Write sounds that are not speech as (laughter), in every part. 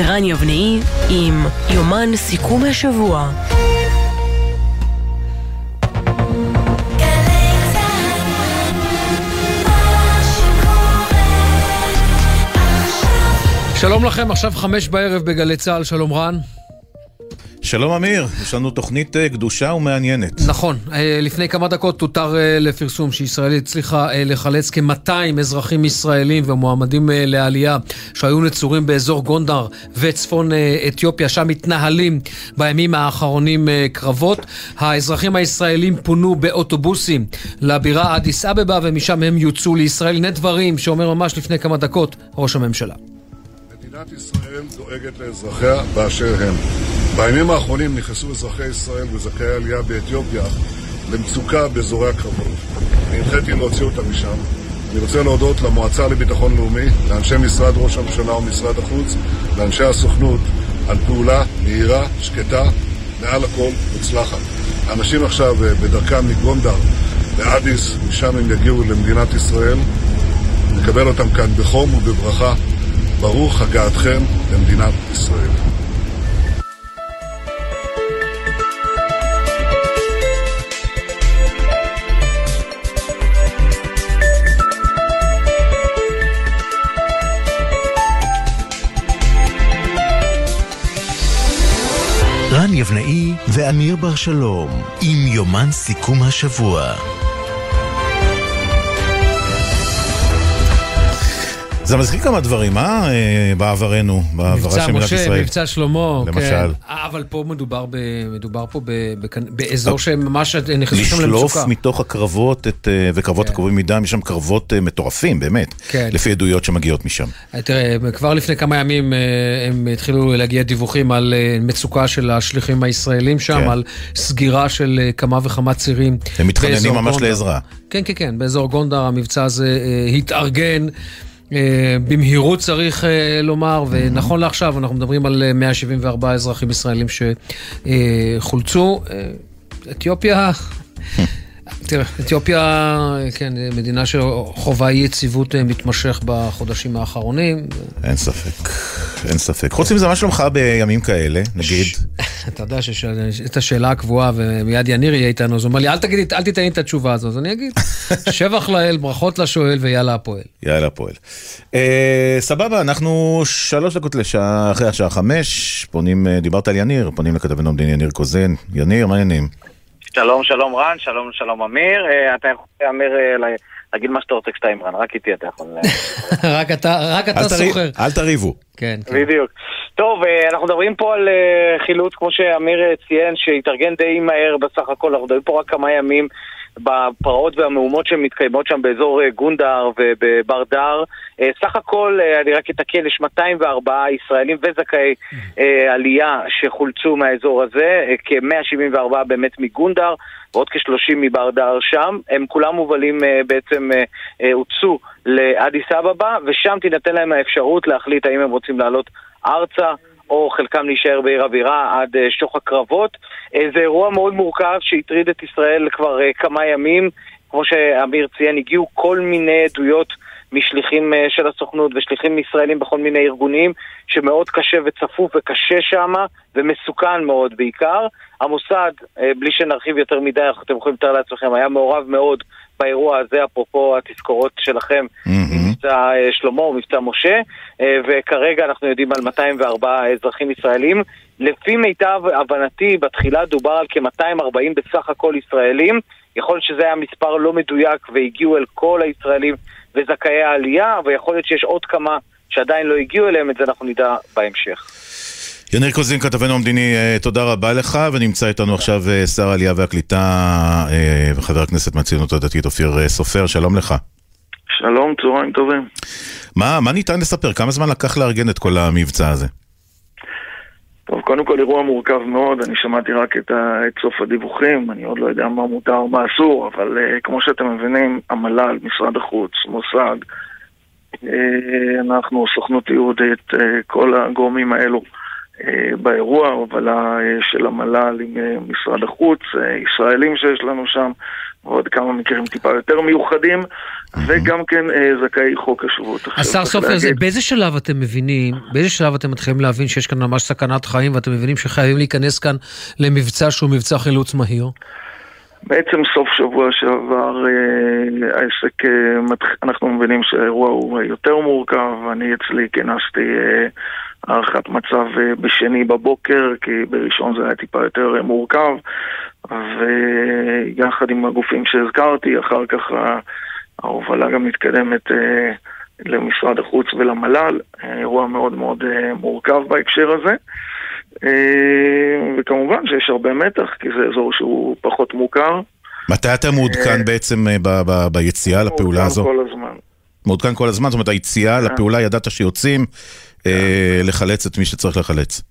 רן יבנאי עם יומן סיכום השבוע. שלום לכם, עכשיו חמש בערב בגלי צה"ל, שלום רן. שלום אמיר, יש לנו תוכנית אה, קדושה ומעניינת. נכון, אה, לפני כמה דקות תותר אה, לפרסום שישראל הצליחה לחלץ כ-200 אזרחים ישראלים ומועמדים לעלייה שהיו נצורים באזור גונדר וצפון אתיופיה, שם מתנהלים בימים האחרונים קרבות. האזרחים הישראלים פונו באוטובוסים לבירה אדיס אבבה ומשם הם יוצאו לישראל. הנה דברים שאומר ממש לפני כמה דקות ראש הממשלה. מדינת ישראל דואגת לאזרחיה באשר הם. בימים האחרונים נכנסו אזרחי ישראל וזכאי עלייה באתיופיה למצוקה באזורי הקרבות. אני הנחיתי להוציא אותם משם. אני רוצה להודות למועצה לביטחון לאומי, לאנשי משרד ראש הממשלה ומשרד החוץ, לאנשי הסוכנות, על פעולה מהירה, שקטה, מעל הכל מוצלחת. האנשים עכשיו אה, בדרכם מגונדר לאדיס, משם הם יגיעו למדינת ישראל. נקבל אותם כאן בחום ובברכה. ברוך הגעתכם למדינת ישראל. יבנאי ואמיר בר שלום עם יומן סיכום השבוע. זה מזכיר כמה דברים, אה? אה בעברנו, בעברה של מדינת ישראל. מבצע שלמה, למשל. כן. אבל פה מדובר, ב, מדובר פה ב, ב, באזור שממש נכנסו שם למצוקה. לשלוף מתוך הקרבות, את, אה, וקרבות כן. הקרובים מדם, יש שם קרבות מטורפים, באמת. כן. לפי עדויות שמגיעות משם. תראה, כבר לפני כמה ימים הם התחילו להגיע דיווחים על מצוקה של השליחים הישראלים שם, כן. על סגירה של כמה וכמה צירים. הם מתחננים ממש גונדר. לעזרה. כן, כן, כן, באזור גונדר המבצע הזה התארגן. אה, במהירות צריך אה, לומר, ונכון לעכשיו אנחנו מדברים על 174 אה, אזרחים ישראלים שחולצו. אתיופיה... תראה, אתיופיה, כן, מדינה שחובה אי יציבות מתמשך בחודשים האחרונים. אין ספק, אין ספק. חוץ מזה, מה שלומך בימים כאלה, נגיד? (laughs) אתה יודע שאת השאלה הקבועה, ומיד יניר יהיה איתנו, אז הוא אומר לי, אל תגיד, אל תיתן לי את התשובה הזאת. אז אני אגיד, (laughs) שבח לאל, ברכות לשואל ויאללה הפועל. יאללה הפועל. אה, סבבה, אנחנו שלוש דקות לשעה, אחרי השעה חמש, פונים, אה, דיברת על יניר, פונים לכתבנו המדיני יניר קוזן. יניר, מה העניינים? שלום, שלום רן, שלום, שלום אמיר. אה, אתה יכול, אמיר, להגיד מה שאתה רוצה כשאתה עם רן, רק איתי אתה יכול... (laughs) רק אתה סוחר. אל תריבו. כן, כן. בדיוק. טוב, אה, אנחנו מדברים פה על אה, חילוץ, כמו שאמיר אה, ציין, שהתארגן די מהר בסך הכל, אנחנו מדברים פה רק כמה ימים בפרעות והמהומות שמתקיימות שם באזור גונדר ובבר דר. סך הכל, אני רק אתקן, יש 204 ישראלים וזכאי עלייה שחולצו מהאזור הזה, כ-174 באמת מגונדר ועוד כ-30 מבר דר שם. הם כולם מובלים בעצם, הוצאו לאדיס אבבה, ושם תינתן להם האפשרות להחליט האם הם רוצים לעלות ארצה, או חלקם להישאר בעיר הבירה עד אה, שוך הקרבות. אה, זה אירוע מאוד מורכב שהטריד את ישראל כבר אה, כמה ימים. כמו שאמיר ציין, הגיעו כל מיני עדויות משליחים של הסוכנות ושליחים ישראלים בכל מיני ארגונים שמאוד קשה וצפוף וקשה שם ומסוכן מאוד בעיקר. המוסד, בלי שנרחיב יותר מדי, אתם יכולים לתאר לעצמכם, היה מעורב מאוד באירוע הזה, אפרופו התזכורות שלכם, mm-hmm. מבצע אה, שלמה ומבצע משה, אה, וכרגע אנחנו יודעים על 204 אזרחים ישראלים. לפי מיטב הבנתי, בתחילה דובר על כ-240 בסך הכל ישראלים. יכול להיות שזה היה מספר לא מדויק והגיעו אל כל הישראלים וזכאי העלייה, ויכול להיות שיש עוד כמה שעדיין לא הגיעו אליהם, את זה אנחנו נדע בהמשך. יניר קוזין, כתבנו המדיני, אה, תודה רבה לך, ונמצא איתנו עכשיו אה, שר העלייה והקליטה אה, וחבר הכנסת מהציונות הדתית אופיר סופר, שלום לך. שלום, צהריים טובים. מה, מה ניתן לספר? כמה זמן לקח לארגן את כל המבצע הזה? טוב, קודם כל אירוע מורכב מאוד, אני שמעתי רק את, ה, את סוף הדיווחים, אני עוד לא יודע מה מותר ומה אסור, אבל uh, כמו שאתם מבינים, המל"ל, משרד החוץ, מוסד, uh, אנחנו, סוכנות יהודית, uh, כל הגורמים האלו אה, באירוע, הובלה אה, של המל"ל עם אה, משרד החוץ, ישראלים שיש לנו שם, ועוד כמה מקרים טיפה יותר מיוחדים, וגם כן אה, זכאי חוק השבות. השר סופר, באיזה שלב אתם מבינים, באיזה שלב אתם מתחילים להבין שיש כאן ממש סכנת חיים ואתם מבינים שחייבים להיכנס כאן למבצע שהוא מבצע חילוץ מהיר? בעצם סוף שבוע שעבר אה, העסק, אה, מתח- אנחנו מבינים שהאירוע הוא יותר מורכב, אני אצלי כינסתי הערכת מצב אה, בשני בבוקר, כי בראשון זה היה טיפה יותר אה, מורכב, ויחד עם הגופים שהזכרתי, אחר כך ההובלה גם מתקדמת אה, למשרד החוץ ולמל"ל, אה, אירוע מאוד מאוד אה, מורכב בהקשר הזה. אה, וכמובן שיש הרבה מתח, כי זה אזור שהוא פחות מוכר. מתי אתה מעודכן בעצם אה, ביציאה לפעולה מעודכן הזו? כל הזמן. מעודכן כל הזמן? זאת אומרת, היציאה כן. לפעולה, ידעת שיוצאים אה, לחלץ את מי שצריך לחלץ.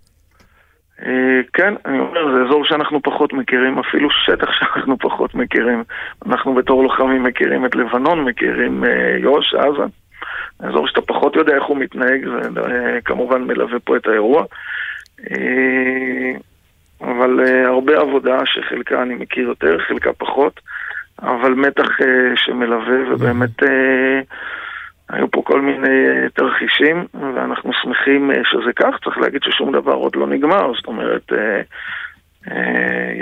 אה, כן, אני אומר, זה אזור שאנחנו פחות מכירים, אפילו שטח שאנחנו פחות מכירים. אנחנו בתור לוחמים מכירים את לבנון, מכירים אה, יו"ש, עזה. אזור שאתה פחות יודע איך הוא מתנהג, וכמובן מלווה פה את האירוע. אה, אבל אה, הרבה עבודה שחלקה אני מכיר יותר, חלקה פחות, אבל מתח אה, שמלווה, ובאמת אה, היו פה כל מיני אה, תרחישים, ואנחנו שמחים אה, שזה כך. צריך להגיד ששום דבר עוד לא נגמר, זאת אומרת, אה,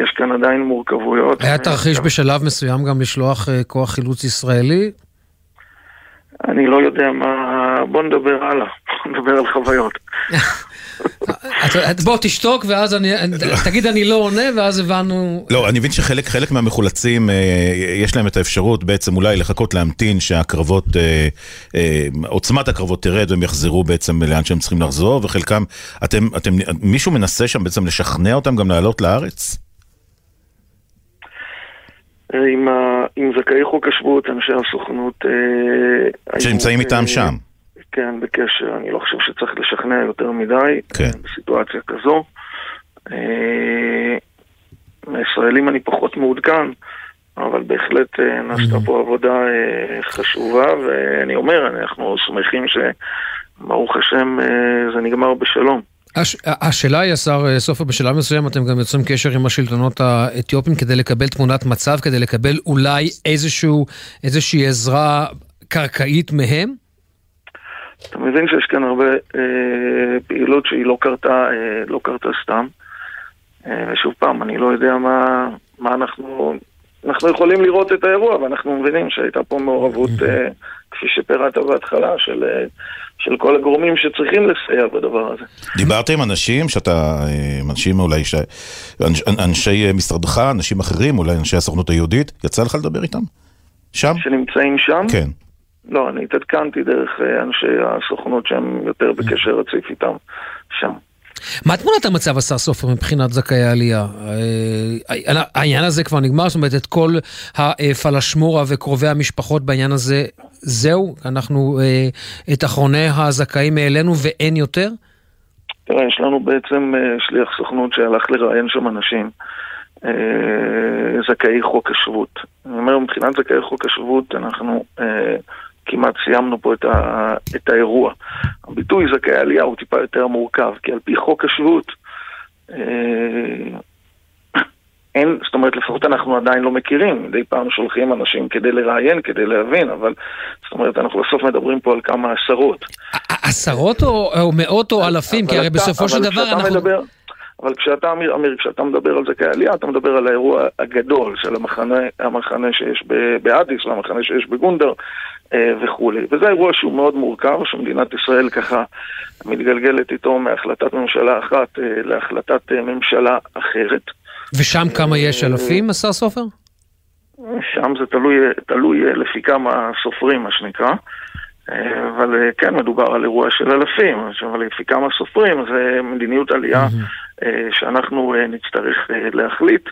יש כאן עדיין מורכבויות. היה תרחיש בשלב מסוים גם לשלוח כוח חילוץ ישראלי? אני לא יודע מה... בוא נדבר הלאה, בוא נדבר על חוויות. (laughs) בוא תשתוק ואז אני, תגיד אני לא עונה ואז הבנו... לא, אני מבין שחלק חלק מהמחולצים, אה, יש להם את האפשרות בעצם אולי לחכות להמתין שהקרבות, אה, אה, עוצמת הקרבות תרד והם יחזרו בעצם לאן שהם צריכים לחזור, וחלקם, אתם, אתם, מישהו מנסה שם בעצם לשכנע אותם גם לעלות לארץ? עם, זכאי חוק השבות, אנשי הסוכנות... שנמצאים איתם שם. כן, בקשר. אני לא חושב שצריך לשכנע יותר מדי כן. בסיטואציה כזו. אה, מהישראלים אני פחות מעודכן, אבל בהחלט אה, נעשתה פה עבודה אה, חשובה, ואני אומר, אנחנו שמחים שברוך השם זה נגמר בשלום. הש... השאלה היא, השר סופר, בשלב מסוים אתם גם יוצרים קשר עם השלטונות האתיופים כדי לקבל תמונת מצב, כדי לקבל אולי איזשהו, איזושהי עזרה קרקעית מהם? אתה מבין שיש כאן הרבה אה, פעילות שהיא לא קרתה, אה, לא קרתה סתם. אה, ושוב פעם, אני לא יודע מה, מה אנחנו... אנחנו יכולים לראות את האירוע, ואנחנו מבינים שהייתה פה מעורבות, אה, כפי שפירטת בהתחלה, של, אה, של כל הגורמים שצריכים לסייע בדבר הזה. דיברת עם אנשים שאתה, אה, אנשים אולי, ש... אנש, אנשי אה, משרדך, אנשים אחרים, אולי אנשי הסוכנות היהודית, יצא לך לדבר איתם? שם? שנמצאים שם? כן. לא, אני התעדכנתי דרך אה, אנשי הסוכנות שהם יותר בקשר רציף איתם שם. מה תמונת המצב, השר סופר, מבחינת זכאי העלייה? אה, העניין הזה כבר נגמר? זאת אומרת, את כל הפלשמורה וקרובי המשפחות בעניין הזה, זהו? אנחנו אה, את אחרוני הזכאים העלינו ואין יותר? תראה, יש לנו בעצם אה, שליח סוכנות שהלך לראיין שם אנשים, אה, זכאי חוק השבות. אני אומר, מבחינת זכאי חוק השבות, אנחנו אה, כמעט סיימנו פה את, ה, את האירוע. הביטוי זכאי עלייה הוא טיפה יותר מורכב, כי על פי חוק השבות, אה, אין, זאת אומרת, לפחות אנחנו עדיין לא מכירים, מדי פעם שולחים אנשים כדי לראיין, כדי להבין, אבל זאת אומרת, אנחנו בסוף מדברים פה על כמה עשרות. עשרות או, או מאות או אלפים? כי הרי אתה- בסופו של דבר אנחנו... מדבר, אבל כשאתה, אמיר, אמיר, כשאתה מדבר על זכאי עלייה, אתה מדבר על האירוע הגדול של המחנה, המחנה שיש באדיס והמחנה שיש בגונדר וכולי. וזה אירוע שהוא מאוד מורכב, שמדינת ישראל ככה מתגלגלת איתו מהחלטת ממשלה אחת אה, להחלטת אה, ממשלה אחרת. ושם כמה יש אלפים, השר סופר? שם זה תלוי, תלוי אה, לפי כמה סופרים, מה שנקרא. אה, אבל אה, כן, מדובר על אירוע של אלפים, אבל לפי כמה סופרים, זה מדיניות עלייה אה, שאנחנו אה, נצטרך אה, להחליט אה,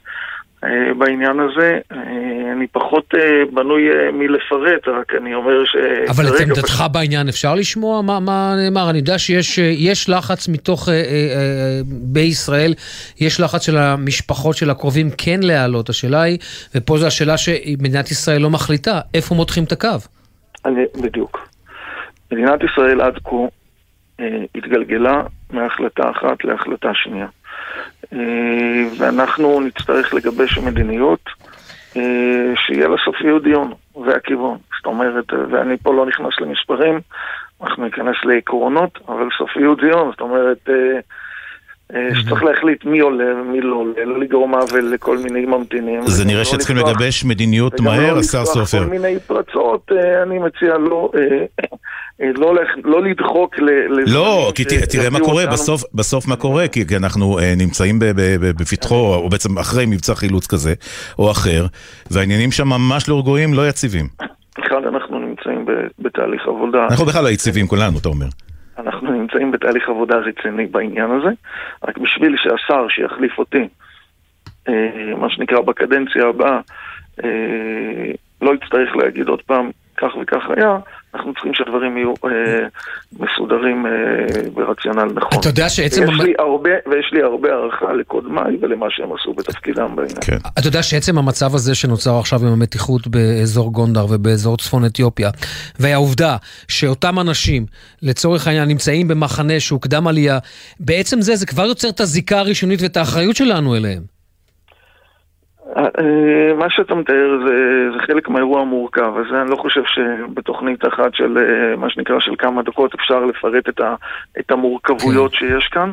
בעניין הזה. אה, אני פחות אה, בנוי אה, מלפרט, רק אני אומר ש... אבל את עמדתך בעניין אפשר לשמוע מה, מה נאמר? אני יודע שיש אה, יש לחץ מתוך, אה, אה, אה, בישראל, יש לחץ של המשפחות של הקרובים כן להעלות. השאלה היא, ופה זו השאלה שמדינת ישראל לא מחליטה, איפה מותחים את הקו? אני, בדיוק. מדינת ישראל עד כה אה, התגלגלה מהחלטה אחת להחלטה שנייה. אה, ואנחנו נצטרך לגבש מדיניות אה, שיהיה לסופיות דיון, זה הכיוון. זאת אומרת, ואני פה לא נכנס למספרים, אנחנו ניכנס לעקרונות, אבל סופיות דיון, זאת אומרת... אה, שצריך להחליט מי עולה ומי לא עולה, לא לגרום עוול לכל מיני ממתינים. זה נראה לא שצריכים לגבש מדיניות מהר, לא השר סופר. וגם לא לפתוח כל מיני פרצות, אה, אני מציע לא... אה, לא, לא לדחוק ל... לא, כי תראה מה קורה, בסוף, בסוף מה קורה, כי אנחנו נמצאים בפתחו, או בעצם אחרי מבצע חילוץ כזה, או אחר, והעניינים שם ממש לא רגועים, לא יציבים. אחד, אנחנו נמצאים בתהליך עבודה. אנחנו בכלל לא יציבים כולנו, אתה אומר. אנחנו נמצאים בתהליך עבודה רציני בעניין הזה, רק בשביל שהשר שיחליף אותי, אה, מה שנקרא בקדנציה הבאה, אה, לא יצטרך להגיד עוד פעם כך וכך היה, אנחנו צריכים שהדברים יהיו אה, מסודרים אה, ברציונל נכון. אתה יודע שעצם... ויש, המ... לי הרבה, ויש לי הרבה הערכה לקודמיי ולמה שהם עשו בתפקידם בעניין. כן. אתה יודע שעצם המצב הזה שנוצר עכשיו עם המתיחות באזור גונדר ובאזור צפון אתיופיה, והעובדה שאותם אנשים, לצורך העניין, נמצאים במחנה שהוא קדם עלייה, בעצם זה, זה כבר יוצר את הזיקה הראשונית ואת האחריות שלנו אליהם. אה, מה שאתה מתאר זה, זה חלק מהאירוע המורכב, אז אני לא חושב שבתוכנית אחת של אה, מה שנקרא של כמה דקות אפשר לפרט את, ה, את המורכבויות כן. שיש כאן.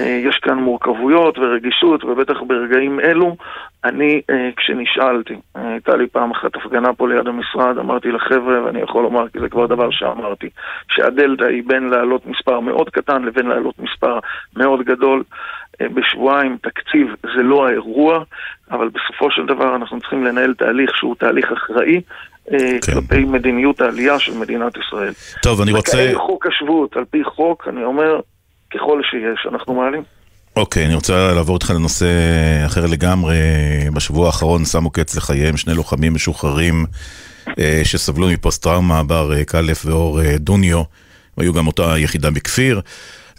אה, יש כאן מורכבויות ורגישות, ובטח ברגעים אלו, אני כשנשאלתי, הייתה לי פעם אחת הפגנה פה ליד המשרד, אמרתי לחבר'ה, ואני יכול לומר, כי זה כבר דבר שאמרתי, שהדלתא היא בין להעלות מספר מאוד קטן לבין להעלות מספר מאוד גדול. בשבועיים תקציב זה לא האירוע, אבל בסופו של דבר אנחנו צריכים לנהל תהליך שהוא תהליך אחראי אה, כן. כלפי מדיניות העלייה של מדינת ישראל. טוב, אני רוצה... וכאלה חוק השבות, על פי חוק, אני אומר, ככל שיש, אנחנו מעלים. אוקיי, אני רוצה לעבור איתך לנושא אחר לגמרי. בשבוע האחרון שמו קץ לחייהם שני לוחמים משוחררים אה, שסבלו מפוסט-טראומה, בר אה, קלף ואור דוניו, והיו גם אותה יחידה בכפיר.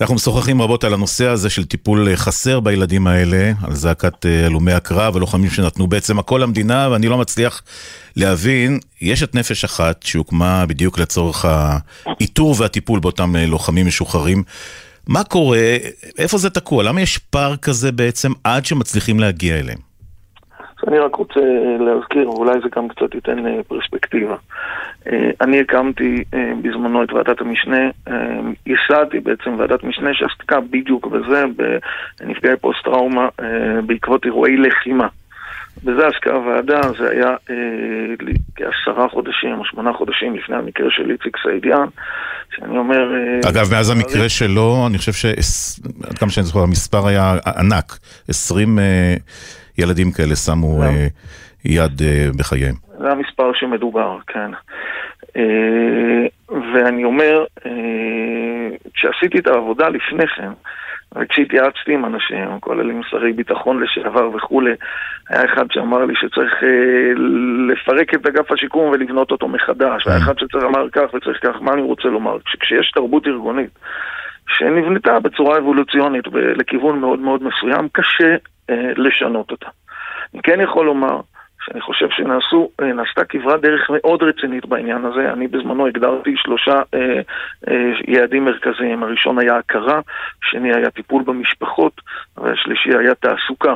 אנחנו משוחחים רבות על הנושא הזה של טיפול אה, חסר בילדים האלה, על זעקת אה, הלומי הקרב, הלוחמים שנתנו בעצם הכל למדינה, ואני לא מצליח להבין, יש את נפש אחת שהוקמה בדיוק לצורך האיתור והטיפול באותם אה, לוחמים משוחררים. מה קורה, איפה זה תקוע? למה יש פער כזה בעצם עד שמצליחים להגיע אליהם? אני רק רוצה להזכיר, אולי זה גם קצת ייתן אה, פרספקטיבה. אה, אני הקמתי אה, בזמנו את ועדת המשנה, ייסדתי בעצם ועדת משנה שעסקה בדיוק בזה, בנפגעי פוסט-טראומה בעקבות אירועי לחימה. בזה עסקה הוועדה, זה היה אה, כעשרה חודשים או שמונה חודשים לפני המקרה של איציק סעידיאן, שאני אומר... אה, אגב, מאז המקרה שלו, אני חושב שעד כמה שאני זוכר, המספר היה ענק, עשרים... אה, ילדים כאלה שמו אה, יד אה, בחייהם. זה המספר שמדובר, כן. אה, ואני אומר, כשעשיתי את העבודה לפני כן, וכשהתייעצתי עם אנשים, כולל עם שרי ביטחון לשעבר וכולי, היה אחד שאמר לי שצריך לפרק את אגף השיקום ולבנות אותו מחדש, והיה אחד שצריך לומר כך וצריך כך, מה אני רוצה לומר? כשיש תרבות ארגונית שנבנתה בצורה אבולוציונית לכיוון מאוד מאוד מסוים, קשה אה, לשנות אותה. אני כן יכול לומר שאני חושב שנעשתה כברת דרך מאוד רצינית בעניין הזה. אני בזמנו הגדרתי שלושה אה, אה, יעדים מרכזיים. הראשון היה הכרה, השני היה טיפול במשפחות, והשלישי היה תעסוקה.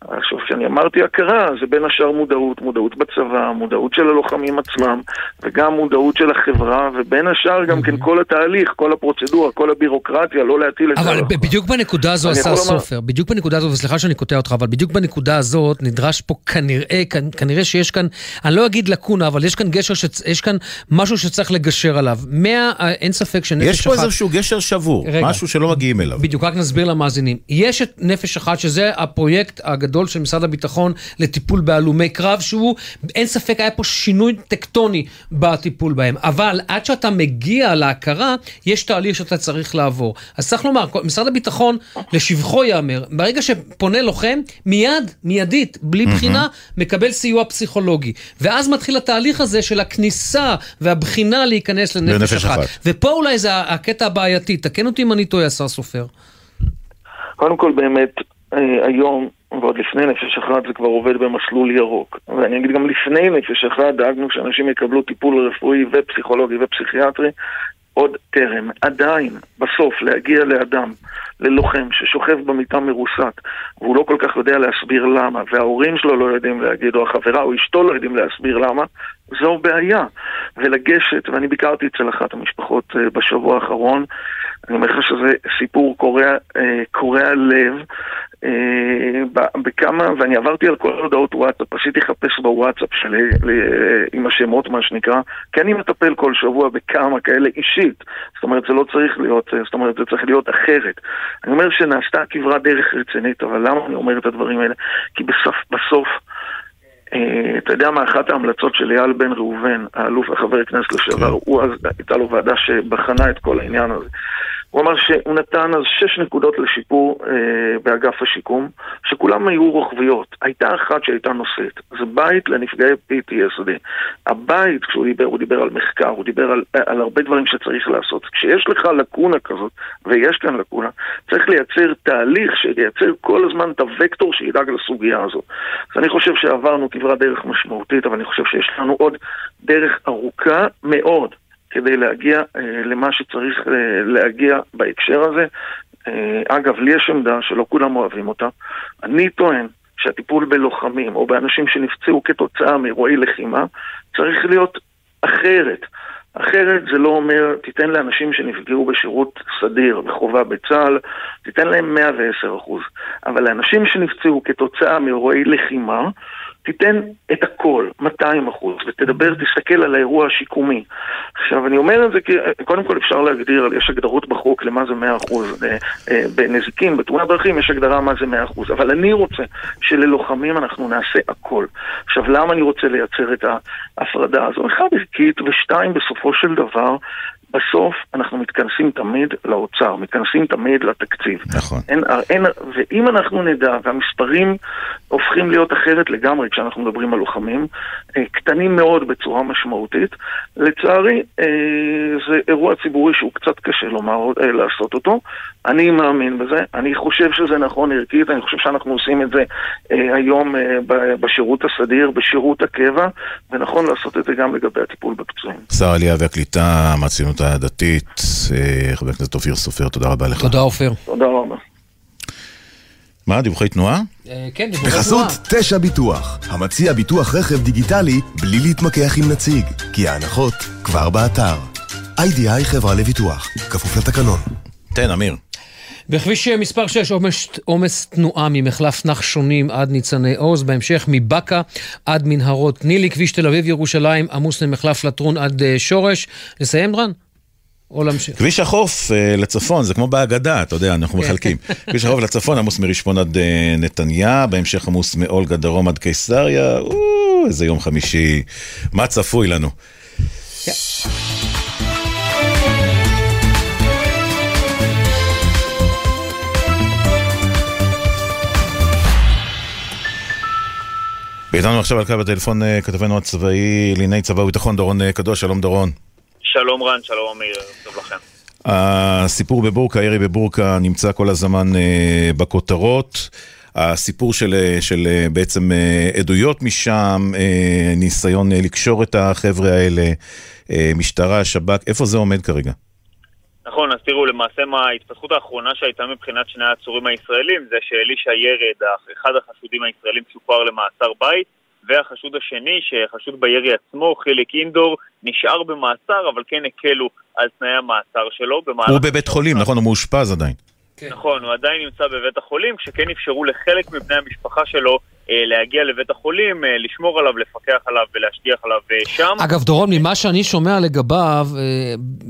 עכשיו, כשאני אמרתי הכרה, זה בין השאר מודעות, מודעות בצבא, מודעות של הלוחמים עצמם, וגם מודעות של החברה, ובין השאר גם כן כל התהליך, כל הפרוצדורה, כל הבירוקרטיה, לא להטיל את זה. אבל בדיוק בנקודה הזו, השר סופר, בדיוק בנקודה הזו, וסליחה שאני קוטע אותך, אבל בדיוק בנקודה הזאת נדרש פה כנראה, כנראה שיש כאן, אני לא אגיד לקונה, אבל יש כאן גשר, יש כאן משהו שצריך לגשר עליו. מאה, אין ספק שנפש אחת... יש פה איזשהו גשר שבור, משהו שלא מגיעים אליו. בדיוק, רק נסביר למאזינים. יש את נפש אחת, שזה הפרויקט הגדול של משרד הביטחון לטיפול בהלומי קרב, שהוא, אין ספק, היה פה שינוי טקטוני בטיפול בהם. אבל עד שאתה מגיע להכרה, יש תהליך שאתה צריך לעבור. אז צריך לומר, משרד הביטחון, לשבחו ייאמר, ברגע שפונה לוחם, מיד, מיידית, בלי בחינה, מקבל סיוע פסיכולוגי. ואז מתחיל התהליך הזה של הכניסה והבחינה להיכנס לנפש אחת. אחת. ופה אולי זה הקטע הבעייתי, תקן אותי אם אני טועה, השר סופר. קודם כל באמת, אה, היום ועוד לפני נפש אחת זה כבר עובד במסלול ירוק. ואני אגיד גם לפני נפש אחת דאגנו שאנשים יקבלו טיפול רפואי ופסיכולוגי ופסיכיאטרי עוד טרם. עדיין, בסוף, להגיע לאדם, ללוחם ששוכב במיטה מרוסק, והוא לא כל כך יודע להסביר למה, וההורים שלו לא יודעים להגיד, או החברה או אשתו לא יודעים להסביר למה, זו בעיה. ולגשת, ואני ביקרתי אצל אחת המשפחות אה, בשבוע האחרון, אני אומר לך שזה סיפור קורע, אה, קורע לב, בכמה, ואני עברתי על כל הודעות וואטסאפ, עשיתי לחפש בוואטסאפ שלי עם השמות מה שנקרא, כי אני מטפל כל שבוע בכמה כאלה אישית, זאת אומרת זה לא צריך להיות, זאת אומרת זה צריך להיות אחרת. אני אומר שנעשתה כברת דרך רצינית, אבל למה אני אומר את הדברים האלה? כי בסוף, בסוף אה, אתה יודע מה, אחת ההמלצות של אייל בן ראובן, האלוף וחבר הכנסת לשעבר, כן. הוא אז, הייתה לו ועדה שבחנה את כל העניין הזה. הוא אמר שהוא נתן אז שש נקודות לשיפור אה, באגף השיקום, שכולם היו רוחביות. הייתה אחת שהייתה נושאת, זה בית לנפגעי PTSD. הבית, כשהוא דיבר, הוא דיבר על מחקר, הוא דיבר על, על הרבה דברים שצריך לעשות. כשיש לך לקונה כזאת, ויש כאן לקונה, צריך לייצר תהליך שייצר כל הזמן את הוקטור שידאג לסוגיה הזאת. אז אני חושב שעברנו כברת דרך משמעותית, אבל אני חושב שיש לנו עוד דרך ארוכה מאוד. כדי להגיע אה, למה שצריך אה, להגיע בהקשר הזה. אה, אגב, לי יש עמדה שלא כולם אוהבים אותה. אני טוען שהטיפול בלוחמים או באנשים שנפצעו כתוצאה מאירועי לחימה צריך להיות אחרת. אחרת זה לא אומר, תיתן לאנשים שנפגעו בשירות סדיר, בחובה בצה"ל, תיתן להם 110 אחוז. אבל לאנשים שנפצעו כתוצאה מאירועי לחימה, תיתן את הכל, 200 אחוז, ותדבר, תסתכל על האירוע השיקומי. עכשיו, אני אומר את זה כי קודם כל אפשר להגדיר, יש הגדרות בחוק למה זה 100 אחוז. אה, אה, בנזיקים, בתאונת דרכים, יש הגדרה מה זה 100 אחוז. אבל אני רוצה שללוחמים אנחנו נעשה הכל. עכשיו, למה אני רוצה לייצר את ההפרדה הזו? אחד, ערכית, ושתיים, בסופו של דבר, בסוף אנחנו מתכנסים תמיד לאוצר, מתכנסים תמיד לתקציב. נכון. אין, אין, ואם אנחנו נדע, והמספרים הופכים להיות אחרת לגמרי כשאנחנו מדברים על לוחמים, אה, קטנים מאוד בצורה משמעותית, לצערי אה, זה אירוע ציבורי שהוא קצת קשה לומר, אה, לעשות אותו. אני מאמין בזה, אני חושב שזה נכון ערכית, אני חושב שאנחנו עושים את זה היום בשירות הסדיר, בשירות הקבע, ונכון לעשות את זה גם לגבי הטיפול בפצועים. שר העלייה והקליטה, מהציונות הציונות הדתית, אה, חבר הכנסת אופיר סופר, תודה רבה לך. תודה אופיר. תודה רבה. מה, דיווחי תנועה? אה, כן, דיווחי תנועה. בחסות תשע ביטוח, המציע ביטוח רכב דיגיטלי בלי להתמקח עם נציג, כי ההנחות כבר באתר. איי-די-איי חברה לביטוח, כפוף לתקנון. תן, אמיר. בכביש מספר 6 עומס, עומס תנועה ממחלף נחשונים עד ניצני עוז, בהמשך מבאקה עד מנהרות נילי, כביש תל אביב ירושלים עמוס למחלף לטרון עד אה, שורש. לסיים דרן? או להמשיך? כביש החוף אה, לצפון, זה כמו בהגדה, אתה יודע, אנחנו כן. מחלקים. כביש החוף לצפון עמוס מרשפון עד אה, נתניה, בהמשך עמוס מאולגה דרום עד קיסריה, איזה יום חמישי, מה צפוי לנו? ואיתנו עכשיו על קו הטלפון אה, כתבנו הצבאי לענייני צבא וביטחון דורון קדוש, שלום דורון. שלום רן, שלום אמיר, טוב לכם. הסיפור בבורקה, הירי בבורקה, נמצא כל הזמן אה, בכותרות. הסיפור של, של בעצם עדויות משם, ניסיון לקשור את החבר'ה האלה, משטרה, שב"כ, איפה זה עומד כרגע? נכון, אז תראו, למעשה מה ההתפתחות האחרונה שהייתה מבחינת שני העצורים הישראלים זה שאלישע ירד, אחד החשודים הישראלים שוחרר למעצר בית והחשוד השני, שחשוד בירי עצמו, חיליק אינדור, נשאר במעצר, אבל כן הקלו על תנאי המעצר שלו. הוא בבית חולים, נכון? הוא מאושפז עדיין. כן. נכון, הוא עדיין נמצא בבית החולים, כשכן אפשרו לחלק מבני המשפחה שלו להגיע לבית החולים, אה, לשמור עליו, לפקח עליו ולהשגיח עליו אה, שם. אגב, דורון, ממה שאני שומע לגביו,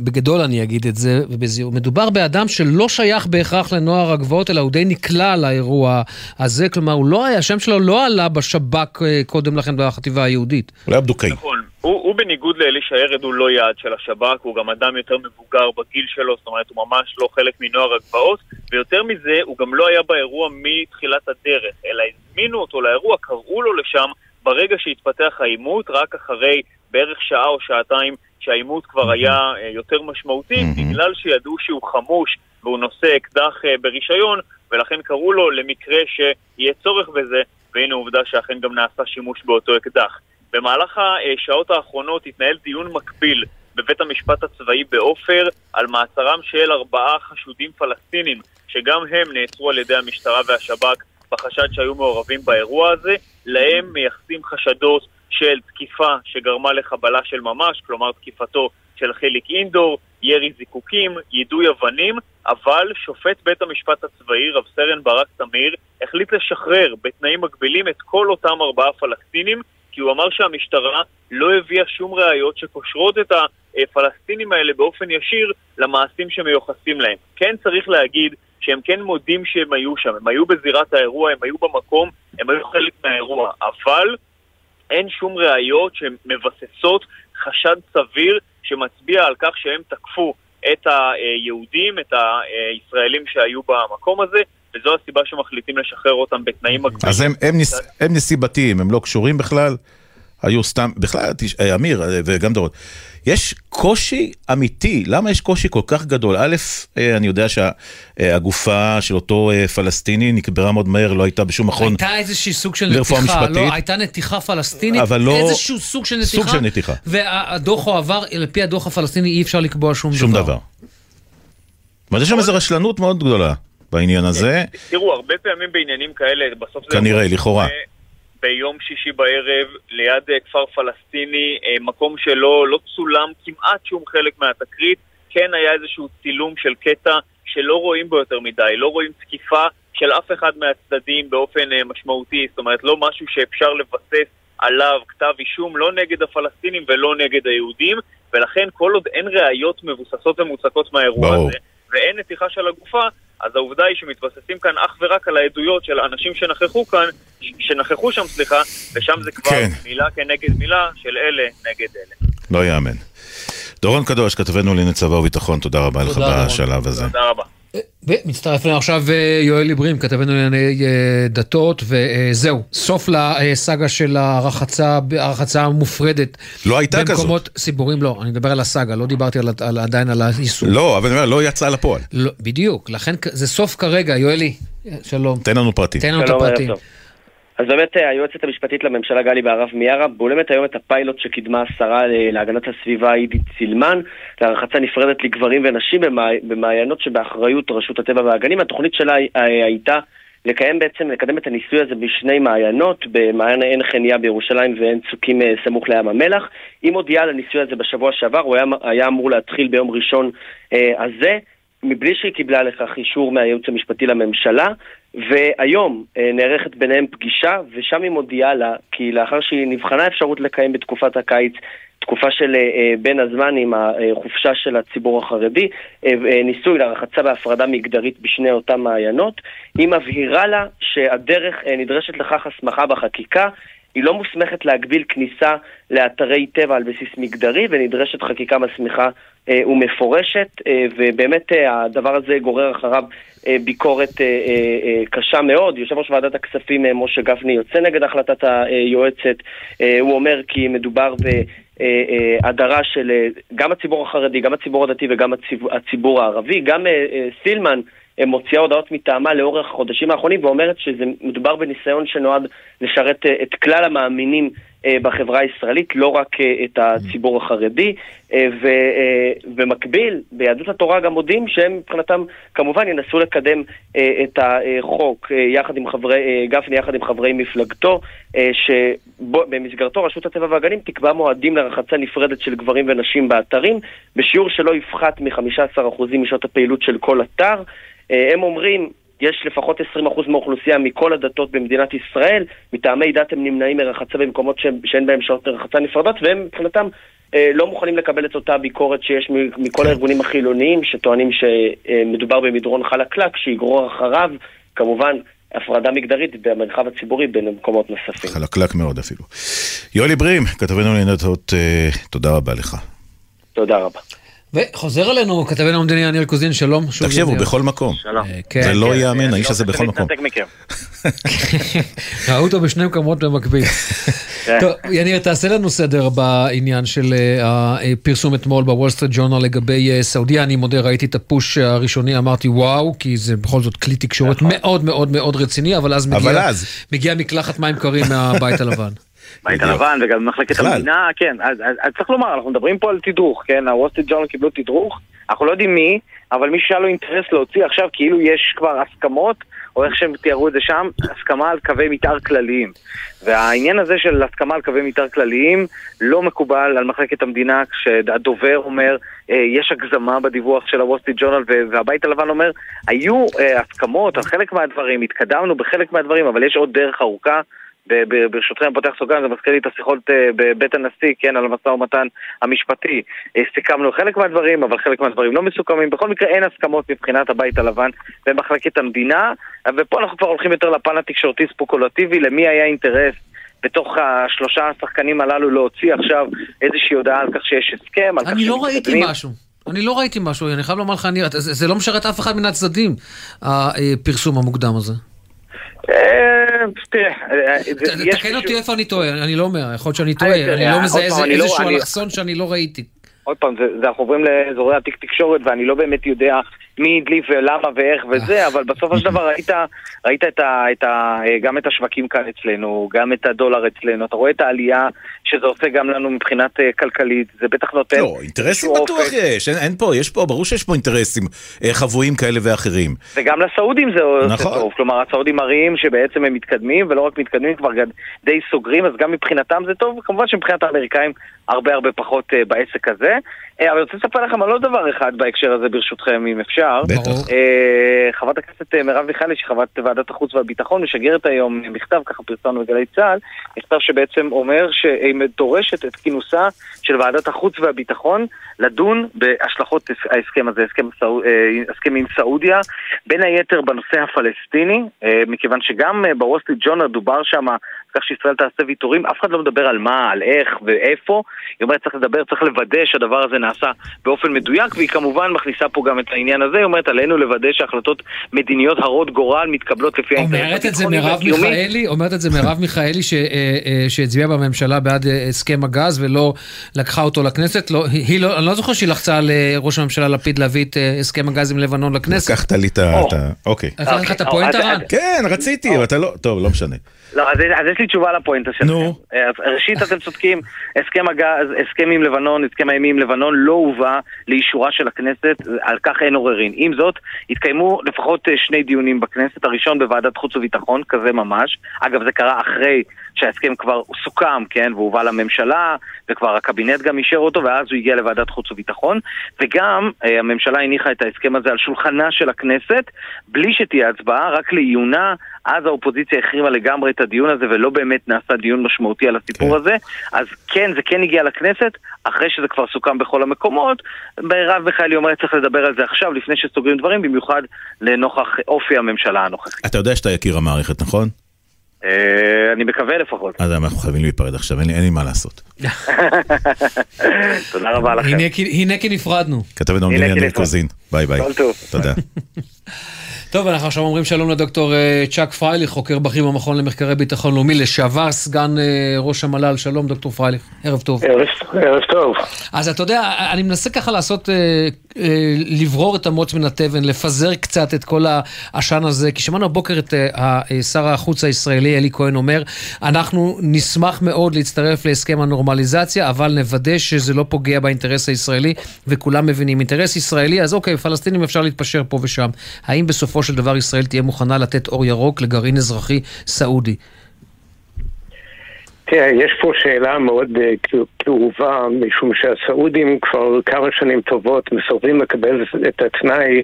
בגדול אני אגיד את זה, ובזהירות, מדובר באדם שלא שייך בהכרח לנוער הגבעות, אלא הוא די נקלע לאירוע הזה, כלומר, הוא לא היה, השם שלו לא עלה בשב"כ קודם לכן בחטיבה היהודית. הוא היה בדוקאי. נכון. הוא, הוא בניגוד לאלישע ירד הוא לא יעד של השב"כ, הוא גם אדם יותר מבוגר בגיל שלו, זאת אומרת הוא ממש לא חלק מנוער הגבעות, ויותר מזה, הוא גם לא היה באירוע מתחילת הדרך, אלא הזמינו אותו לאירוע, קראו לו לשם ברגע שהתפתח העימות, רק אחרי בערך שעה או שעתיים שהעימות כבר היה אה, יותר משמעותי, בגלל שידעו שהוא חמוש והוא נושא אקדח אה, ברישיון, ולכן קראו לו למקרה שיהיה צורך בזה, והנה עובדה שאכן גם נעשה שימוש באותו אקדח. במהלך השעות האחרונות התנהל דיון מקביל בבית המשפט הצבאי בעופר על מעצרם של ארבעה חשודים פלסטינים, שגם הם נעצרו על ידי המשטרה והשב"כ בחשד שהיו מעורבים באירוע הזה. להם מייחסים חשדות של תקיפה שגרמה לחבלה של ממש, כלומר תקיפתו של חיליק אינדור, ירי זיקוקים, יידוי אבנים, אבל שופט בית המשפט הצבאי, רב סרן ברק תמיר, החליט לשחרר בתנאים מגבילים את כל אותם ארבעה פלסטינים, כי הוא אמר שהמשטרה לא הביאה שום ראיות שקושרות את הפלסטינים האלה באופן ישיר למעשים שמיוחסים להם. כן צריך להגיד שהם כן מודים שהם היו שם, הם היו בזירת האירוע, הם היו במקום, הם היו חלק מהאירוע, אבל אין שום ראיות שמבססות חשד סביר שמצביע על כך שהם תקפו את היהודים, את הישראלים שהיו במקום הזה, וזו הסיבה שמחליטים לשחרר אותם בתנאים מגבילים. אז הם, הם, נס, הם נסיבתיים, הם לא קשורים בכלל? היו סתם, בכלל, אה, אמיר אה, וגם דורון, יש קושי אמיתי, למה יש קושי כל כך גדול? א', אה, אני יודע שהגופה של אותו פלסטיני נקברה מאוד מהר, לא הייתה בשום מכון הייתה איזושהי סוג של נתיחה, משפטית, לא, הייתה נתיחה פלסטינית, אבל לא... איזשהו סוג של נתיחה, סוג של נתיחה. והדוח הועבר, על פי הדוח הפלסטיני אי אפשר לקבוע שום, שום דבר. שום דבר. אבל יש שם איזו רשלנות מאוד גדולה בעניין הזה. תראו, הרבה פעמים בעניינים כאלה, בסוף זה... כנראה, לכאורה. ביום שישי בערב ליד אה, כפר פלסטיני, אה, מקום שלא לא צולם כמעט שום חלק מהתקרית. כן היה איזשהו צילום של קטע שלא רואים בו יותר מדי, לא רואים תקיפה של אף אחד מהצדדים באופן אה, משמעותי, זאת אומרת לא משהו שאפשר לבסס עליו כתב אישום לא נגד הפלסטינים ולא נגד היהודים, ולכן כל עוד אין ראיות מבוססות ומוצקות מהאירוע ברור. הזה, ואין נתיחה של הגופה, אז העובדה היא שמתבססים כאן אך ורק על העדויות של אנשים שנכחו כאן, שנכחו שם, סליחה, ושם זה כבר כן. מילה כנגד מילה של אלה נגד אלה. לא יאמן. דורון קדוש, כתבנו לענייני צבא וביטחון, תודה רבה תודה לך בשלב הזה. תודה רבה. ומצטרף אלינו עכשיו אה, יואל עיברים, כתבנו לענייני אה, דתות, וזהו, סוף לסאגה של הרחצה, הרחצה המופרדת. לא הייתה כזאת. במקומות ציבוריים, לא, אני מדבר על הסאגה, לא דיברתי על, על, עדיין על האיסור. לא, אבל אני אומר, לא יצא לפועל. לא, בדיוק, לכן זה סוף כרגע, יואלי, שלום. תן לנו פרטים. תן לנו את הפרטים. אז באמת אה, היועצת המשפטית לממשלה גלי בהרב מיארה בולמת היום את הפיילוט שקידמה השרה להגנת הסביבה עידית סילמן להרחצה נפרדת לגברים ונשים במעיינות שבאחריות רשות הטבע והגנים. התוכנית שלה אה, הייתה לקיים בעצם, לקדם את הניסוי הזה בשני מעיינות, במעיין עין חניה בירושלים ועין צוקים אה, סמוך לים המלח. היא מודיעה על הניסוי הזה בשבוע שעבר, הוא היה, היה אמור להתחיל ביום ראשון אה, הזה. מבלי שהיא קיבלה לכך אישור מהייעוץ המשפטי לממשלה, והיום אה, נערכת ביניהם פגישה, ושם היא מודיעה לה כי לאחר שהיא נבחנה אפשרות לקיים בתקופת הקיץ תקופה של אה, אה בין הזמן עם החופשה של הציבור החרדי, ניסוי להרחצה בהפרדה מגדרית בשני אותם מעיינות. היא מבהירה לה שהדרך נדרשת לכך הסמכה בחקיקה, היא לא מוסמכת להגביל כניסה לאתרי טבע על בסיס מגדרי ונדרשת חקיקה מסמיכה ומפורשת אה, ובאמת אה, הדבר הזה גורר אחריו אה, ביקורת אה, אה, אה, קשה מאוד. יושב ראש ועדת הכספים אה, משה גפני יוצא נגד החלטת היועצת, אה, הוא אומר כי מדובר ב... הדרה אה, של גם הציבור החרדי, גם הציבור הדתי וגם הציבור, הערבי. גם סילמן מוציאה הודעות מטעמה לאורך החודשים האחרונים ואומרת שמדובר בניסיון שנועד לשרת את כלל המאמינים אה, בחברה הישראלית, לא רק אה, את הציבור החרדי. אה, ובמקביל, ביהדות התורה גם מודים שהם מבחינתם כמובן ינסו לקדם את החוק יחד עם חברי, גפני יחד עם חברי מפלגתו, שבמסגרתו רשות הטבע והגנים תקבע מועדים לרחצה נפרדת של גברים ונשים באתרים, בשיעור שלא יפחת מ-15% משעות הפעילות של כל אתר. הם אומרים, יש לפחות 20% מהאוכלוסייה מכל הדתות במדינת ישראל, מטעמי דת הם נמנעים מרחצה במקומות שאין בהם שעות רחצה נפרדות, והם מבחינתם אה, לא מוכנים לקבל את אותה ביקורת שיש מכל כן. הארגונים החילוניים, שטוענים שמדובר במדרון חלקלק, שיגרור אחריו, כמובן, הפרדה מגדרית במרחב הציבורי בין מקומות נוספים. חלקלק מאוד אפילו. יולי ברים, כתבנו לענייני אה, תודה רבה לך. תודה רבה. וחוזר אלינו כתבנו המדיני יניר קוזין, שלום. תקשיב, הוא בכל מקום. שלום. אה, כן, זה לא כן, ייאמן, האיש הזה בכל מקום. (laughs) ראו אותו בשני מקומות במקביל. כן. טוב, יניר, תעשה לנו סדר בעניין של אה, הפרסום אתמול בוול סטריט ג'ורנל לגבי אה, סעודיה. אני מודה, ראיתי את ה push הראשוני, אמרתי וואו, כי זה בכל זאת כלי תקשורת נכון. מאוד מאוד מאוד רציני, אבל אז מגיע מקלחת מים קרים מהבית הלבן. (laughs) בית הלבן וגם במחלקת. המדינה, כן, אז, אז, אז צריך לומר, אנחנו מדברים פה על תדרוך, כן, הווסטי ג'ורנל קיבלו תדרוך, אנחנו לא יודעים מי, אבל מי שהיה לו אינטרס להוציא עכשיו כאילו יש כבר הסכמות, או איך שהם תיארו את זה שם, הסכמה על קווי מתאר כלליים. והעניין הזה של הסכמה על קווי מתאר כלליים לא מקובל על מחלקת המדינה כשהדובר אומר אה, יש הגזמה בדיווח של הווסטי ג'ורנל והבית הלבן אומר היו אה, הסכמות על חלק מהדברים, התקדמנו בחלק מהדברים, אבל יש עוד דרך ארוכה ברשותכם, אני פותח סוגריים, זה מזכיר לי את השיחות אה, בבית הנשיא, כן, על המשא ומתן המשפטי. אה, סיכמנו חלק מהדברים, אבל חלק מהדברים לא מסוכמים. בכל מקרה, אין הסכמות מבחינת הבית הלבן ומחלקת המדינה, ופה אנחנו כבר הולכים יותר לפן התקשורתי ספקולטיבי, למי היה אינטרס בתוך השלושה השחקנים הללו להוציא עכשיו איזושהי הודעה על כך שיש הסכם, על כך אני לא ראיתי. משהו. אני לא ראיתי משהו, אני חייב לומר לך, אני, זה, זה לא משרת אף אחד מן הצדדים, הפרסום המוקדם הזה. אה, תראה, אה, יש תקן אותי איפה אני טועה, אני לא אומר, יכול להיות שאני אה, טועה, אני לא מזהה לא- איזשהו אלכסון שאני לא ראיתי. עוד פעם, אנחנו עוברים לאזורי התיק תקשורת ואני לא באמת יודע מי הדליף ולמה ואיך וזה, אבל בסופו של דבר ראית, ראית את ה, את ה, גם את השווקים כאן אצלנו, גם את הדולר אצלנו, אתה רואה את העלייה שזה עושה גם לנו מבחינת אה, כלכלית, זה בטח נותן... לא, אינטרסים בטוח אופק. יש, אין, אין פה, יש פה, ברור שיש פה אינטרסים אה, חבויים כאלה ואחרים. וגם לסעודים זה עושה נכון. טוב, כלומר הסעודים מראים שבעצם הם מתקדמים, ולא רק מתקדמים, כבר די סוגרים, אז גם מבחינתם זה טוב, וכמובן שמבחינת האמריקאים הרבה הרבה פחות אה, בעסק הזה. אה, אבל אני רוצה לספר לכם על עוד דבר אחד בהקשר הזה ברשותכם, אם אפשר. בטח. אה, חברת הכנסת אה, מרב מיכאלי, שהיא חברת ועדת החוץ והביטחון, משגרת היום מכתב, ככה פרסמנו בגלי צה"ל, מכתב שבעצם אומר שהיא דורשת את כינוסה של ועדת החוץ והביטחון לדון בהשלכות ההסכם הזה, הסכם, הסכם עם סעודיה, בין היתר בנושא הפלסטיני, אה, מכיוון שגם בוול סטריט ג'ורנל דובר שם כך שישראל תעשה ויתורים, אף אחד לא מדבר על מה, על איך ואיפה, היא אומרת צריך לדבר, צריך לוודא שהדבר הזה נעשה באופן מדויק, והיא כמובן מכניסה פה גם את העניין הזה, היא אומרת עלינו לוודא שהחלטות מדיניות הרות גורל מתקבלות לפי האינטרס אומרת את זה הביטחוני מרב והקיומי. מיכאלי, אומרת את זה מרב מיכאלי ש- אה, אה, שהצביעה בממשלה בעד אה, הסכם הגז ולא לקחה אותו לכנסת. לא, היא לא, אני לא זוכר שהיא לחצה על ראש הממשלה לפיד להביא את הסכם הגז עם לבנון לכנסת. לקחת לי את ה... אוקיי. לקחת לך את הפואנטה רן? כן, רציתי, אבל אתה לא... טוב, לא משנה. לא, אז, אז יש לי תשובה לפואנטה שלכם. נו. אז ראשית, אתם צודקים, הסכם הגז, הסכם עם לבנון, הסכם הימי עם לבנון, לא הובא לאישורה של הכנסת, על כך אין עוררין. עם זאת, התקיימו לפחות אה, שני דיונים בכנסת, הראשון בוועדת חוץ וביטחון, כזה ממש. אגב, זה קרה אחרי שההסכם כבר סוכם, כן, והובא לממשלה, וכבר הקבינט גם אישר אותו, ואז הוא הגיע לוועדת חוץ וביטחון. וגם אה, הממשלה הניחה את ההסכם הזה על שולחנה של הכנסת, בלי שתהיה הצבעה, רק לעיונה. אז האופוזיציה החרימה לגמרי את הדיון הזה ולא באמת נעשה דיון משמעותי על הסיפור כן. הזה. אז כן, זה כן הגיע לכנסת, אחרי שזה כבר סוכם בכל המקומות. מרב מיכאלי אומרת צריך לדבר על זה עכשיו, לפני שסוגרים דברים, במיוחד לנוכח אופי הממשלה הנוכחית. אתה יודע שאתה יקיר המערכת, נכון? אה, אני מקווה לפחות. אז אנחנו חייבים להיפרד עכשיו, אין לי- מה לעשות. (laughs) תודה רבה לכם. הנה כי- נפרדנו. כתבת הנה, המדינה ניר. קוזין, ביי ביי. כל טוב. תודה. (laughs) טוב, אנחנו עכשיו אומרים שלום לדוקטור אה, צ'אק פרייליך, חוקר בכיר במכון למחקרי ביטחון לאומי, לשעבר סגן אה, ראש המל"ל. שלום, דוקטור פרייליך, ערב טוב. ערב טוב. אז אתה יודע, אני מנסה ככה לעשות, אה, לברור את המוץ מן התבן, לפזר קצת את כל העשן הזה, כי שמענו הבוקר את שר החוץ הישראלי אלי כהן אומר, אנחנו נשמח מאוד להצטרף להסכם הנורמליזציה, אבל נוודא שזה לא פוגע באינטרס הישראלי, וכולם מבינים, אינטרס ישראלי, אז אוקיי, פלסטינים אפשר להתפשר פה ושם. האם בסופו של דבר ישראל תהיה מוכנה לתת אור ירוק לגרעין אזרחי סעודי? תראה, יש פה שאלה מאוד אה, כאובה, משום שהסעודים כבר כמה שנים טובות מסרבים לקבל את התנאי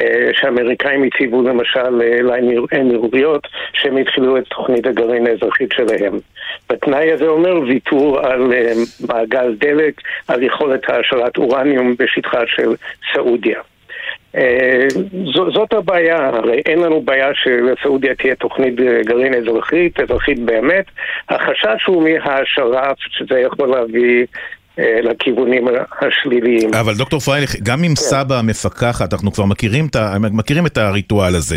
אה, שהאמריקאים הציבו למשל אה, לאמירויות, שהם התחילו את תוכנית הגרעין האזרחית שלהם. והתנאי הזה אומר ויתור על מעגל דלק, על יכולת העשרת אורניום בשטחה של סעודיה. אה, זו, זאת הבעיה, הרי אין לנו בעיה שלסעודיה תהיה תוכנית אה, גרעין אזרחית, אזרחית באמת. החשש הוא מההעשרה, שזה יכול להביא אה, לכיוונים השליליים. אבל דוקטור פרייליך, גם אם סבא מפקחת, אנחנו כבר מכירים את, ה, מכירים את הריטואל הזה.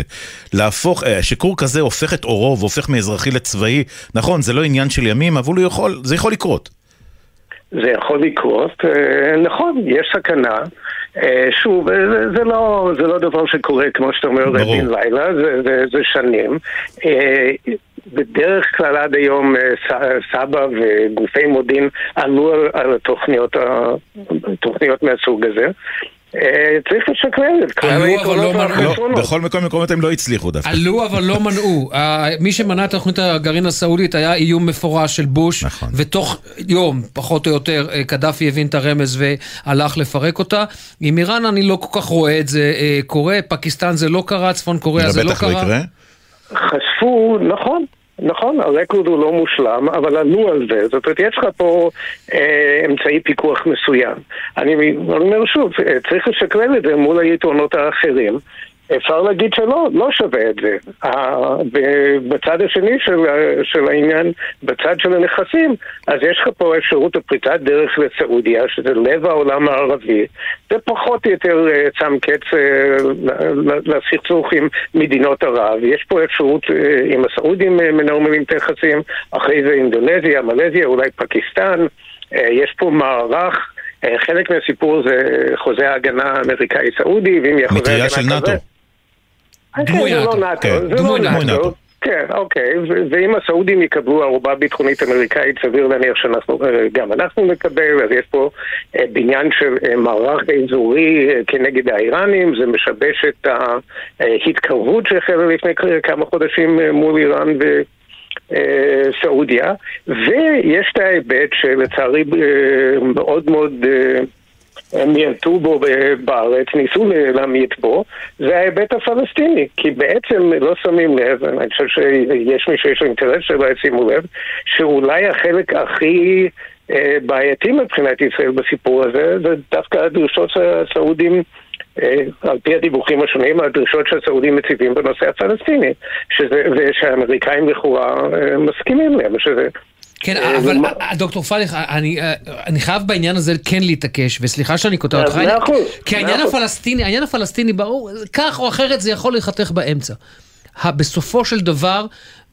להפוך, שכור כזה הופך את עורו והופך מאזרחי לצבאי, נכון, זה לא עניין של ימים, אבל הוא יכול, זה יכול לקרות. זה יכול לקרות, נכון, יש סכנה. אה, שוב, אה, זה, זה, לא, זה לא דבר שקורה, כמו שאתה אומר. בן לילה, זה, זה, זה שנים. אה, בדרך כלל עד היום סבא וגופי מודיעין עלו על, על התוכניות, תוכניות מהסוג הזה. אה, צריך לשקלל את כלל עלו, אבל היתרונות לא מנעו. לא, והחסרונות. בכל מקום מקומות הם לא הצליחו דווקא. עלו אבל לא מנעו. (laughs) מי שמנע את תוכנית הגרעין הסעודית היה איום מפורש של בוש, נכון. ותוך יום, פחות או יותר, אה, קדאפי הבין את הרמז והלך לפרק אותה. עם איראן אני לא כל כך רואה את זה אה, קורה, פקיסטן זה לא קרה, צפון קוריאה זה לא בטח לא קרה. יקרה. חשפו, נכון, נכון, הרקורד הוא לא מושלם, אבל עלו על זה. זאת אומרת, יש לך פה אה, אמצעי פיקוח מסוים. אני אני אומר שוב, אה, צריך לשקלל את זה מול היתרונות האחרים. אפשר להגיד שלא, לא שווה את זה. בצד השני של, של העניין, בצד של הנכסים, אז יש לך פה אפשרות לפריצת דרך לסעודיה, שזה לב העולם הערבי. זה פחות או יותר אה, שם קץ אה, לסכסוך עם מדינות ערב. יש פה אפשרות אה, עם הסעודים מנרמלים את היחסים, אחרי זה אינדונזיה, מלזיה, אולי פקיסטן. יש פה מערך. חלק מהסיפור זה חוזה ההגנה האמריקאי-סעודי, ואם יהיה חוזה הגנה מטריה כזה... של נאטו. כן, דמוי זה לא נאטו. נאטו, כן, דמוי לא נאטו. נאטו. כן, אוקיי, ו- ואם הסעודים יקבלו ערובה ביטחונית אמריקאית, סביר להניח שאנחנו, אה, גם אנחנו נקבל, אז יש פה אה, בניין של אה, מערך אזורי אה, כנגד האיראנים, זה משבש את ההתקרבות שהחלה לפני כמה חודשים אה, מול איראן ו... אה, סעודיה, ויש את ההיבט שלצערי אה, מאוד מאוד אה, הם מיעטו בו בארץ, ניסו ל- להמעיט בו, זה ההיבט הפלסטיני, כי בעצם לא שמים לב, אני חושב שיש מי שיש לו אינטרס שלא ישימו לב, שאולי החלק הכי אה, בעייתי מבחינת ישראל בסיפור הזה, זה דווקא הדרישות שהסעודים אה, על פי הדיווחים השונים, הדרישות שהסעודים מציבים בנושא הפלסטיני, שזה, ושהאמריקאים לכאורה אה, מסכימים להם, שזה... כן, אה, אבל אה, דוקטור אני, אה, אני חייב בעניין הזה כן להתעקש, וסליחה שאני קוטע אותך. כי העניין. הפלסטיני, העניין הפלסטיני ברור, כך או אחרת זה יכול להיחתך באמצע. בסופו של דבר,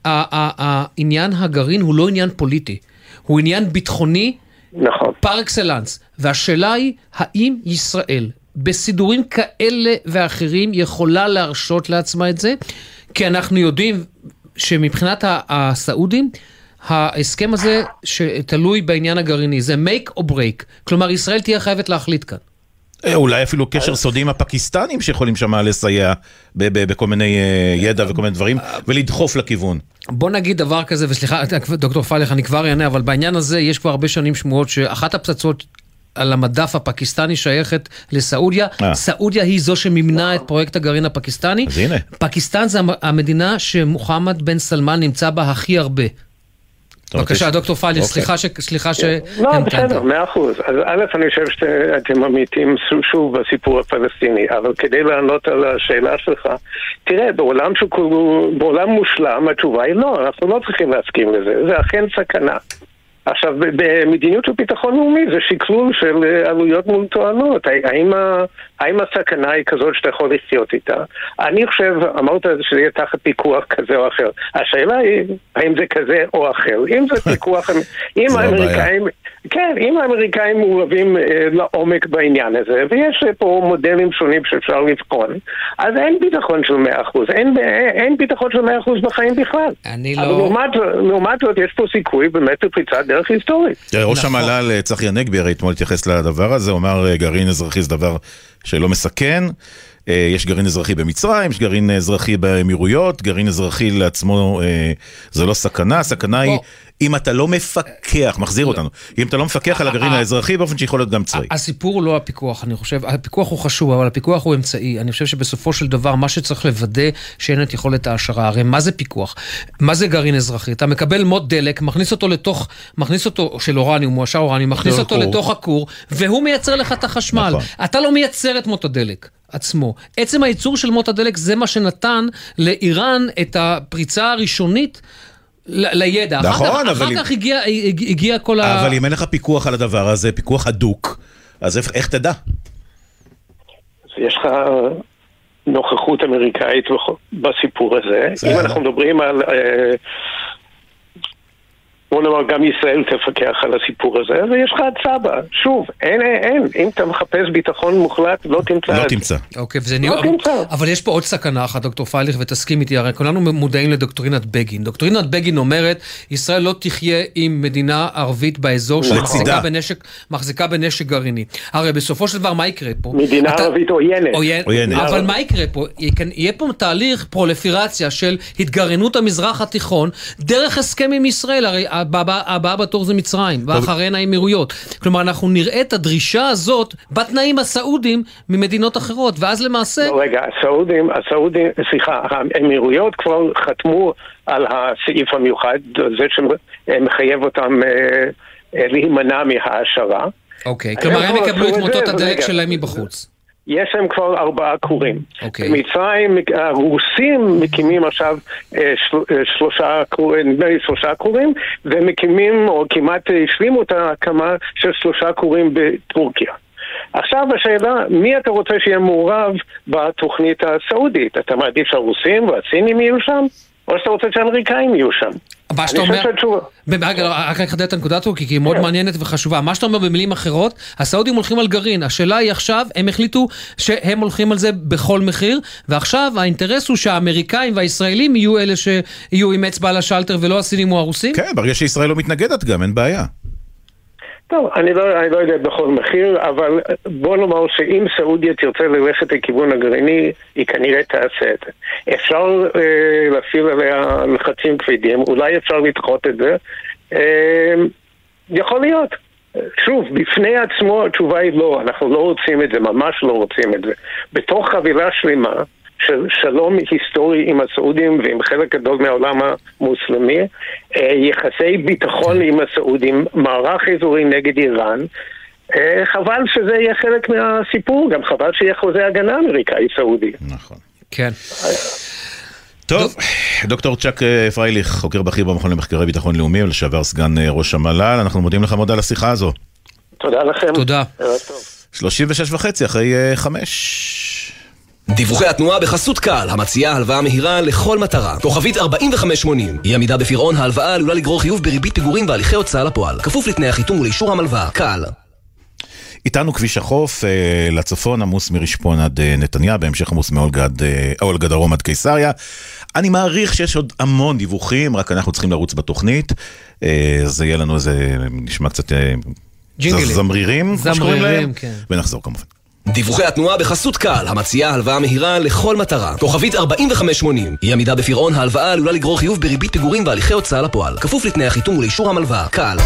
העניין הגרעין הוא לא עניין פוליטי, הוא עניין ביטחוני נכון. פר אקסלנס. והשאלה היא, האם ישראל בסידורים כאלה ואחרים יכולה להרשות לעצמה את זה? כי אנחנו יודעים שמבחינת הסעודים, ההסכם הזה שתלוי בעניין הגרעיני, זה make or break. כלומר, ישראל תהיה חייבת להחליט כאן. אה, אולי אפילו קשר סודי עם הפקיסטנים שיכולים שם לסייע ב- ב- בכל מיני אה, ידע וכל מיני דברים, ולדחוף לכיוון. בוא נגיד דבר כזה, וסליחה, (laughs) דוקטור פלח, אני כבר אענה, אבל בעניין הזה יש כבר הרבה שנים שמועות שאחת הפצצות על המדף הפקיסטני שייכת לסעודיה. אה. סעודיה היא זו שמימנה את פרויקט הגרעין הפקיסטני. אז הנה. פקיסטן זה המ- המדינה שמוחמד בן סלמן נמצא בה הכי הרבה. בבקשה, ש- דוקטור פלח, אוקיי. סליחה ש- סליחה לא, שהמתנת. בסדר, מאה אחוז. אז א', אני חושב שאתם שוב- שוב בסיפור הפלסטיני, אבל כדי לענות על השאלה שלך, תראה, בעולם, שכולו, בעולם מושלם התשובה היא לא, אנחנו לא צריכים להסכים לזה, זה אכן סכנה. עכשיו, במדיניות של ביטחון לאומי זה שקלול של אה, עלויות מול תועלות. האם, ה- האם הסכנה היא כזאת שאתה יכול לחיות איתה? אני חושב, אמרת שזה יהיה תחת פיקוח כזה או אחר. השאלה היא, האם זה כזה או אחר. אם זה (laughs) פיקוח, אם הבעיה. האמריקאים... כן, אם האמריקאים מעורבים אה, לעומק בעניין הזה, ויש אה, פה מודלים שונים שאפשר לבחון, אז אין ביטחון של 100%, אין, אין, אין ביטחון של 100% בחיים בכלל. אני אבל לא... לעומת, לעומת זאת יש פה סיכוי באמת לפריצת דרך היסטורית. תראה, ראש נכון. המל"ל אה, צחי הנגבי הרי אתמול התייחס לדבר הזה, הוא אמר אה, גרעין אזרחי זה דבר שלא מסכן. אה, יש גרעין אזרחי במצרים, יש גרעין אזרחי באמירויות, גרעין אזרחי לעצמו אה, זה לא סכנה, הסכנה היא. אם אתה לא מפקח, מחזיר אותנו, אם אתה לא מפקח על הגרעין אה, האזרחי באופן שיכול להיות גם צבאי. הסיפור הוא לא הפיקוח, אני חושב, הפיקוח הוא חשוב, אבל הפיקוח הוא אמצעי. אני חושב שבסופו של דבר, מה שצריך לוודא, שאין את יכולת ההעשרה. הרי מה זה פיקוח? מה זה גרעין אזרחי? אתה מקבל מוט דלק, מכניס אותו לתוך, מכניס אותו, של אורניום, מועשר אורניום, מכניס אותו. לתוך הכור, והוא מייצר לך את החשמל. נכון. אתה לא מייצר את מוט הדלק. עצמו. עצם הייצור של מוט הדלק זה מה שנתן לאיראן את הפריצה הראשונית ל- לידע. אחר נכון, כך, אבל אחר אם- כך הגיע, הגיע כל ה... אבל אם אין לך פיקוח על הדבר הזה, פיקוח הדוק, אז איך- איך תדע? אז יש לך נוכחות אמריקאית בסיפור הזה. אם אנחנו מדברים על... אה, בוא נאמר, גם ישראל תפקח על הסיפור הזה, ויש לך את סבא. שוב, אין, אין, אם אתה מחפש ביטחון מוחלט, לא תמצא לא. תמצא. אוקיי, וזה לא נראה... תמצא. אבל יש פה עוד סכנה אחת, דוקטור פייליך, ותסכים איתי, הרי כולנו מודעים לדוקטרינת בגין. דוקטרינת בגין אומרת, ישראל לא תחיה עם מדינה ערבית באזור. שמחזיקה בנשק, מחזיקה בנשק גרעיני. הרי בסופו של דבר, מה יקרה פה? מדינה אתה- ערבית עוינת. עוין, עוינת. אבל מה יקרה פה? יהיה פה תהליך פרולפירציה של התגרענות המזרח התיכון דרך הסכם עם ישראל, הרי הבא הבא בתור זה מצרים, ואחריהן האמירויות. כלומר, אנחנו נראה את הדרישה הזאת בתנאים הסעודיים ממדינות אחרות, ואז למעשה... לא, רגע, הסעודים, הסעודים, סליחה, האמירויות כבר חתמו על הסעיף המיוחד, זה שמחייב אותם אה, אה, להימנע מההעשרה. אוקיי, הם כלומר הם כבר יקבלו את מוטות הדלק. שלהם מבחוץ. יש להם כבר ארבעה כורים. אוקיי. במצרים, הרוסים מקימים עכשיו אה, של, אה, שלושה כורים, נדמה לי שלושה כורים, ומקימים, או כמעט השלימו את ההקמה של שלושה כורים בטורקיה. עכשיו השאלה, מי אתה רוצה שיהיה מעורב בתוכנית הסעודית? אתה מעדיף שהרוסים והסינים יהיו שם? או שאתה רוצה שהאמריקאים יהיו שם? מה שאתה אני אומר... חושב שהתשובה... ב- רגע, רק לחדד את הנקודה הזאת, כי היא מאוד כן. מעניינת וחשובה. מה שאתה אומר במילים אחרות, הסעודים הולכים על גרעין. השאלה היא עכשיו, הם החליטו שהם הולכים על זה בכל מחיר, ועכשיו האינטרס הוא שהאמריקאים והישראלים יהיו אלה שיהיו עם אצבע על השלטר ולא הסינים או הרוסים? כן, ברגע שישראל לא מתנגדת גם, אין בעיה. טוב, אני לא, אני לא יודע בכל מחיר, אבל בוא נאמר שאם סעודיה תרצה ללכת לכיוון הגרעיני, היא כנראה תעשה את זה. אפשר אה, להפעיל עליה לחצים כבדים, אולי אפשר לדחות את זה. אה, יכול להיות. שוב, בפני עצמו התשובה היא לא, אנחנו לא רוצים את זה, ממש לא רוצים את זה. בתוך חבילה שלמה של שלום היסטורי עם הסעודים ועם חלק גדול מהעולם המוסלמי, אה, יחסי ביטחון עם הסעודים, מערך אזורי נגד איראן, אה, חבל שזה יהיה חלק מהסיפור, גם חבל שיהיה חוזה הגנה אמריקאי-סעודי. נכון. כן. טוב, דוקטור צ'אק אה, פרייליך, חוקר בכיר במכון למחקרי ביטחון לאומי ולשעבר סגן ראש המל"ל, אנחנו מודים לך מאוד על השיחה הזו. תודה לכם. תודה. ערב טוב. 36 וחצי אחרי חמש. דיווחי התנועה בחסות קל, המציעה הלוואה מהירה לכל מטרה. כוכבית 4580. אי עמידה בפירעון ההלוואה עלולה לגרור חיוב בריבית פיגורים והליכי הוצאה לפועל. כפוף לתנאי החיתום ולאישור המלוואה. קל. איתנו כביש החוף אה, לצפון, עמוס מרשפון עד אה, נתניה, בהמשך עמוס מאולגד אה, דרום עד קיסריה. אני מעריך שיש עוד המון דיווחים, רק אנחנו צריכים לרוץ בתוכנית. זה יהיה לנו איזה, נשמע קצת... ג'ינגלים. זמרירים, כמו שקוראים זמרירים, להם. כן. ונחזור כמובן. דיווחי התנועה בחסות קל, המציעה הלוואה מהירה לכל מטרה. כוכבית 4580. אי עמידה בפירעון ההלוואה עלולה לגרור חיוב בריבית פיגורים והליכי הוצאה לפועל. כפוף לתנאי החיתום ולאישור המלוואה. קל.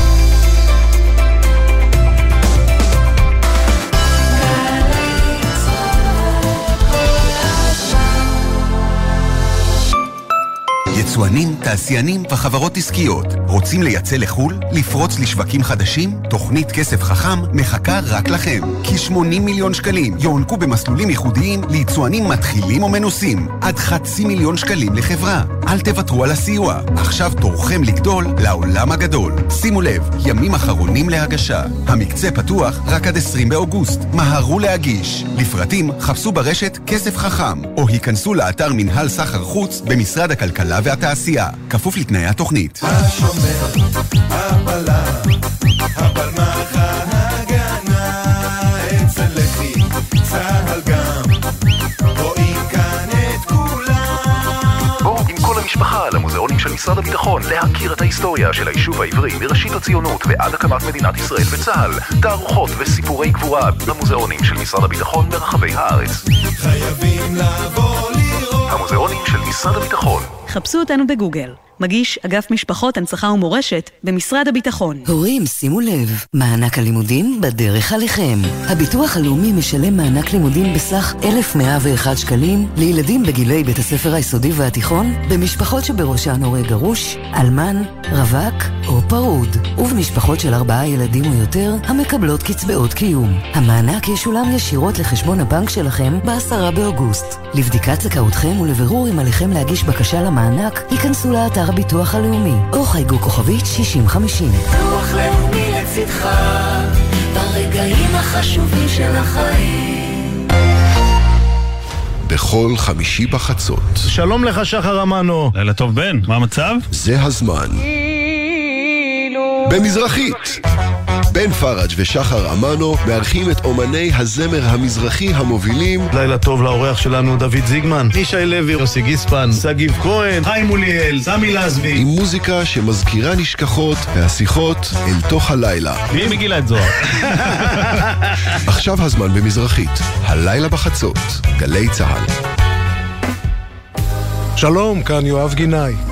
יצואנים, תעשיינים וחברות עסקיות רוצים לייצא לחו"ל? לפרוץ לשווקים חדשים? תוכנית כסף חכם מחכה רק לכם. כ-80 מיליון שקלים יוענקו במסלולים ייחודיים ליצואנים מתחילים או מנוסים. עד חצי מיליון שקלים לחברה. אל תוותרו על הסיוע. עכשיו תורכם לגדול לעולם הגדול. שימו לב, ימים אחרונים להגשה. המקצה פתוח רק עד 20 באוגוסט. מהרו להגיש. לפרטים חפשו ברשת כסף חכם, או היכנסו לאתר מנהל סחר חוץ במשרד הכלכלה והתעשייה. כפוף לתנאי התוכנית. השומר, הבלם, הבלמח ההגנה, אצל לחי, צהל גם, רואים כאן את כולם. בואו עם כל המשפחה למוזיאונים של משרד הביטחון להכיר את ההיסטוריה של היישוב העברי מראשית הציונות ועד הקמת מדינת ישראל וצה"ל, תערוכות וסיפורי גבורה במוזיאונים של משרד הביטחון ברחבי הארץ. חייבים לבוא לראות. המוזיאונים של משרד הביטחון חפשו אותנו בגוגל. מגיש אגף משפחות, הנצחה ומורשת במשרד הביטחון. הורים, שימו לב, מענק הלימודים בדרך עליכם. הביטוח הלאומי משלם מענק לימודים בסך 1,101 שקלים לילדים בגילי בית הספר היסודי והתיכון, במשפחות שבראשן הורה גרוש, אלמן, רווק או פרוד, ובמשפחות של ארבעה ילדים או יותר המקבלות קצבאות קיום. המענק ישולם ישירות לחשבון הבנק שלכם ב-10 באוגוסט. לבדיקת זכאותכם ולבירור אם עליכם להגיש בקשה למענק, היכנסו לאתר הביטוח הלאומי, או חייגו כוכבית 6050. ביטוח לאומי לצדך, ברגעים החשובים של החיים. בכל חמישי בחצות. שלום לך, שחר אמנו. לילה טוב, בן, מה המצב? זה הזמן במזרחית. בן פראג' ושחר אמנו מארחים את אומני הזמר המזרחי המובילים לילה טוב לאורח שלנו דוד זיגמן, ישי לוי, יוסי גיספן, שגיב כהן, חיים מוליאל, סמי לזבי עם מוזיקה שמזכירה נשכחות והשיחות אל תוך הלילה. מי מגילת זוהר? (laughs) עכשיו הזמן במזרחית, הלילה בחצות, גלי צה"ל. שלום, כאן יואב גינאי.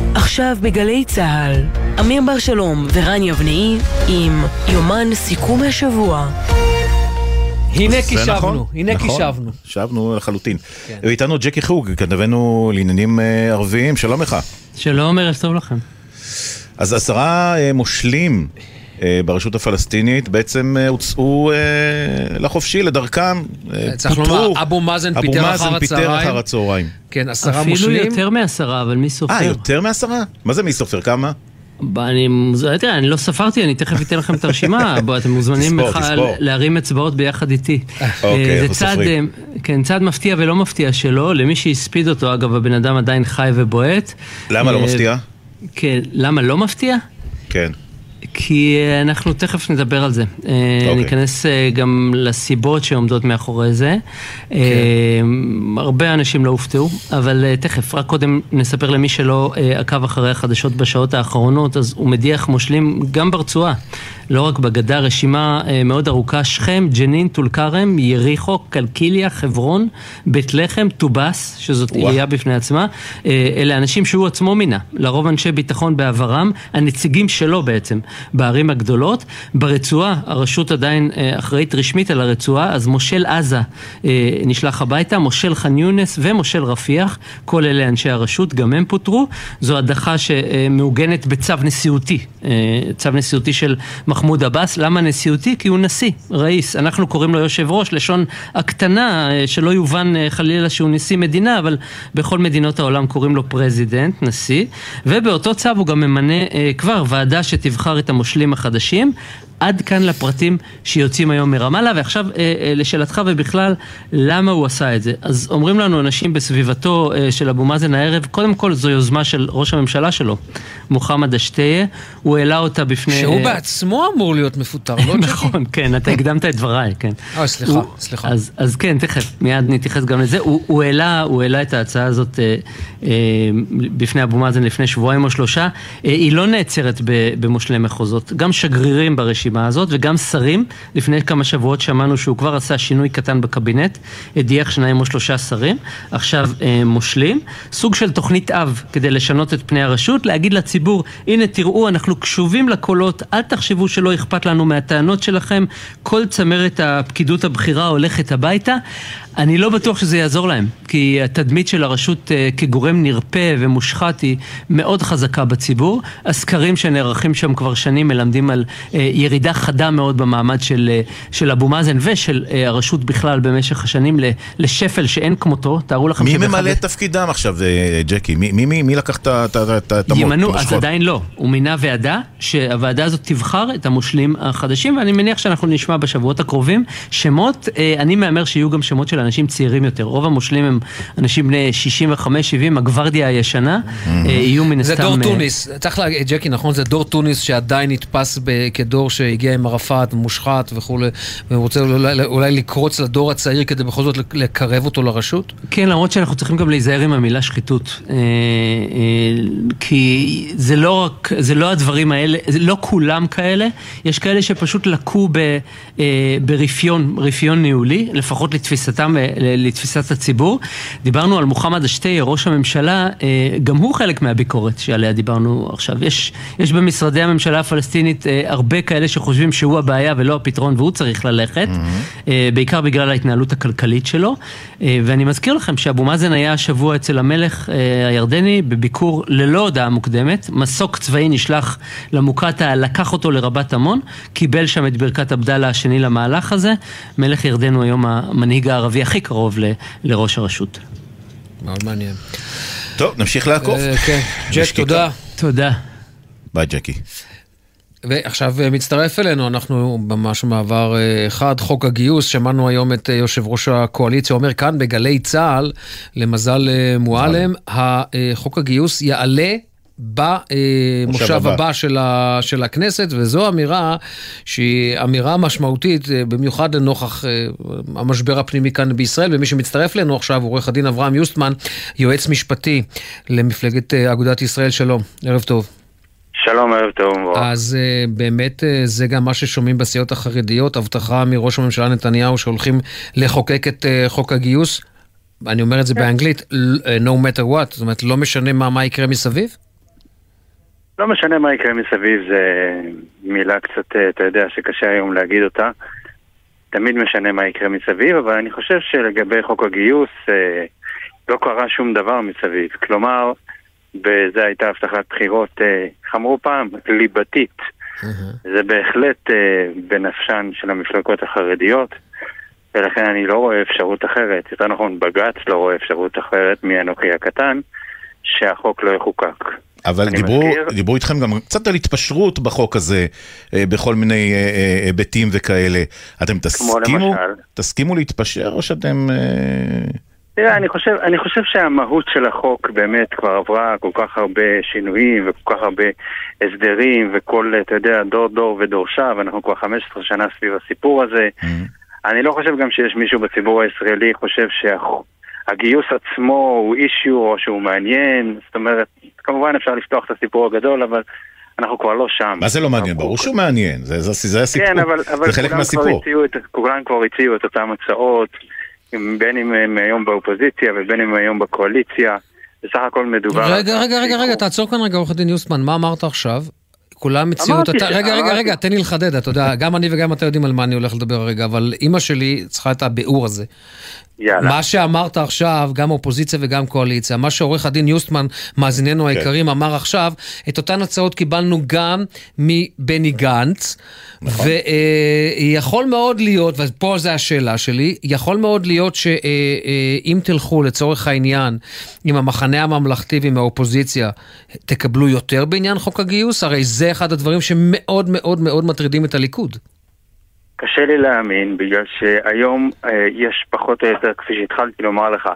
עכשיו בגלי צה"ל, אמיר בר שלום ורן יבנאי עם יומן סיכום השבוע. הנה זה קישבנו, נכון, הנה נכון, קישבנו. שבנו לחלוטין. כן. ואיתנו ג'קי חוג, כתבנו לעניינים אה, ערביים, שלום לך. שלום, ערב טוב לכם. אז עשרה אה, מושלים ברשות הפלסטינית בעצם אה, הוצאו אה, לחופשי, לדרכם, אה, צריך פוטרו. לומר, אבו מאזן אבו פיטר מאזן אחר פיטר הצהריים. אחר הצהריים. כן, עשרה אפילו מושלים. יותר מעשרה, אבל מי סופר? אה, יותר מעשרה? מה זה מי סופר? כמה? אני, תראה, אני לא ספרתי, אני תכף אתן לכם את הרשימה, (laughs) בוא, אתם מוזמנים תספור, בכלל תספור. להרים אצבעות ביחד איתי. אוקיי, אה, זה אנחנו צעד, סופרים. אה, כן, צעד מפתיע ולא מפתיע שלו, למי שהספיד אותו, אגב, הבן אדם עדיין חי ובועט. למה לא אה, מפתיע? כן, למה לא מפתיע? כן. כי אה, אנחנו תכף נדבר על זה. אה, אוקיי. ניכנס אה, גם לסיבות שעומדות מאחורי זה. כן. אה, הרבה אנשים לא הופתעו, אבל תכף, רק קודם נספר למי שלא עקב אחרי החדשות בשעות האחרונות, אז הוא מדיח מושלים גם ברצועה. לא רק בגדה, רשימה אה, מאוד ארוכה, שכם, ג'נין, טול כרם, יריחו, קלקיליה, חברון, בית לחם, טובאס, שזאת. עירייה בפני עצמה. אה, אלה אנשים שהוא עצמו מינה, לרוב אנשי ביטחון בעברם, הנציגים שלו בעצם, בערים הגדולות. ברצועה, הרשות עדיין אה, אחראית רשמית על הרצועה, אז מושל עזה נשלח הביתה, מושל ח'אן יונס ומושל רפיח, כל אלה אנשי הרשות, גם הם פוטרו. זו הדחה שמעוגנת בצו נשיאותי, צו נשיאותי של מחמוד עבאס. למה נשיאותי? כי הוא נשיא, ראיס. אנחנו קוראים לו יושב ראש, לשון הקטנה, אה, שלא יובן אה, חלילה שהוא נשיא מדינה, אבל בכל מדינות העולם קוראים לו president, נשיא. ובאותו צו הוא גם ממנה אה, כבר ועדה שתבחר את המושלים החדשים. עד כאן לפרטים שיוצאים היום מרמאללה, ועכשיו אה, אה, לשאלתך ובכלל, למה הוא עשה את זה? אז אומרים לנו אנשים בסביבתו אה, של אבו מאזן הערב, קודם כל זו יוזמה של ראש הממשלה שלו, מוחמד אשתיה, הוא העלה אותה בפני... שהוא בעצמו אמור להיות מפוטר, לא (laughs) ג'קי? נכון, כן, אתה הקדמת את דבריי, כן. אה, סליחה, סליחה. אז, כן, תכף, מיד נתייחס גם לזה. הוא, העלה, את ההצעה הזאת בפני אבו מאזן לפני שבועיים או שלושה. היא לא נעצרת במושלי מחוזות. גם שגרירים ברשימה הזאת וגם שרים. לפני כמה שבועות שמענו שהוא כבר עשה שינוי קטן בקבינט, הדיח שניים או שלושה שרים. עכשיו אה, מושלים. סוג של תוכנית אב כדי לשנות את פני הרשות, להגיד לציבור, הנה תראו, אנחנו קשובים לקולות, אל תחשבו שלא אכפת לנו מהטענות שלכם, כל צמרת הפקידות הבכירה הולכת הביתה. אני לא בטוח שזה יעזור להם, כי התדמית של הרשות אה, כגורם נרפה ומושחת היא מאוד חזקה בציבור. הסקרים שנערכים שם כבר שנים מלמדים על אה, ירידה חדה מאוד במעמד של, אה, של אבו מאזן ושל הרשות בכלל במשך השנים לשפל שאין כמותו. תארו לכם מי ממלא את תפקידם עכשיו, ג'קי? מי- מי- מי מי לקח את ה- את ה- את ה- את המות- ימנו, אז המושכות? עדיין לא. הוא מינה ועדה, שהוועדה הזאת תבחר את המושלים החדשים, ואני מניח שאנחנו נשמע בשבועות הקרובים שמות, אני מהמר שיהיו גם שמות של אנשים צעירים יותר. רוב המושלים הם אנשים בני 65-70, הגוורדיה הישנה, אה, יהיו מן זה הסתם... דור אה, טוניס, צריך להגיד, ג'קי, נכון? זה דור טוניס שעדיין נתפס כדור שהגיע עם ערפאת, מושחת וכולי, ורוצה אולי, לקרוץ לדור הצעיר כדי בכל זאת לקרב אותו לרשות? כן, למרות שאנחנו צריכים גם להיזהר עם המילה שחיתות. אה, אה, כי זה לא רק, זה לא הדברים האלה, זה לא כולם כאלה, יש כאלה שפשוט לקו ב, אה, ברפיון, רפיון ניהולי, לפחות לתפיסתם, אה, לתפיסת הציבור. דיברנו על מוחמד אשתיה, ראש הממשלה, אה, גם הוא חלק מהביקורת שעליה דיברנו עכשיו. יש, יש במשרדי הממשלה הפלסטינית אה, הרבה כאלה שחושבים שהוא הבעיה ולא הפתרון והוא צריך ללכת, אה, בעיקר בגלל ההתנהלות הכלכלית שלו. ואני מזכיר לכם שאבו מאזן היה השבוע אצל המלך הירדני בביקור ללא הודעה מוקדמת, מסוק צבאי נשלח למוקטעה, לקח אותו לרבת עמון, קיבל שם את ברכת עבדאללה השני למהלך הזה. מלך ירדן הוא היום המנהיג הערבי הכי קרוב ל- לראש הרשות. מאוד מעניין. טוב, נמשיך לעקוב. אה, כן, ג'ק. תודה. תודה. ביי, ג'קי. ועכשיו אה, מצטרף אלינו, אנחנו ממש במעבר אה, אחד, חוק הגיוס, שמענו היום את יושב ראש הקואליציה אומר כאן בגלי צה"ל, למזל מועלם, חוק הגיוס יעלה במושב הבא. הבא של, ה, של הכנסת, וזו אמירה שהיא אמירה משמעותית, אה, במיוחד לנוכח אה, המשבר הפנימי כאן בישראל, ומי שמצטרף אלינו עכשיו, עורך הדין אברהם יוסטמן, יועץ משפטי למפלגת אה, אגודת ישראל, שלום, ערב טוב. שלום, ערב טוב ומבורך. אז uh, באמת uh, זה גם מה ששומעים בסיעות החרדיות, הבטחה מראש הממשלה נתניהו שהולכים לחוקק את uh, חוק הגיוס. אני אומר את זה באנגלית, ל- uh, no matter what, זאת אומרת, לא משנה מה, מה יקרה מסביב? לא משנה מה יקרה מסביב, זה מילה קצת, אה, אתה יודע, שקשה היום להגיד אותה. תמיד משנה מה יקרה מסביב, אבל אני חושב שלגבי חוק הגיוס, אה, לא קרה שום דבר מסביב. כלומר, וזו הייתה הבטחת בחירות, אה, אמרו פעם, ליבתית. זה בהחלט אה, בנפשן של המפלגות החרדיות, ולכן אני לא רואה אפשרות אחרת, יותר נכון בג"ץ לא רואה אפשרות אחרת מאנוכי הקטן, שהחוק לא יחוקק. אבל דיברו, מזכיר- דיברו איתכם גם קצת על התפשרות בחוק הזה, אה, בכל מיני אה, אה, היבטים וכאלה. אתם תסכימו? תסכימו להתפשר או שאתם... אה, תראה, אני חושב, אני חושב שהמהות של החוק באמת כבר עברה כל כך הרבה שינויים וכל כך הרבה הסדרים וכל, אתה יודע, דור דור ודורשיו, אנחנו כבר 15 שנה סביב הסיפור הזה. אני לא חושב גם שיש מישהו בציבור הישראלי חושב שהגיוס עצמו הוא אישיו או שהוא מעניין, זאת אומרת, כמובן אפשר לפתוח את הסיפור הגדול, אבל אנחנו כבר לא שם. מה זה לא מעניין? ברור שהוא מעניין, זה, זה, זה הסיפור, כן, אבל, אבל זה חלק מהסיפור. כולם כבר הציעו את אותן הצעות, בין אם הם היום באופוזיציה ובין אם הם היום בקואליציה. בסך הכל מדובר... רגע, רגע, רגע, רגע, תעצור כאן רגע, עורך הדין יוסטמן, מה אמרת עכשיו? כולם הציעו את אותה... ש- רגע, רגע, רגע, תן לי לחדד, אתה יודע, גם אני וגם אתה יודעים על מה אני הולך לדבר הרגע, אבל אימא שלי צריכה את הביאור הזה. יאללה. מה שאמרת עכשיו, גם אופוזיציה וגם קואליציה, מה שעורך הדין יוסטמן, מאזיננו כן. היקרים, אמר עכשיו, את אותן הצעות קיבלנו גם מבני גנץ, נכון. ויכול מאוד להיות, ופה זה השאלה שלי, יכול מאוד להיות שאם תלכו לצורך העניין עם המחנה הממלכתי ועם האופוזיציה, תקבלו יותר בעניין חוק הגיוס? הרי זה אחד הדברים שמאוד מאוד מאוד מטרידים את הליכוד. קשה לי להאמין, בגלל שהיום אה, יש פחות או יותר, כפי שהתחלתי לומר לך,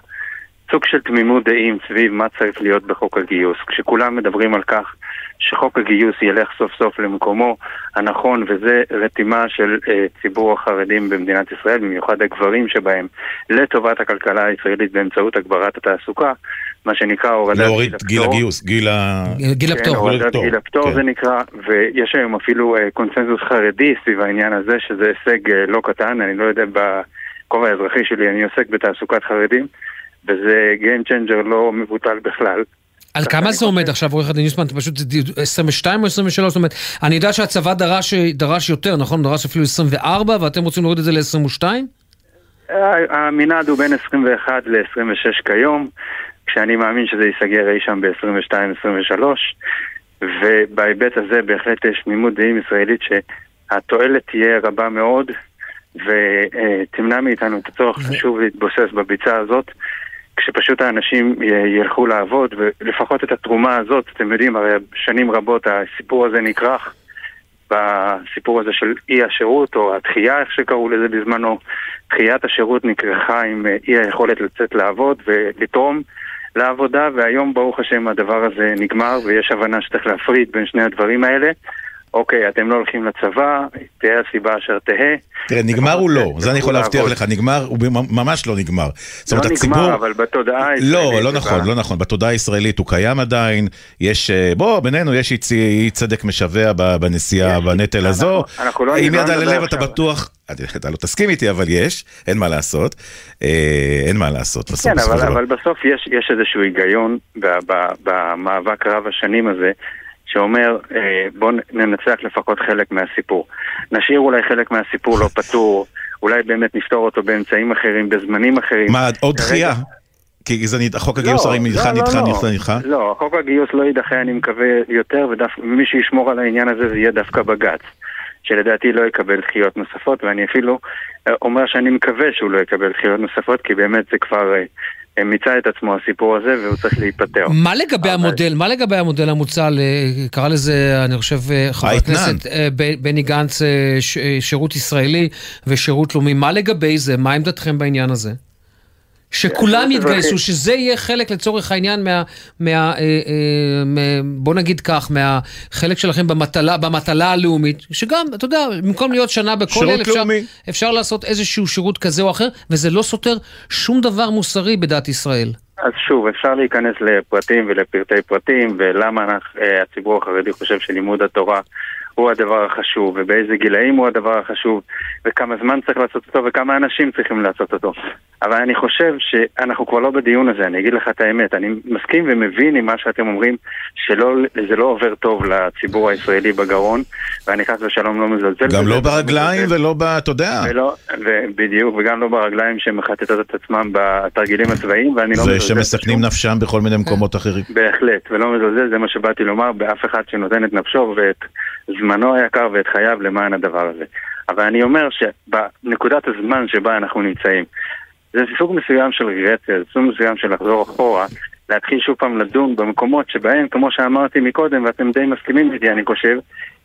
סוג של תמימות דעים סביב מה צריך להיות בחוק הגיוס. כשכולם מדברים על כך שחוק הגיוס ילך סוף סוף למקומו הנכון, וזה רתימה של אה, ציבור החרדים במדינת ישראל, במיוחד הגברים שבהם, לטובת הכלכלה הישראלית באמצעות הגברת התעסוקה, מה שנקרא הורדת להוריד גיל הגיוס, גיל ה... גיל כן, הפטור. הורדת גיל הפטור כן. זה נקרא, ויש היום אפילו אה, קונצנזוס חרדי סביב העניין הזה, שזה הישג אה, לא קטן, אני לא יודע, בכובע האזרחי שלי אני עוסק בתעסוקת חרדים, וזה Game Changer לא מבוטל בכלל. על כמה זה עומד עכשיו, עורך הדין יוסמן? פשוט 22 או 23? זאת אומרת, אני יודע שהצבא דרש, דרש יותר, נכון? דרש אפילו 24, ואתם רוצים להוריד את זה ל-22? אה, המנעד הוא בין 21 ל-26 כיום, כשאני מאמין שזה ייסגר אי שם ב-22-23, ובהיבט הזה בהחלט יש תמימות דעים ישראלית שהתועלת תהיה רבה מאוד, ותמנע מאיתנו את הצורך שוב להתבוסס בביצה הזאת, כשפשוט האנשים ילכו לעבוד, ולפחות את התרומה הזאת, אתם יודעים, הרי שנים רבות הסיפור הזה נכרך. בסיפור הזה של אי השירות, או התחייה, איך שקראו לזה בזמנו, תחיית השירות נכרכה עם אה, אי היכולת לצאת לעבוד ולתרום לעבודה, והיום ברוך השם הדבר הזה נגמר, ויש הבנה שצריך להפריד בין שני הדברים האלה. אוקיי, אתם לא הולכים לצבא, תהא הסיבה אשר תהא. תראה, נגמר הוא לא, זה אני יכול להבטיח. לך, נגמר, הוא ממש לא נגמר. זאת לא אומרת, נגמר, הציבור... אבל בתודעה לא, הישראלית לא זה נכון, לא נכון. בתודעה הישראלית הוא קיים עדיין. יש, אה, בוא, בינינו יש אי צדק משווע ב- בנשיאה בנטל הזו. אנחנו לא- עם לא יד על הלב אתה. בטוח, אתה- לא תסכים איתי, אבל יש, אין מה לעשות. אה, אין מה לעשות. בסוף, כן, אבל, בסוף יש, איזשהו היגיון במאבק רב השנים הזה, שאומר, אה, בואו ננצח לפחות חלק מהסיפור. נשאיר אולי חלק מהסיפור לא פתור, אולי באמת נפתור אותו באמצעים אחרים, בזמנים אחרים. מה, עוד דחייה? כי זה נד- חוק הגיוס לא, הרי נדחה, לא, נדחה, לא, נדחה, נדחה. לא, חוק הגיוס לא יידחה, אני מקווה יותר, ומי שישמור על העניין הזה זה יהיה דווקא בג"ץ, שלדעתי לא יקבל דחיות נוספות, ואני אפילו אה, אומר שאני מקווה שהוא לא יקבל דחיות נוספות, כי באמת זה כבר אה, מיצה את עצמו הסיפור הזה, והוא צריך להיפטר. מה לגבי המודל, מה לגבי המודל המוצע, קרא לזה, אני חושב, אה, חבר. הכנסת אה, בני גנץ, אה, ש- אה, שירות ישראלי ושירות לאומי, מה לגבי זה? מה עמדתכם בעניין הזה? שכולם שירות יתגייסו. שזה יהיה חלק לצורך העניין מה... מה אה, אה, בוא נגיד כך, מהחלק שלכם במטלה, במטלה הלאומית, שגם, אתה יודע, במקום להיות שנה בכולל, שירות אפשר, לאומי. אפשר לעשות איזשהו שירות כזה או אחר, וזה לא סותר שום דבר מוסרי בדת ישראל. אז שוב, אפשר להיכנס לפרטים ולפרטי פרטים, ולמה אנחנו, אה, הציבור החרדי חושב שלימוד התורה הוא הדבר החשוב, ובאיזה גילאים הוא הדבר החשוב, וכמה זמן צריך לעשות אותו, וכמה אנשים צריכים לעשות אותו. אבל אני חושב שאנחנו כבר לא בדיון הזה, אני אגיד לך את האמת, אני מסכים ומבין עם מה שאתם אומרים, שזה לא עובר טוב לציבור הישראלי בגרון, ואני חס ושלום לא מזלזל. גם לא ברגליים. ולא ב... אתה יודע. ולא, בדיוק, וגם לא ברגליים שמחטטות את עצמם בתרגילים הצבאיים, ואני לא מזלזל שמסכנים נפשם בכל מיני מקומות אחרים. בהחלט, ולא מזלזל, זה מה שבאתי לומר, באף אחד שנותן את נפשו ואת זמנו היקר ואת חייו למען הדבר הזה. אבל אני אומר שבנקודת הזמן שבה אנחנו נמצאים, זה סוג מסוים של רגרציה, זה סוג מסוים של לחזור אחורה, להתחיל שוב פעם לדון במקומות שבהם, כמו שאמרתי מקודם, ואתם די מסכימים איתי, אני חושב,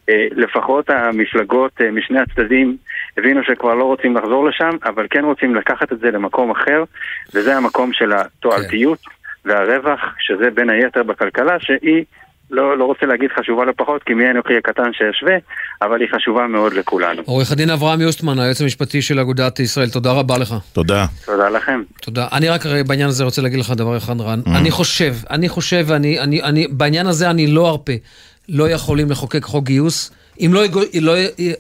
אה, לפחות המפלגות אה, משני הצדדים הבינו שכבר לא רוצים לחזור לשם, אבל כן רוצים לקחת את זה למקום אחר, וזה המקום של התועלתיות והרווח, שזה בין היתר בכלכלה, שהיא, לא, לא רוצה להגיד חשובה לא פחות, כי מי אנוכי הקטן שישווה, אבל היא חשובה מאוד לכולנו. עורך הדין אברהם יוסטמן, היועץ המשפטי של אגודת ישראל, תודה רבה לך. תודה. תודה לכם. תודה. אני רק הרי בעניין הזה רוצה להגיד לך דבר אחד, רן. Mm. אני חושב, אני חושב, ואני, אני, אני, בעניין הזה אני לא ארפה. לא יכולים לחוקק חוק גיוס. אם לא, לא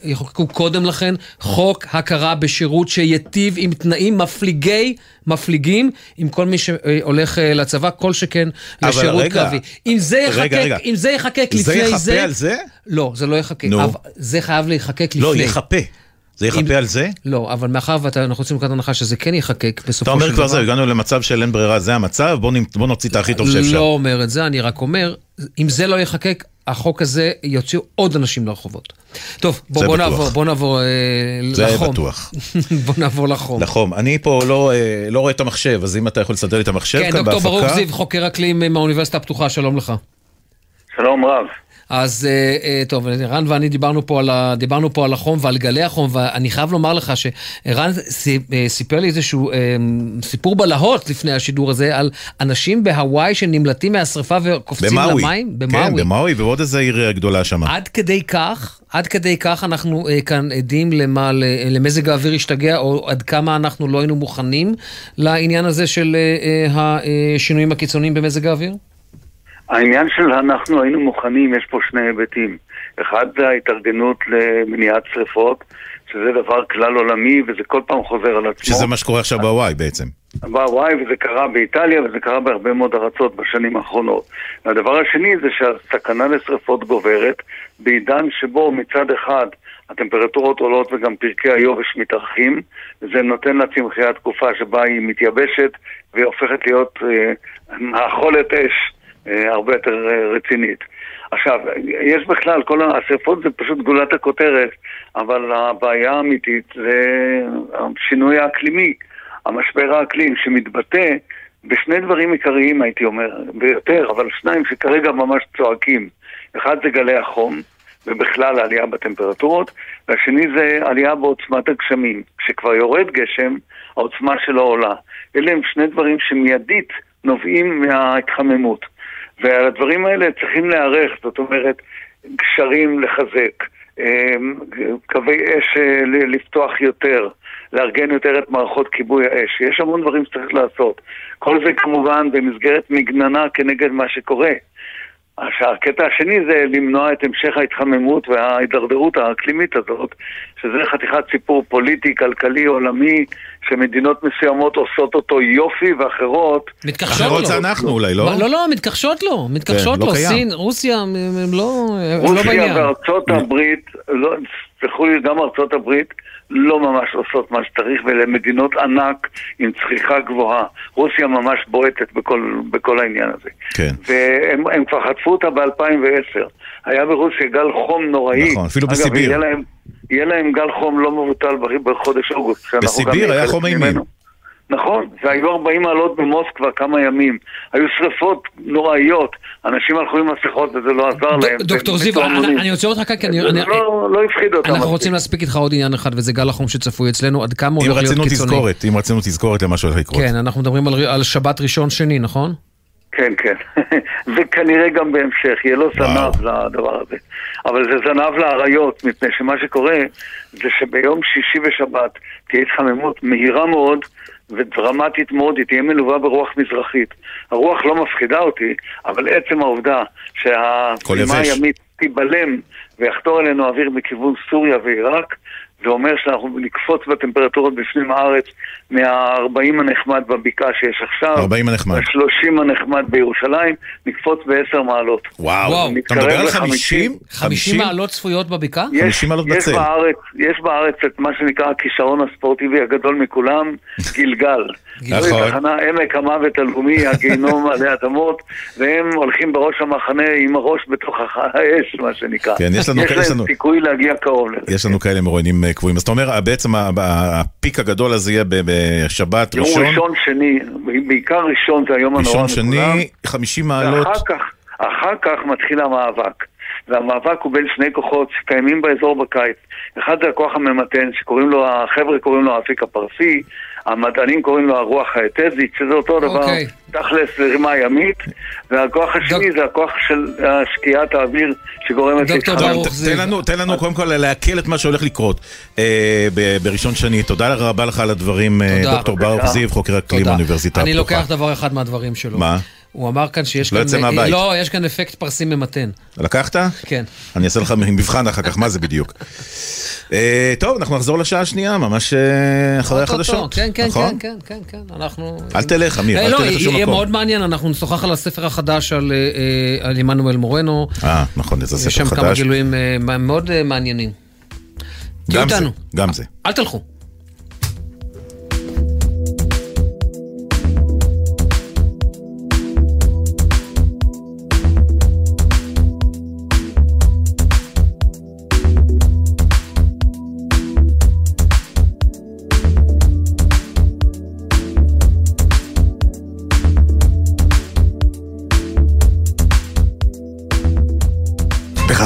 יחוקקו קודם לכן חוק הכרה בשירות שייטיב עם תנאים מפליגי, מפליגים, עם כל מי שהולך אה, לצבא, כל שכן לשירות רגע, קרבי. אם זה יחקק, רגע, רגע. אם זה יחקק זה לפני יחפה זה... על זה? לא, זה לא יחקק. נו. אבל זה חייב להיחקק לפני. לא, יחפה. זה יחפה אם- על זה? לא, אבל מאחר ואנחנו רוצים לקראת הנחה שזה כן יחקק בסופו של אתה דבר. אומר כבר זהו, הגענו למצב של אין ברירה, זה המצב, בוא נ- בוא נוציא את הכי טוב שאפשר. לא אומר את זה, אני רק אומר, אם זה לא יחקק, החוק הזה יוציאו עוד אנשים לרחובות. טוב, בוא, זה בוא בטוח. נעבור, בוא נעבור אה, זה לחום. בטוח. (laughs) בוא נעבור לחום. לחום. אני פה לא, אה, לא רואה את המחשב, אז אם אתה יכול לסדר לי את המחשב כן, כאן דוקטור ברוך בהפקה. זיו, חוקר אקלים מהאוניברסיטה הפתוחה, שלום לך. שלום רב. אז אה, אה, טוב, רן ואני דיברנו פה, על ה, דיברנו פה על החום ועל גלי החום, ואני חייב לומר לך שרן אה, סיפר לי איזשהו סיפור בלהות לפני השידור הזה, על אנשים בהוואי שנמלטים מהשרפה וקופצים במאווי. למים. כן, במאווי, ועוד איזה עיר גדולה שם. עד כדי כך, עד כדי כך אנחנו אה, כאן עדים למה, למזג האוויר השתגע, או עד כמה אנחנו לא היינו מוכנים לעניין הזה של אה, השינויים הקיצוניים במזג האוויר? העניין של אנחנו היינו מוכנים, יש פה שני היבטים. אחד זה ההתארגנות למניעת שרפות, שזה דבר כלל עולמי וזה כל פעם חוזר על עצמו. שזה מה שקורה עכשיו בהוואי בעצם. בהוואי וזה קרה באיטליה וזה קרה בהרבה מאוד ארצות בשנים האחרונות. והדבר השני זה שהסכנה לשרפות גוברת בעידן שבו מצד אחד הטמפרטורות עולות וגם פרקי היובש מתארחים, זה נותן לצמחייה תקופה שבה היא מתייבשת והיא הופכת להיות אה, אש הרבה יותר אה, רצינית. עכשיו, יש בכלל, כל השרפות זה פשוט גולת הכותרת, אבל הבעיה האמיתית זה השינוי האקלימי, המשבר האקלים שמתבטא בשני דברים עיקריים הייתי אומר, ביותר, אבל שניים שכרגע ממש צועקים. אחד זה גלי החום, ובכלל העלייה בטמפרטורות, והשני זה עלייה בעוצמת הגשמים. כשכבר יורד גשם, העוצמה שלו עולה. אלה הם שני דברים שמיידית נובעים מההתחממות. ועל הדברים האלה צריכים להיערך, זאת אומרת, גשרים לחזק, אמ, קווי אש אה, לפתוח יותר, לארגן יותר את מערכות כיבוי האש. יש המון דברים שצריך לעשות. כל זה כמובן במסגרת מגננה כנגד מה שקורה. שהקטע השני זה למנוע את המשך ההתחממות וההידרדרות האקלימית הזאת, שזה חתיכת סיפור פוליטי, כלכלי, עולמי, שמדינות מסוימות עושות אותו יופי ואחרות... מתכחשות לו. אחרות זה אנחנו אולי, לא? לא, לא, מתכחשות לו, מתכחשות כן, לא לו. קיים. סין, רוסיה, הם הם לא הם לא רוסיה בעניין. וארצות הברית, לא, תסלחו לי, גם ארצות הברית לא ממש עושות מה שצריך, ואלה מדינות ענק עם צריכה גבוהה. רוסיה ממש בועטת בכל, בכל העניין הזה. כן. והם הם כבר חטפו אותה ב-2010. היה ברוסיה גל חום נוראי. נכון, אפילו אגב, בסיביר. יהיה להם, יהיה להם גל חום לא מבוטל בחודש אוגוסט. בסיביר היה חום אימים. נכון, והיו 40 מעלות במוסקבה כמה ימים. היו שריפות נוראיות, אנשים הלכו עם מסכות וזה לא עזר להם. דוקטור זיו, אני- עוצר אותך כאן, כי אני... זה אני- לא- לא הפחיד אותם. אנחנו מספיק. רוצים להספיק איתך עוד עניין אחד, וזה גל החום שצפוי אצלנו, עד כמה הוא הולך להיות קיצוני. תזכורת, אם רצינו תזכורת למה שהולך לקרות. כן, אנחנו מדברים על- על שבת ראשון שני, נכון? כן, כן. (laughs) וכנראה גם בהמשך, יהיה לו זנב לדבר הזה. אבל זה זנב לאריות, מפני שמה שקורה זה שביום שישי ושבת תהיה התחממות מהירה מאוד ודרמטית מאוד, היא תהיה מלווה ברוח מזרחית. הרוח לא מפחידה אותי, אבל עצם העובדה שהזרימה יבש. הימית תיבלם ויחתור אלינו אוויר מכיוון סוריה ועיראק, זה אומר שאנחנו נקפוץ בטמפרטורות בפנים הארץ מה-40 הנחמד בבקעה שיש עכשיו, 40 הנחמד. ל-30 הנחמד בירושלים, נקפוץ ב-10 מעלות. וואו, אתה נתקרב מדבר על ל- 50? 50 מעלות צפויות בבקעה? יש, יש, בארץ, יש בארץ את מה שנקרא הכישרון הספורטיבי הגדול מכולם, (laughs) גלגל. נכון. זוהי תחנה עמק המוות הלאומי, (laughs) הגיהנום עלי אדמות, והם הולכים בראש המחנה עם הראש בתוך האש, מה שנקרא. כן, יש לנו- יש יש להם לנו- סיכוי להגיע קרוב לזה. יש לנו כאלה מרואיינים אה, קבועים. אז אתה אומר, בעצם ה- ה- הפיק הגדול הזה יהיה בשבת, יום ראשון, ראשון, שני, בעיקר ראשון זה היום הנורא ראשון. שני, 50 מעלות. ואחר כך, אחר כך מתחיל המאבק. והמאבק הוא בין שני כוחות שקיימים באזור בקיץ. אחד זה הכוח הממתן, שקוראים לו, החבר'ה קוראים לו האפיק הפרסי, המדענים קוראים לו הרוח האתזית, שזה אותו דבר, אוקיי. תכלס לרימה ימית, והכוח השני זה הכוח של אה, שקיעת האוויר שגורמת להתחממות. ת- תן לנו, תן לנו קודם כל לעכל את מה שהולך לקרות אה, ב- בראשון שני. תודה רבה לך על הדברים, אה, תודה. דוקטור ברוך. זיו, חוקר אקלים. באוניברסיטה אני הפתוחה. לוקח דבר אחד מהדברים שלו. מה? הוא אמר כאן שיש לא כאן... יוצא מהבית. לא, יש כאן אפקט פרסי ממתן. לקחת? כן. אני אעשה לך מבחן אחר כך, מה זה בדיוק. (laughs) אה, טוב, אנחנו נחזור לשעה השנייה, ממש אה, אחרי החדשות. כן, כן, נכון? כן, כן, כן, כן, אנחנו... אל תלך, אמיר, אה, אל לא, תלך לשום יהיה מקום. מאוד מעניין, אנחנו נשוחח על הספר החדש על, עמנואל מורנו. אה, נכון, זה יש ספר שם כמה חדש. גילויים מאוד מעניינים. תהיו גם זה, איתנו, גם זה. אל תלכו.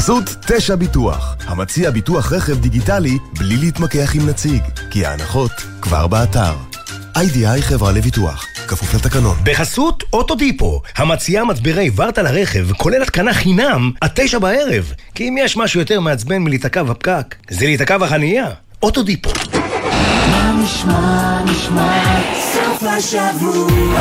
בחסות תשע ביטוח, המציע ביטוח רכב דיגיטלי בלי להתמקח עם נציג, כי ההנחות כבר באתר. איי-די-איי חברה לביטוח, כפוף לתקנון. בחסות אוטודיפו, המציעה מצברי ורטה לרכב, כולל התקנה חינם, עד תשע בערב. כי אם יש משהו יותר מעצבן מלהיתקע בפקק, זה להיתקע בחנייה. אוטודיפו. מה נשמע, נשמע, סוף השבוע,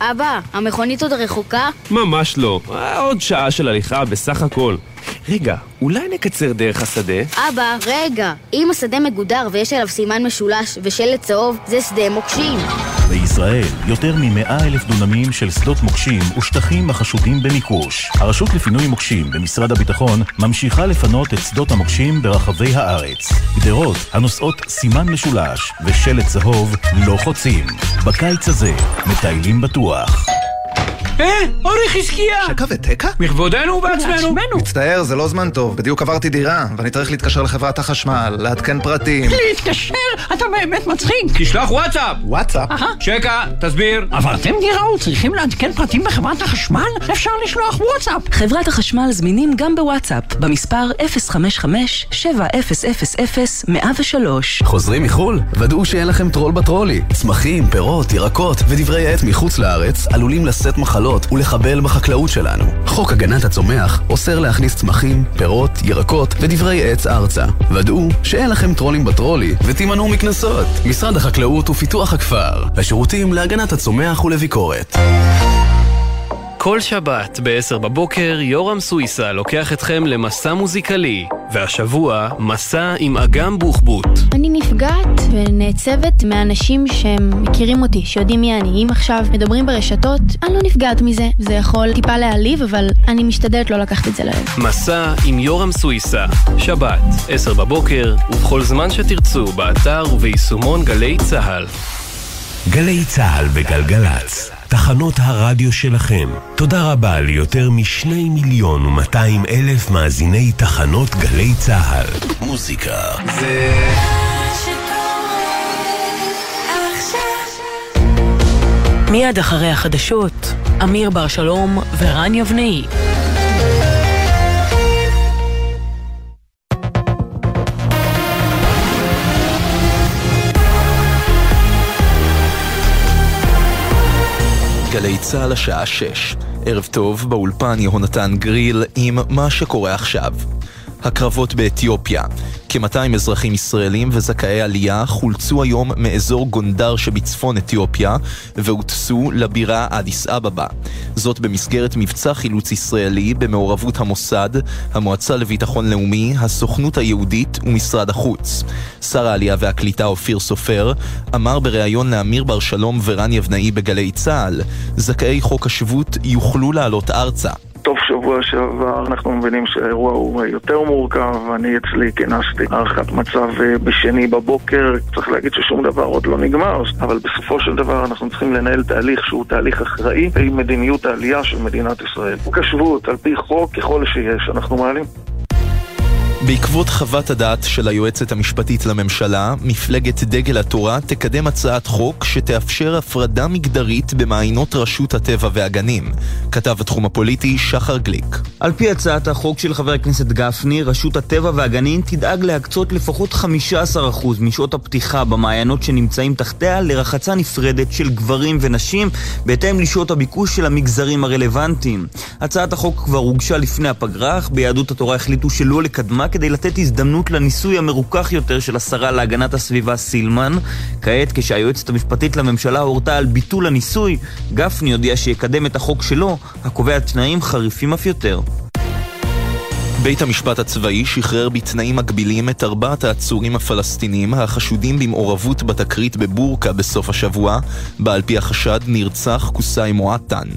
אבא, המכונית עוד רחוקה? ממש לא, עוד שעה של הליכה בסך הכל. רגע, אולי נקצר דרך השדה? אבא, רגע. אם השדה מגודר ויש עליו סימן משולש ושלט צהוב, זה שדה מוקשים. בישראל יותר מ-100 אלף דונמים של שדות מוקשים ושטחים החשודים במיקוש. הרשות לפינוי מוקשים במשרד הביטחון ממשיכה לפנות את שדות המוקשים ברחבי הארץ. גדרות הנושאות סימן משולש ושלט צהוב לא חוצים. בקיץ הזה מטיילים בטוח. אה, אורי חזקיה! שקע ותקע? בכבודנו ובעצמנו. מצטער, זה לא זמן טוב. בדיוק עברתי דירה, ואני צריך להתקשר לחברת החשמל, לעדכן פרטים. להתקשר? אתה באמת מצחיק. תשלח וואטסאפ. וואטסאפ? שקע, תסביר. עברתם דירה וצריכים לעדכן פרטים בחברת החשמל? אפשר לשלוח וואטסאפ. חברת החשמל זמינים גם בוואטסאפ, במספר 055-7000-103. חוזרים מחו"ל? ודאו שאין לכם טרול בטרולי. צמחים, פירות, ירקות ודברי עט מחוץ לארץ עלולים לשאת מחלות ולחבל בחקלאות שלנו. חוק הגנת הצומח אוסר להכניס צמחים, פירות, ירקות ודברי עץ ארצה. ודאו שאין לכם טרולים בטרולי ותימנעו מקנסות. משרד החקלאות ופיתוח הכפר. השירותים להגנת הצומח ולביקורת. כל שבת ב-10 בבוקר יורם סוויסה לוקח אתכם למסע מוזיקלי, והשבוע מסע עם אגם בוחבוט. אני נפגעת ונעצבת מאנשים שהם מכירים אותי, שיודעים מי אני. אם עכשיו מדברים ברשתות, אני לא נפגעת מזה. זה יכול טיפה להעליב, אבל אני משתדלת לא לקחת את זה ללב. מסע עם יורם סוויסה, שבת, 10 בבוקר, ובכל זמן שתרצו, באתר וביישומון גלי צה"ל. גלי צה"ל וגלגלצ, תחנות הרדיו שלכם. תודה רבה ליותר משני מיליון ומאתיים אלף מאזיני תחנות גלי צה"ל. מוזיקה זה... מיד אחרי החדשות, אמיר בר שלום ורן יבנאי. גלי צה"ל השעה 6. ערב טוב, באולפן יהונתן גריל עם מה שקורה עכשיו. הקרבות באתיופיה. כ-200 אזרחים ישראלים וזכאי עלייה חולצו היום מאזור גונדר שבצפון אתיופיה והוטסו לבירה אדיס אבבה. זאת במסגרת מבצע חילוץ ישראלי במעורבות המוסד, המועצה לביטחון לאומי, הסוכנות היהודית ומשרד החוץ. שר העלייה והקליטה אופיר סופר אמר בריאיון לאמיר בר שלום ורן יבנאי בגלי צה"ל, זכאי חוק השבות יוכלו לעלות ארצה. טוב שבוע שעבר, אנחנו מבינים שהאירוע הוא יותר מורכב, אני אצלי כינסתי הערכת מצב אה, בשני בבוקר, צריך להגיד ששום דבר עוד לא נגמר, אבל בסופו של דבר אנחנו צריכים לנהל תהליך שהוא תהליך אחראי עם מדיניות העלייה של מדינת ישראל. חוק השבות, על פי חוק, ככל שיש, אנחנו מעלים. בעקבות חוות הדעת של היועצת המשפטית לממשלה, מפלגת דגל התורה תקדם הצעת חוק שתאפשר הפרדה מגדרית במעיינות רשות הטבע והגנים. כתב התחום הפוליטי שחר גליק. על פי הצעת החוק של חבר הכנסת גפני, רשות הטבע והגנים תדאג להקצות לפחות 15% משעות הפתיחה במעיינות שנמצאים תחתיה לרחצה נפרדת של גברים ונשים, בהתאם לשעות הביקוש של המגזרים הרלוונטיים. הצעת החוק כבר הוגשה לפני הפגרה, אך ביהדות התורה החליטו שלא לקדמה כדי לתת הזדמנות לניסוי המרוכך יותר של השרה להגנת הסביבה סילמן. כעת, כשהיועצת המשפטית לממשלה הורתה על ביטול הניסוי, גפני הודיע שיקדם את החוק שלו, הקובע תנאים חריפים אף יותר. בית המשפט הצבאי שחרר בתנאים מגבילים את ארבעת העצורים הפלסטינים החשודים במעורבות בתקרית בבורקה בסוף השבוע, בה על פי החשד נרצח קוסאי מועטן.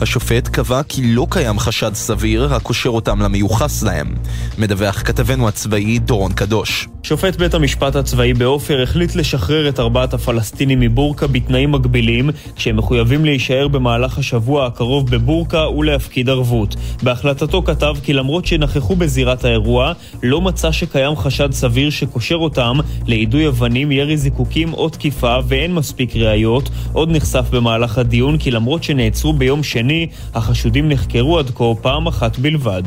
השופט קבע כי לא קיים חשד סביר הקושר אותם למיוחס להם. מדווח כתבנו הצבאי דורון קדוש. שופט בית המשפט הצבאי בעופר החליט לשחרר את ארבעת הפלסטינים מבורקה בתנאים מגבילים, כשהם מחויבים להישאר במהלך השבוע הקרוב בבורקה ולהפקיד ערבות. בהחלטתו כתב כי למרות שנכחו בזירת האירוע, לא מצא שקיים חשד סביר שקושר אותם ליידוי אבנים, ירי זיקוקים או תקיפה ואין מספיק ראיות. עוד נחשף במהלך הדיון כי למרות שנעצרו ביום שני, החשודים נחקרו עד כה פעם אחת בלבד.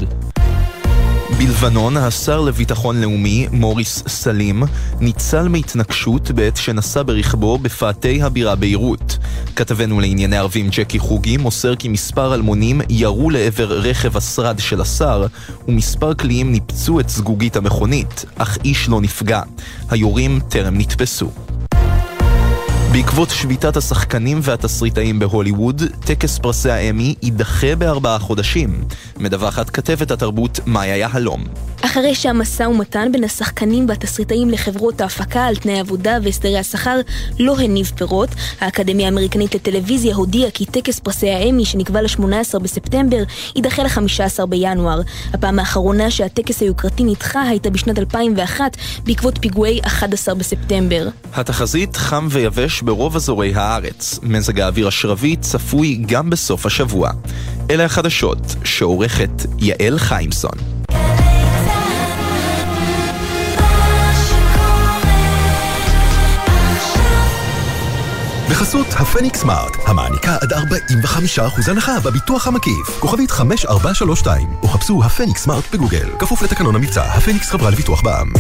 בלבנון, השר לביטחון לאומי, מוריס סלים, ניצל מהתנגשות בעת שנסע ברכבו בפאתי הבירה ביירות. כתבנו לענייני ערבים ג'קי חוגי מוסר כי מספר אלמונים ירו לעבר רכב השרד של השר, ומספר קליעים ניפצו את זגוגית המכונית, אך איש לא נפגע. היורים טרם נתפסו. בעקבות שביתת השחקנים והתסריטאים בהוליווד, טקס פרסי האמי יידחה בארבעה חודשים. מדווחת כתבת התרבות מאיה יהלום. אחרי שהמשא ומתן בין השחקנים והתסריטאים לחברות ההפקה על תנאי עבודה והסדרי השכר לא הניב פירות, האקדמיה האמריקנית לטלוויזיה הודיעה כי טקס פרסי האמי שנקבע ל-18 בספטמבר יידחה ל-15 בינואר. הפעם האחרונה שהטקס היוקרתי נדחה הייתה בשנת 2001 בעקבות פיגועי 11 בספטמבר. התחזית חם ויבש ברוב אזורי הארץ. מזג האוויר השרבי צפוי גם בסוף השבוע. אלה החדשות שעורכת יעל חיימסון. בחסות הפניקס סמארט, המעניקה עד 45% הנחה בביטוח המקיף. כוכבית 5432, או חפשו הפניקס סמארט בגוגל. כפוף לתקנון המבצע, הפניקס חברה לביטוח בע"מ.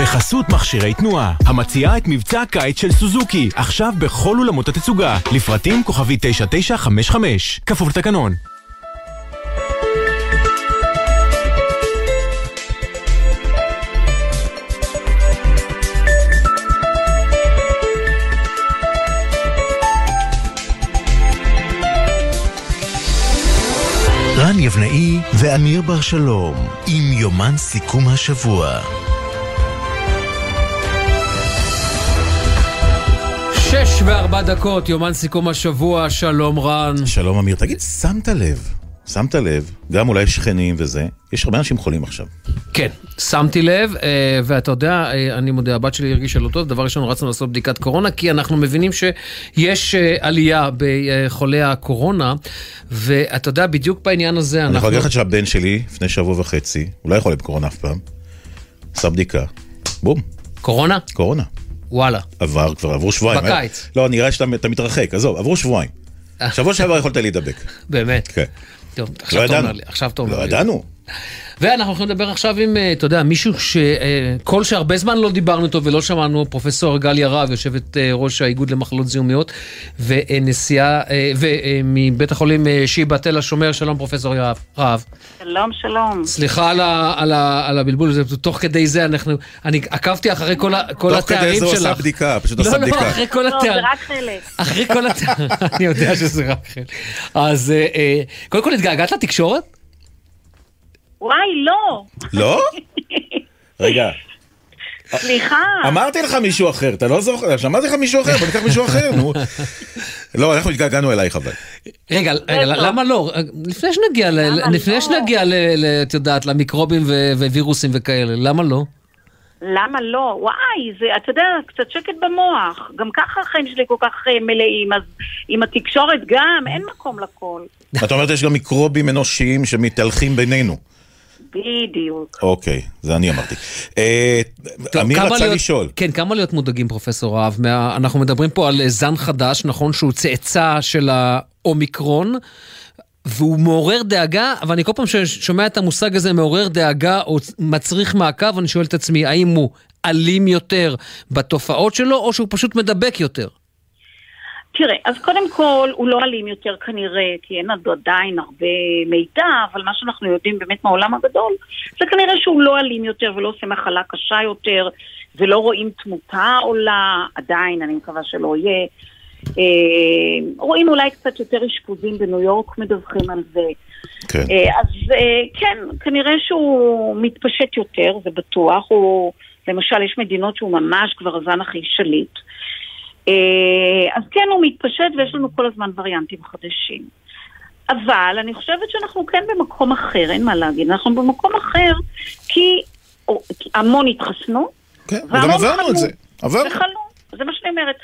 בחסות מכשירי תנועה, המציעה את מבצע הקיץ של סוזוקי, עכשיו בכל אולמות התצוגה, לפרטים כוכבי 9955, כפוף לתקנון. רן יבנאי ואמיר בר שלום, עם יומן סיכום השבוע. שש וארבע דקות, יומן סיכום השבוע, שלום רן. שלום אמיר, תגיד, שמת לב, שמת לב, גם אולי שכנים וזה, יש הרבה אנשים חולים עכשיו. כן, שמתי לב, אה, ואתה יודע, אה, אני מודה, הבת שלי הרגישה לא טוב, דבר ראשון רצנו לעשות בדיקת קורונה, כי אנחנו מבינים שיש אה, עלייה בחולי הקורונה, ואתה יודע, בדיוק בעניין הזה אני אנחנו... יכול להגיד לך שהבן שלי, לפני שבוע וחצי, הוא לא יכול להיות בקורונה אף פעם, עשה בדיקה, בום. קורונה? קורונה. וואלה. עבר, כבר עברו שבועיים. בקיץ. לא, נראה שאתה אתה מתרחק, עזוב, עברו שבועיים. שבוע שעבר יכולת להידבק. באמת? כן. טוב, לא עכשיו אתה אומר ידענו. לי, לא. ידענו. ואנחנו הולכים לדבר עכשיו עם, אה, אתה יודע, מישהו שכל שהרבה זמן לא דיברנו איתו ולא שמענו, פרופסור גליה רהב, יושבת אה, ראש האיגוד למחלות זיהומיות, ונשיאה, אה, ומבית החולים אה, שיבא תל השומר, שלום פרופסור רהב. שלום, שלום. סליחה על, ה, על, ה, על הבלבול הזה, תוך כדי זה אנחנו, אני עקבתי אחרי כל, כל תוך כדי התארים זה שלך. הוא עשה בדיקה, פשוט לא, עשה לא, בדיקה. אחרי כל לא, זה התארים. רק חלק. אחרי כל התארים, (laughs) אני יודע שזה רק חלק. אז אה, אה, קודם כל התגעגעת לתקשורת? וואי, לא. לא? רגע, סליחה. אמרתי לך מישהו אחר, אתה לא זוכר, שמעתי לך מישהו אחר, בוא ניקח מישהו אחר, נו. לא, אנחנו התגעגענו אלייך אבל. רגע, רגע, למה לא? לפני שנגיע, לפני לא? שנגיע, את יודעת, למיקרובים ווירוסים וכאלה, למה לא? למה לא? וואי, זה, אתה יודע, קצת שקט במוח. גם ככה החיים שלי כל כך אה, מלאים, אז עם התקשורת גם, אין מקום לכל. את אומרת יש גם מיקרובים אנושיים שמתהלכים בינינו. בדיוק. אוקיי, זה אני אמרתי. אה, אמיר רצה לשאול. כן, כמה להיות מודאגים, פרופסור רהב? אנחנו מדברים פה על אה, זן חדש, נכון? שהוא צאצא של האומיקרון. והוא מעורר דאגה, ואני כל פעם ששומע את המושג הזה מעורר דאגה או מצריך מעקב, אני שואל את עצמי, האם הוא אלים יותר בתופעות שלו, או שהוא פשוט מדבק יותר? תראה, אז קודם כל, הוא לא אלים יותר כנראה, כי אין עוד עדיין הרבה מידע, אבל מה שאנחנו יודעים באמת מהעולם הגדול, זה כנראה שהוא לא אלים יותר ולא עושה מחלה קשה יותר, ולא רואים תמותה עולה, עדיין, אני מקווה שלא יהיה. אה, רואים אולי קצת יותר אשפוזים בניו יורק, מדווחים על זה. כן. אה, אז אה, כן, כנראה שהוא מתפשט יותר, זה בטוח. הוא, למשל, יש מדינות שהוא ממש כבר הזן הכי שליט. אה, אז כן, הוא מתפשט ויש לנו כל הזמן וריאנטים חדשים. אבל אני חושבת שאנחנו כן במקום אחר, אין מה להגיד. אנחנו במקום אחר כי המון התחסנו. כן, וגם עברנו. את זה. עברנו. וחלו, זה מה שאני אומרת.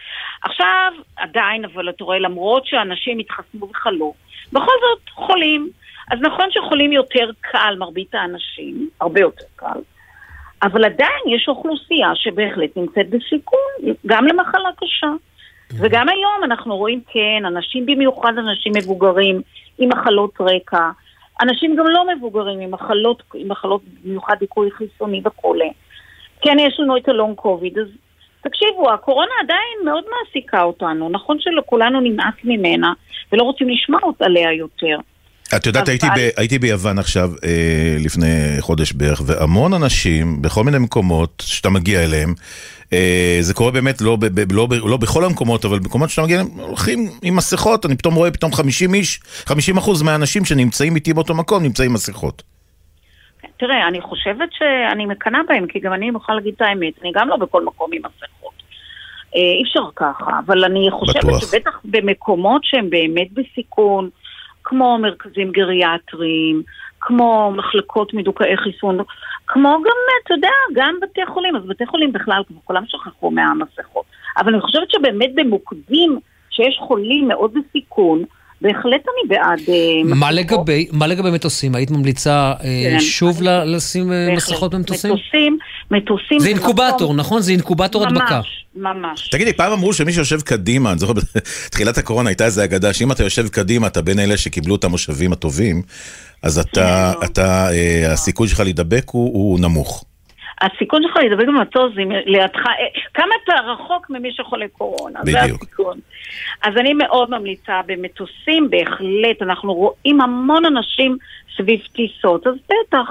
עכשיו, עדיין, אבל אתה רואה, למרות שאנשים התחסנו וחלו, בכל זאת חולים. אז נכון שחולים יותר קל, מרבית האנשים, הרבה יותר קל, אבל עדיין יש אוכלוסייה שבהחלט נמצאת בסיכון, גם למחלה קשה. וגם היום אנחנו רואים, כן, אנשים במיוחד אנשים מבוגרים עם מחלות רקע, אנשים גם לא מבוגרים עם מחלות, עם מחלות במיוחד דיכוי חיסוני וכולי. כן, יש לנו את הלונג קוביד, אז תקשיבו, הקורונה עדיין מאוד מעסיקה אותנו. נכון שלכולנו נמאס ממנה, ולא רוצים לשמוע עליה יותר. את יודעת, הייתי, ב, הייתי ביוון עכשיו, אה, לפני חודש בערך, והמון אנשים, בכל מיני מקומות שאתה מגיע אליהם, אה, זה קורה באמת לא, ב, ב, לא, ב, לא בכל המקומות, אבל במקומות שאתה מגיע אליהם, הולכים עם מסכות, אני פתאום רואה פתאום 50 איש, 50 אחוז מהאנשים שנמצאים איתי באותו מקום נמצאים עם מסכות. תראה, אני חושבת שאני מקנאה בהם, כי גם אני מוכרחה להגיד את האמת, אני גם לא בכל מקום עם מסכות. אה, אי אפשר ככה, אבל אני חושבת בטוח. שבטח במקומות שהם באמת בסיכון, כמו מרכזים גריאטריים, כמו מחלקות מדוכאי חיסון, כמו גם, אתה יודע, גם בתי חולים, אז בתי חולים בכלל כבר כולם שכחו מהמסכות. אבל אני חושבת שבאמת במוקדים שיש חולים מאוד בסיכון, בהחלט אני בעד אה, מה לגבי, מה לגבי מטוסים? היית ממליצה אה, כן. שוב ל- לשים אה. מסכות במטוסים? מטוסים, מטוסים... זה זה אינקובטור, נכון? זה אינקובטור הדבקה. ממש, ממש. תגידי, פעם אמרו שמי שיושב קדימה, אני זוכר (laughs) בתחילת הקורונה הייתה איזו אגדה, שאם אתה יושב קדימה, אתה בין אלה שקיבלו את המושבים הטובים, אז אתה, אתה, אה, הסיכוי שלך להידבק הוא נמוך. הסיכון שלך להידבק במטוס זה לידך, אה, כמה אתה רחוק ממי שחולה קורונה, זה בדיוק. הסיכון. אז אני מאוד ממליצה במטוסים, בהחלט, אנחנו רואים המון אנשים סביב טיסות, אז בטח.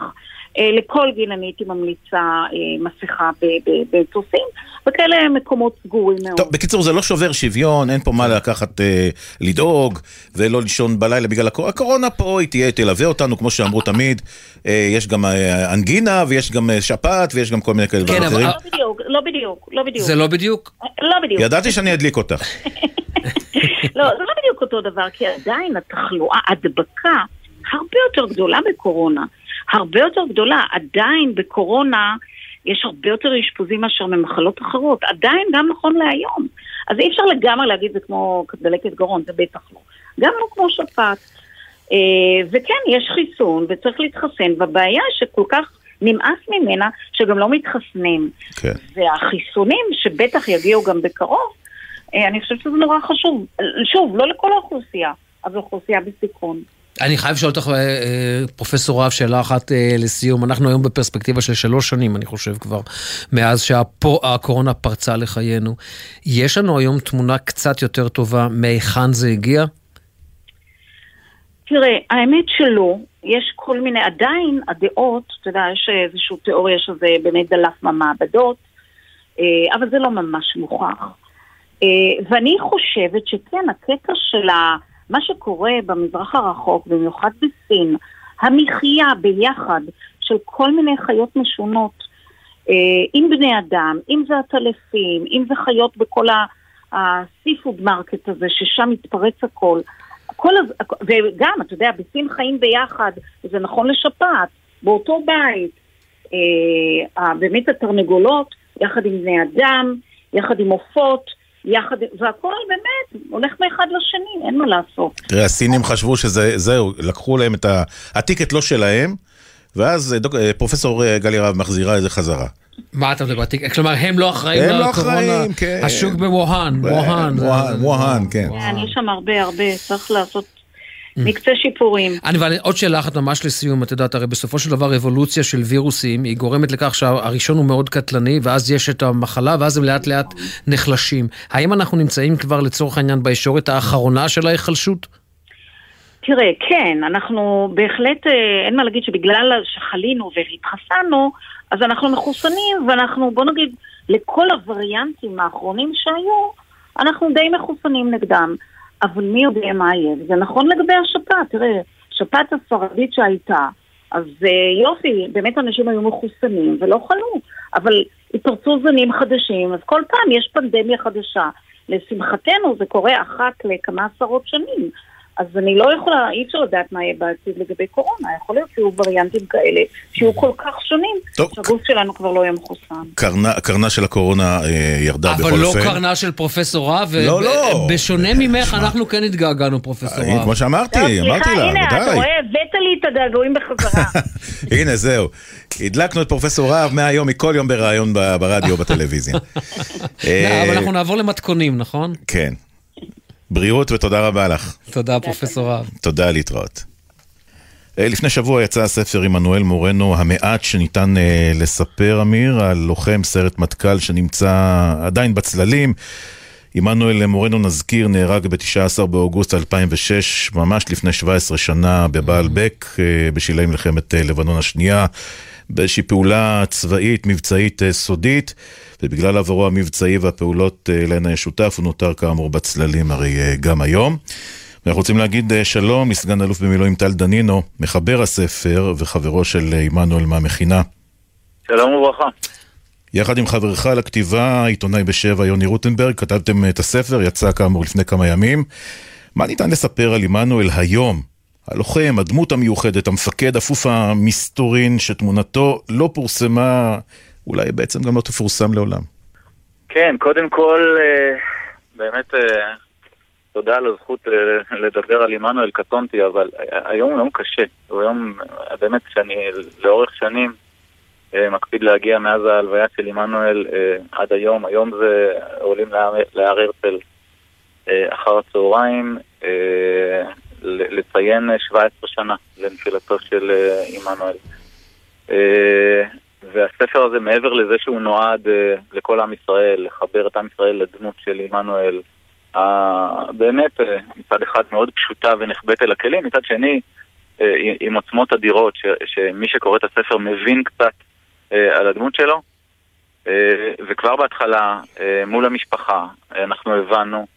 אה, לכל גיל אני הייתי ממליצה אה, מסכה ב- ב- במטוסים, וכאלה מקומות סגורים מאוד. טוב, בקיצור, זה לא שובר שוויון, אין פה מה לקחת, אה, לדאוג, ולא לישון בלילה בגלל הקורונה. הקורונה פה, היא תהיה, תלווה אותנו, כמו שאמרו תמיד. אה, יש גם אה, אנגינה, ויש גם אה, שפעת, ויש גם כל מיני כאלה דברים אחרים. לא בדיוק, לא בדיוק, לא בדיוק. זה לא בדיוק? לא בדיוק. ידעתי שאני אדליק אותך. (laughs) לא, זה לא בדיוק אותו דבר, כי עדיין התחלואה, הדבקה, הרבה יותר גדולה בקורונה. הרבה יותר גדולה. עדיין בקורונה יש הרבה יותר אשפוזים מאשר ממחלות אחרות. עדיין גם נכון להיום. אז אי אפשר לגמרי להגיד זה כמו דלקת גרון, זה בטח לא. גם לא כמו שפעת. אה, וכן, יש חיסון וצריך להתחסן, והבעיה שכל כך נמאס ממנה, שגם לא מתחסנים. כן. והחיסונים, שבטח יגיעו גם בקרוב, אה, אני חושבת שזה נורא חשוב. שוב, לא לכל האוכלוסייה, אבל אוכלוסייה בסיכון. אני חייב לשאול אותך, אה, אה, פרופסור רב, שאלה אחת אה, לסיום. אנחנו היום בפרספקטיבה של שלוש שנים, אני חושב כבר, מאז שהקורונה פרצה לחיינו. יש לנו היום תמונה קצת יותר טובה מהיכן זה הגיע? תראה, האמת שלא, יש כל מיני, עדיין הדעות, אתה יודע, יש איזושהי תיאוריה שזה באמת דלף מהמעבדות, אבל זה לא ממש מוכח. ואני חושבת שכן, הקטע של ה- מה שקורה במזרח הרחוק, במיוחד בסין, המחיה ביחד של כל מיני חיות משונות, אה, עם בני אדם, אם זה הטלפים, אם זה חיות בכל ה-seafood market הזה, ששם מתפרץ הכל. כל הז... וגם, אתה יודע, בסין חיים ביחד, וזה נכון לשפעת, באותו בית. אה, באמת התרנגולות, יחד עם בני אדם, יחד עם עופות, יחד, והכל באמת הולך מאחד לשני, אין מה לעשות. תראה, הסינים חשבו שזה, זהו, לקחו להם את ה... הטיקט לא שלהם, ואז אה, דוק, אה, פרופסור אה, גלי רהב מחזירה את זה חזרה. מה אתה מדבר? כלומר, הם לא אחראים הם לא לקורונה? אחראים, כן. השוק בווהאן, ווהאן. ווהאן, כן. כן, יש שם הרבה הרבה, צריך לעשות מקצה שיפורים. אני, אבל עוד שאלה אחת ממש לסיום, את יודעת, הרי בסופו של דבר אבולוציה של וירוסים, היא גורמת לכך שהראשון הוא מאוד קטלני, ואז יש את המחלה, ואז הם לאט לאט נחלשים. האם אנחנו נמצאים כבר לצורך העניין בישורת האחרונה של ההיחלשות? תראה, כן, אנחנו בהחלט, אה, אין מה להגיד שבגלל שחלינו והתחסנו, אז אנחנו מחוסנים, ואנחנו, בוא נגיד, לכל הווריאנטים האחרונים שהיו, אנחנו די מחוסנים נגדם. אבל מי יודע מה יהיה? זה נכון לגבי השפעת, תראה, שפעת הספרדית שהייתה, אז אה, יופי, באמת אנשים היו מחוסנים ולא חלו, אבל התפרצו זנים חדשים, אז כל פעם יש פנדמיה חדשה. לשמחתנו זה קורה אחת לכמה עשרות שנים. אז אני לא יכולה, אי אפשר לדעת מה יהיה בעתיד לגבי קורונה. יכול להיות שיהיו וריאנטים כאלה שיהיו כל כך שונים. שהגוף שלנו כבר לא יהיה מחוסן. קרנה, של הקורונה אה, ירדה בכל אבל אופן. לא קרנה של פרופסור רב, לא, לא. בשונה ממך, אנחנו כן התגעגענו, פרופסור רב. כמו שאמרתי, אמרתי לה, הנה, אתה. רואה, הבאת לי את הגעגועים בחזרה. (laughs) הנה, זהו. הדלקנו את פרופסור רהב מהיום, מכל יום בריאיון ברדיו, בטלוויזיה. (laughs) אה, אבל אנחנו נעבור למתכונים, נכון? כן. בריאות ותודה רבה לך. תודה, פרופסור רב. תודה, להתראות. אה, לפני שבוע יצא הספר עמנואל מורנו, המעט שניתן אה, לספר, אמיר, על לוחם סרט מטכ"ל שנמצא עדיין בצללים. עמנואל מורנו, נזכיר, נהרג ב-19 באוגוסט 2006, ממש לפני 17 שנה, בבעלבק, אה, בשלהי מלחמת אה, לבנון השנייה, באיזושהי פעולה צבאית, מבצעית אה, סודית, ובגלל עברו המבצעי והפעולות אה, להן היה שותף, הוא נותר כאמור בצללים הרי אה, גם היום. ואנחנו רוצים להגיד שלום לסגן אלוף במילואים טל דנינו, מחבר הספר וחברו של עמנואל מהמכינה. שלום וברכה. יחד עם חברך לכתיבה, עיתונאי בשבע יוני רוטנברג, כתבתם את הספר, יצא כאמור לפני כמה ימים. מה ניתן לספר על עמנואל היום? הלוחם, הדמות המיוחדת, המפקד, אפוף המסתורין, שתמונתו לא פורסמה, אולי בעצם גם לא תפורסם לעולם. כן, קודם כל, אה, באמת אה, תודה על הזכות אה, לדבר על עמנואל קטונתי, אבל היום הוא יום קשה. הוא יום, באמת, שאני לאורך שנים מקפיד להגיע מאז ההלוויה של עמנואל עד היום. היום זה עולים להר הרצל אחר הצהריים. לציין 17 שנה לנפילתו של עמנואל. והספר הזה, מעבר לזה שהוא נועד uh, לכל עם ישראל, לחבר את עם ישראל לדמות של עמנואל, באמת מצד אחד מאוד פשוטה ונחבאת אל הכלים, מצד שני עם עוצמות אדירות, שמי שקורא את הספר מבין קצת על הדמות שלו, וכבר בהתחלה, מול המשפחה, אנחנו הבנו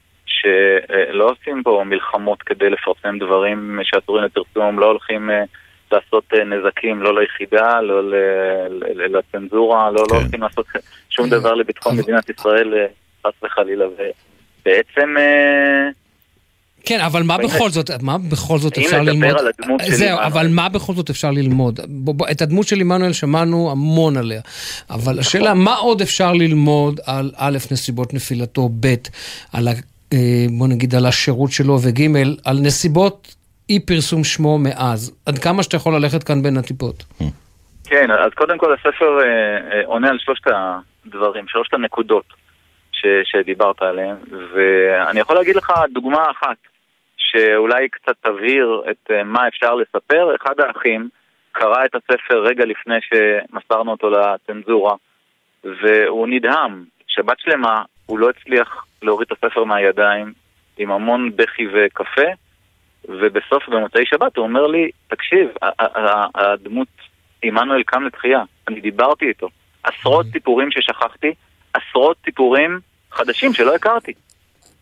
שלא עושים פה מלחמות כדי לפרסם דברים שאסורים לפרסום, לא הולכים... Uh, לעשות אה, נזקים לא ליחידה, לא לצנזורה, לא, לא כן. הולכים לעשות שום דבר לביטחון מדינת ישראל, אה, חס וחלילה. ובעצם... אה, כן, אבל מה בכל זאת, מה בכל זאת אפשר ללמוד? אם נדבר על הדמות של זהו, אבל מה בכל זאת אפשר ללמוד? את הדמות של עמנואל שמענו המון עליה, אבל נכון. השאלה, מה עוד אפשר ללמוד על א', נסיבות נפילתו, ב', על. בוא נגיד על השירות שלו, וג', על נסיבות אי פרסום שמו מאז. עד כמה שאתה יכול ללכת כאן בין הטיפות. כן, אז קודם כל הספר אה, אה, עונה על שלושת הדברים, שלושת הנקודות ש, שדיברת עליהן, ואני יכול להגיד לך דוגמה אחת, שאולי קצת תבהיר את אה, מה אפשר לספר. אחד האחים קרא את הספר רגע לפני שמסרנו אותו לצנזורה, והוא נדהם. שבת שלמה הוא לא הצליח להוריד את הספר מהידיים עם המון בכי וקפה, ובסוף, במוצאי שבת, הוא אומר לי, תקשיב, הדמות עמנואל קם לתחייה, אני דיברתי איתו. עשרות סיפורים ששכחתי, עשרות סיפורים חדשים שלא הכרתי.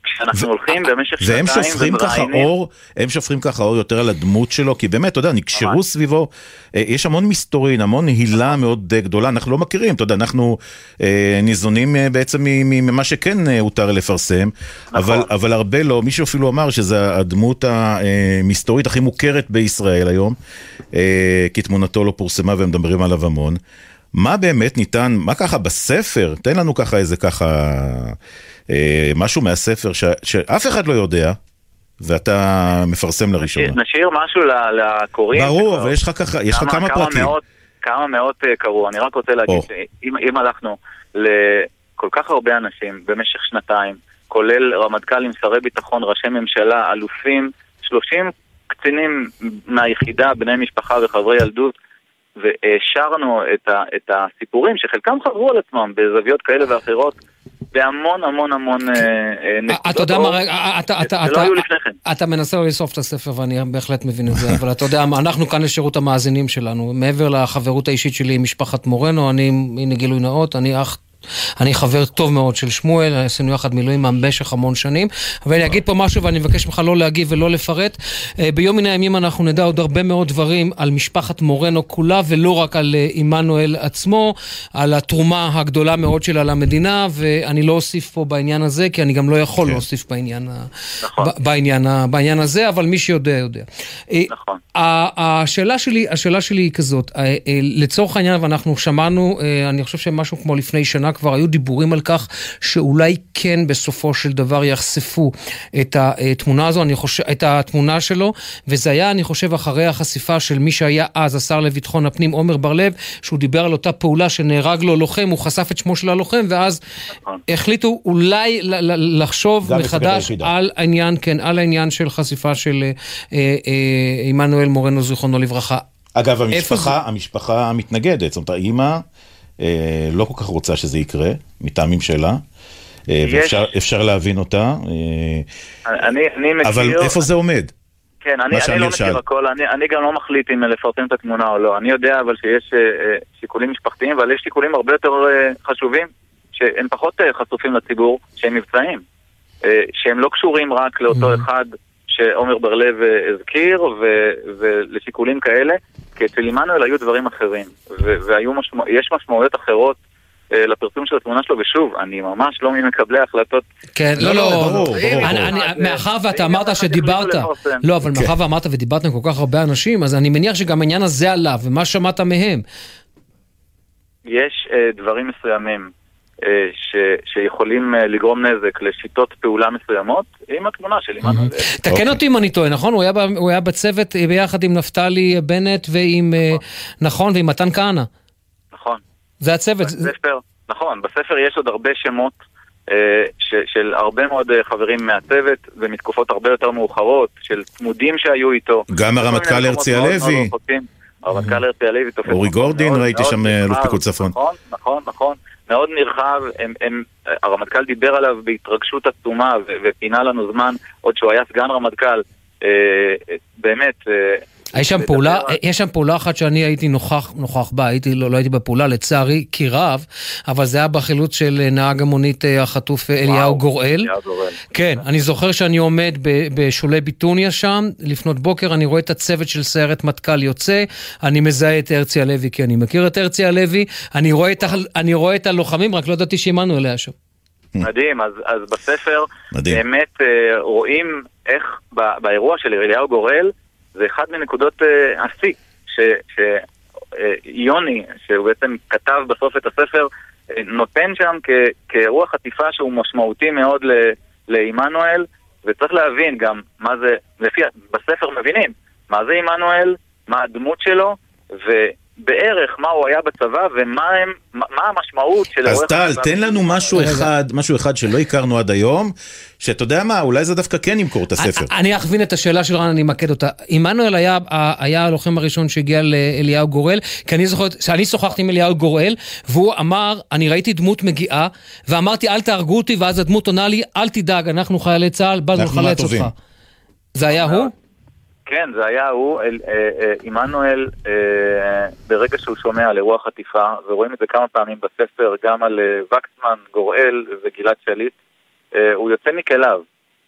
כשאנחנו הולכים במשך שנתיים והם שופכים ככה אור, הם שופכים ככה אור יותר על הדמות שלו, כי באמת, אתה יודע, נקשרו סביבו, אה, יש המון מסתורין, המון הילה מאוד אה, גדולה, אנחנו לא מכירים, אתה יודע, אנחנו אה, ניזונים אה, בעצם ממה שכן אה, הותר לפרסם, נכון. אבל, אבל הרבה לא, מישהו אפילו אמר שזה הדמות המסתורית הכי מוכרת בישראל היום, אה, כי תמונתו לא פורסמה והם מדברים עליו המון. מה באמת ניתן, מה ככה בספר, תן לנו ככה איזה ככה... אה, משהו מהספר ש, שאף אחד לא יודע, ואתה מפרסם לראשונה. נשאיר משהו לקוראים. ברור, אבל יש לך ככה, יש לך כמה, כמה פרטים. מאות, כמה מאות אה, קראו, אני רק רוצה להגיד שאם הלכנו לכל כך הרבה אנשים במשך שנתיים, כולל רמטכ"לים, שרי ביטחון, ראשי ממשלה, אלופים, 30 קצינים מהיחידה, בני משפחה וחברי ילדות, והשארנו את, ה, את הסיפורים שחלקם חזרו על עצמם בזוויות כאלה ואחרות בהמון המון המון אה, אה, נקודות. אתה יודע מה, אתה מנסה לאסוף את הספר ואני בהחלט מבין את זה, אבל אתה יודע, אנחנו כאן לשירות המאזינים שלנו. מעבר לחברות האישית שלי עם משפחת מורנו, אני, הנה גילוי נאות, אני אח אני חבר טוב מאוד של שמואל, עשינו יחד מילואים במשך המון שנים. ואני אגיד פה משהו ואני מבקש ממך לא להגיב ולא לפרט. אה, ביום מן הימים אנחנו נדע עוד הרבה מאוד דברים על משפחת מורנו כולה, ולא רק על אה, עמנואל עצמו, על התרומה הגדולה מאוד שלה למדינה, ואני לא אוסיף פה בעניין הזה, כי אני גם לא יכול כן. להוסיף בעניין, נכון. בעניין, בעניין הזה, אבל מי שיודע, יודע. אה, נכון. השאלה שלי, השאלה שלי היא כזאת, לצורך העניין, ואנחנו שמענו, אני חושב שמשהו כמו לפני שנה, כבר היו דיבורים על כך שאולי כן בסופו של דבר יחשפו את התמונה הזו, אני חושב, את התמונה שלו, וזה היה, אני חושב, אחרי החשיפה של מי שהיה אז השר לביטחון הפנים, עמר בר לב, שהוא דיבר על אותה פעולה שנהרג לו לוחם, הוא חשף את שמו של הלוחם, ואז נכון. החליטו אולי לחשוב מחדש על העניין, כן, על העניין של חשיפה של אה, אה, עמנואל מורנו, זיכרונו לברכה. אגב, המשפחה, המשפחה מתנגדת, זאת אומרת, האימא אה, לא כל כך רוצה שזה יקרה, מטעמים שלה. אה, ואפשר להבין אותה. אה, אני, אני מכיר... אבל איפה זה עומד? כן, אני, אני לא מכיר הכל, אני, אני גם לא מחליט אם לפרסם את התמונה או לא. אני יודע אבל שיש אה, שיקולים משפחתיים, אבל יש שיקולים הרבה יותר אה, חשובים, שהם פחות אה, חשופים לציבור, שהם מבצעים. אה, שהם לא קשורים רק לאותו mm-hmm. אחד שעומר בר-לב אה, הזכיר, ו- ולשיקולים כאלה, כי אצל עמנואל היו דברים אחרים, ויש משמעויות אחרות אה, לפרסום של התמונה שלו, ושוב, אני ממש לא ממקבלי ההחלטות. כן, לא, לא, ברור, ברור. מאחר ואתה אמרת שדיברת, לא, אבל מאחר ואמרת ודיברת עם כל כך הרבה אנשים, אז אני מניח שגם העניין הזה עלה, ומה שמעת מהם? יש דברים מסוימים אה, ש, שיכולים אה, לגרום נזק לשיטות פעולה מסוימות, עם התמונה של עמנואל. תקן אוקיי. אותי אם אני טועה, נכון? הוא היה, הוא היה בצוות אה, ביחד עם נפתלי בנט ועם, נכון, נכון ועם מתן כהנא. נכון. זה הצוות. בספר, נכון, בספר יש עוד הרבה שמות ש, של הרבה מאוד חברים מהצוות, ומתקופות הרבה יותר מאוחרות, של צמודים שהיו איתו. גם הרמטכ"ל הרצי הלוי. הרמטכ"ל הרצי הלוי תופס... אורי גורדין, ראיתי שם אלוף פיקוד צפון. נכון, נכון, נכון. מאוד נרחב, הם, הם, הרמטכ"ל דיבר עליו בהתרגשות עצומה ופינה לנו זמן עוד שהוא היה סגן רמטכ"ל, אה, באמת. אה, יש שם, פעולה, יש שם פעולה אחת שאני הייתי נוכח, נוכח בה, הייתי, לא, לא הייתי בפעולה לצערי, כי רב, אבל זה היה בחילוץ של נהג המונית אה, החטוף אליהו גוראל. כן, אני זוכר שאני עומד בשולי ביטוניה שם, לפנות בוקר, אני רואה את הצוות של סיירת מטכ"ל יוצא, אני מזהה את הרצי הלוי כי אני מכיר את הרצי הלוי, אני רואה את, אני רואה את הלוחמים, רק לא ידעתי שעמנואל היה שם. מדהים, אז, אז בספר מדהים. באמת אה, רואים איך באירוע של אליהו גוראל, זה אחד מנקודות אה, השיא, שיוני, אה, שהוא בעצם כתב בסוף את הספר, אה, נותן שם כאירוע חטיפה שהוא משמעותי מאוד לעמנואל, וצריך להבין גם מה זה, לפי, בספר מבינים, מה זה עמנואל, מה הדמות שלו, ו... בערך מה הוא היה בצבא ומה הם, מה המשמעות של... אז טל, תן לנו משהו אחד, משהו אחד שלא הכרנו עד היום, שאתה יודע מה, אולי זה דווקא כן ימכור את הספר. אני אכווין את השאלה של רן, אני אמקד אותה. עמנואל היה, היה הלוחם הראשון שהגיע לאליהו גורל, כי אני זוכר, שאני שוחחתי עם אליהו גורל, והוא אמר, אני ראיתי דמות מגיעה, ואמרתי אל תהרגו אותי, ואז הדמות עונה לי, אל תדאג, אנחנו חיילי צה"ל, באנו לחלץ אותך. זה היה הוא? כן, זה היה הוא, אה, אה, עמנואל, אה, ברגע שהוא שומע על אירוע חטיפה, ורואים את זה כמה פעמים בספר, גם על וקסמן, גוראל וגלעד שליט, הוא יוצא מכליו.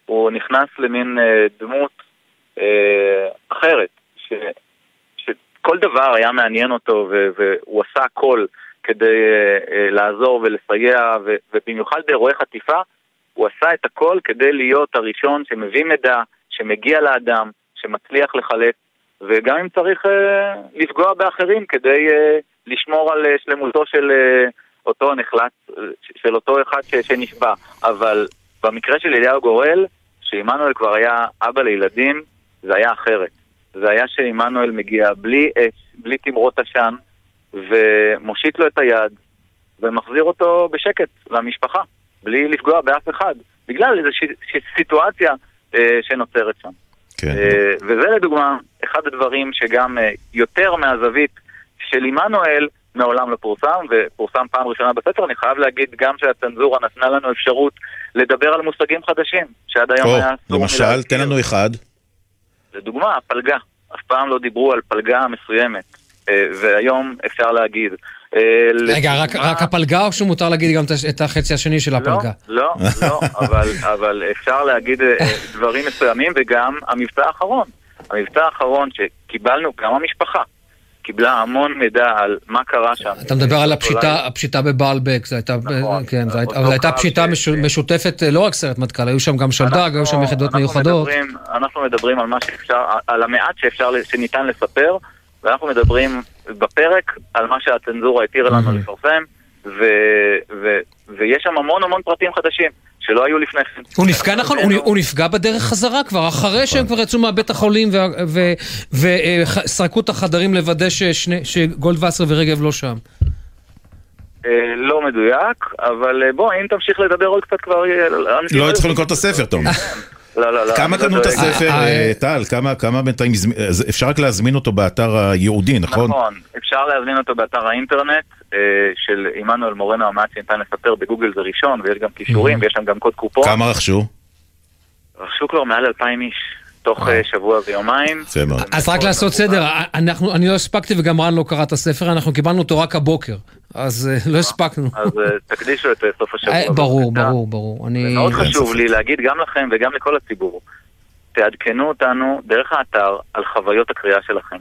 הוא נכנס למין דמות אחרת, ש, שכל דבר היה מעניין אותו, והוא עשה הכל כדי לעזור ולסייע, ובמיוחד באירועי חטיפה, הוא עשה את הכל כדי להיות הראשון שמביא מידע, שמגיע לאדם, שמצליח לחלץ, וגם אם צריך אה, לפגוע באחרים כדי אה, לשמור על אה, שלמותו של אותו נחלץ, אה, של אותו אחד שנשבע. אבל במקרה של אליהו גורל, שעמנואל כבר היה אבא לילדים, זה היה אחרת. זה היה שעמנואל מגיע בלי אש, בלי תמרות עשן, ומושיט לו את היד, ומחזיר אותו בשקט למשפחה, בלי לפגוע באף אחד, בגלל איזושהי סיטואציה אה, שנוצרת שם. כן. אה, וזה לדוגמה אחד הדברים שגם אה, יותר מהזווית של עמנואל מעולם לא פורסם, ופורסם פעם ראשונה בספר. אני חייב להגיד גם שהצנזורה נתנה לנו אפשרות לדבר על מושגים חדשים, שעד היום או, היה אסור למשל, תן לנו אחד. לדוגמה, הפלגה. אף פעם לא דיברו על פלגה מסוימת, אה, והיום אפשר להגיד. אה, רגע, רק הפלגה או שמותר להגיד גם את החצי השני של הפלגה? לא, לא, (laughs) לא, אבל אפשר להגיד אה, דברים מסוימים, וגם המבצע האחרון. המבצע האחרון שקיבלנו, גם המשפחה, קיבלה המון מידע על מה קרה שם. אתה מדבר על הפשיטה בבעלבק, זו הייתה, נכון, כן, זו הייתה פשיטה משותפת, לא רק סרט מטכ"ל, היו שם גם שלדג, היו שם יחידות מיוחדות. אנחנו מדברים על מה שאפשר, על המעט שאפשר, שניתן לספר, ואנחנו מדברים בפרק על מה שהצנזורה התירה לנו mm-hmm. לפרסם, ו, ו, ויש שם המון המון פרטים חדשים. שלא היו לפני כן. הוא נפגע נכון, הוא, הוא נפגע בדרך חזרה כבר, אחרי שהם כבר יצאו מבית החולים וסרקו את החדרים לוודא שגולדווסר ורגב לא שם. אה, לא מדויק, אבל אה, בוא, אם תמשיך לדבר עוד קצת כבר... לא היית צריך לקרוא את הספר, תומר. (laughs) לא, לא, לא. כמה קנו את הספר, אה, טל? כמה בינתיים, אפשר רק להזמין אותו באתר הייעודי, נכון? נכון, אפשר להזמין אותו באתר האינטרנט של עמנואל מורנו המעט שניתן לספר, בגוגל זה ראשון, ויש גם כישורים, ויש שם גם קוד קופון. כמה רכשו? רכשו כבר מעל אלפיים איש. תוך אה. שבוע ויומיים. אז רק לעשות סדר, אנחנו, אני לא הספקתי וגם רן לא קרא את הספר, אנחנו קיבלנו אותו רק הבוקר, אז אה, לא הספקנו. אז אה, תקדישו את סוף השבוע. ברור, ברור, ברור. זה מאוד חשוב לי להגיד גם לכם וגם לכל הציבור, תעדכנו אותנו דרך האתר על חוויות הקריאה שלכם.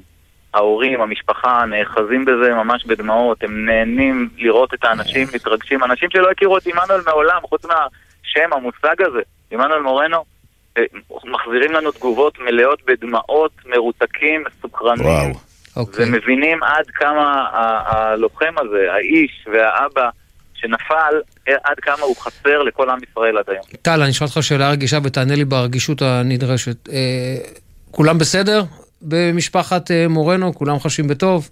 ההורים, המשפחה, נאחזים בזה ממש בדמעות, הם נהנים לראות את האנשים מתרגשים, אנשים שלא הכירו את עמנואל מעולם, חוץ מהשם, המושג הזה, עמנואל מורנו, אה, מחזירים לנו תגובות מלאות בדמעות, מרותקים, מסוקרנים. וואו. אוקיי. ומבינים עד כמה הלוחם הזה, האיש והאבא שנפל, אה, עד כמה הוא חסר לכל עם ישראל עד היום. טל, אני אשאל אותך שאלה רגישה ותענה לי ברגישות הנדרשת. אה, כולם בסדר במשפחת אה, מורנו? כולם חשים בטוב?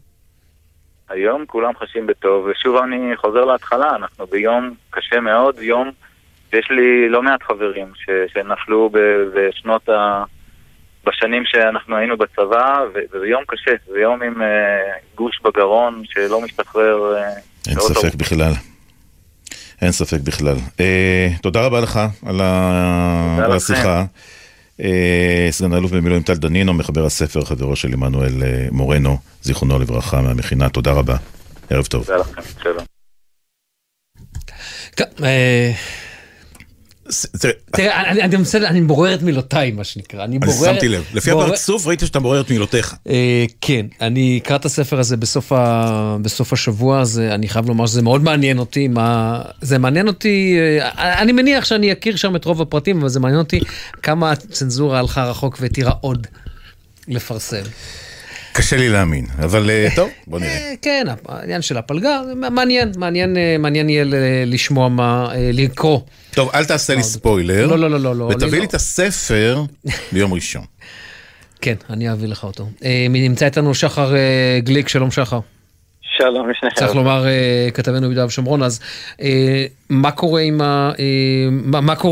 היום כולם חשים בטוב, ושוב אני חוזר להתחלה, אנחנו ביום קשה מאוד, יום שיש לי לא מעט חברים ש- שנפלו ב- בשנות ה... בשנים שאנחנו היינו בצבא, ו- וזה יום קשה, זה יום עם uh, גוש בגרון שלא משתחרר. Uh, אין ספק בכלל. אין ספק בכלל. אה, תודה רבה לך על, ה... על. השיחה. אה, סגן אלוף במילואים טל דנינו, מחבר הספר, חברו של עמנואל אה, מורנו, זיכרונו לברכה, מהמכינה. תודה רבה. ערב טוב. תודה לכם, שלום. תראה, אני- בסדר, אני בורר את מילותיי, מה שנקרא. אני בורר... שמתי לב. לפי הפרצוף ראיתי שאתה בורר את מילותיך. אה, כן, אני אקרא את הספר הזה בסוף, השבוע אני חייב לומר שזה מאוד מעניין אותי, מה... זה מעניין אותי, אה, אני מניח שאני אכיר שם את רוב הפרטים, אבל זה מעניין אותי כמה הצנזורה הלכה רחוק והתירה עוד לפרסם. קשה לי להאמין, אבל אה, (laughs) טוב, בוא נראה. אה, כן, העניין של הפלגה, מעניין, מעניין, אה, מעניין יהיה לשמוע מה, לקרוא. טוב, אל תעשה לי ספוילר. לא, לא, לא, לא, לא. ותביא לא. לי את הספר ביום ראשון. (laughs) כן, אני אביא לך אותו. נמצא איתנו שחר גליק, שלום שחר. שלום לשניכם. צריך לומר כתבנו ביהודה ושומרון, אז מה קורה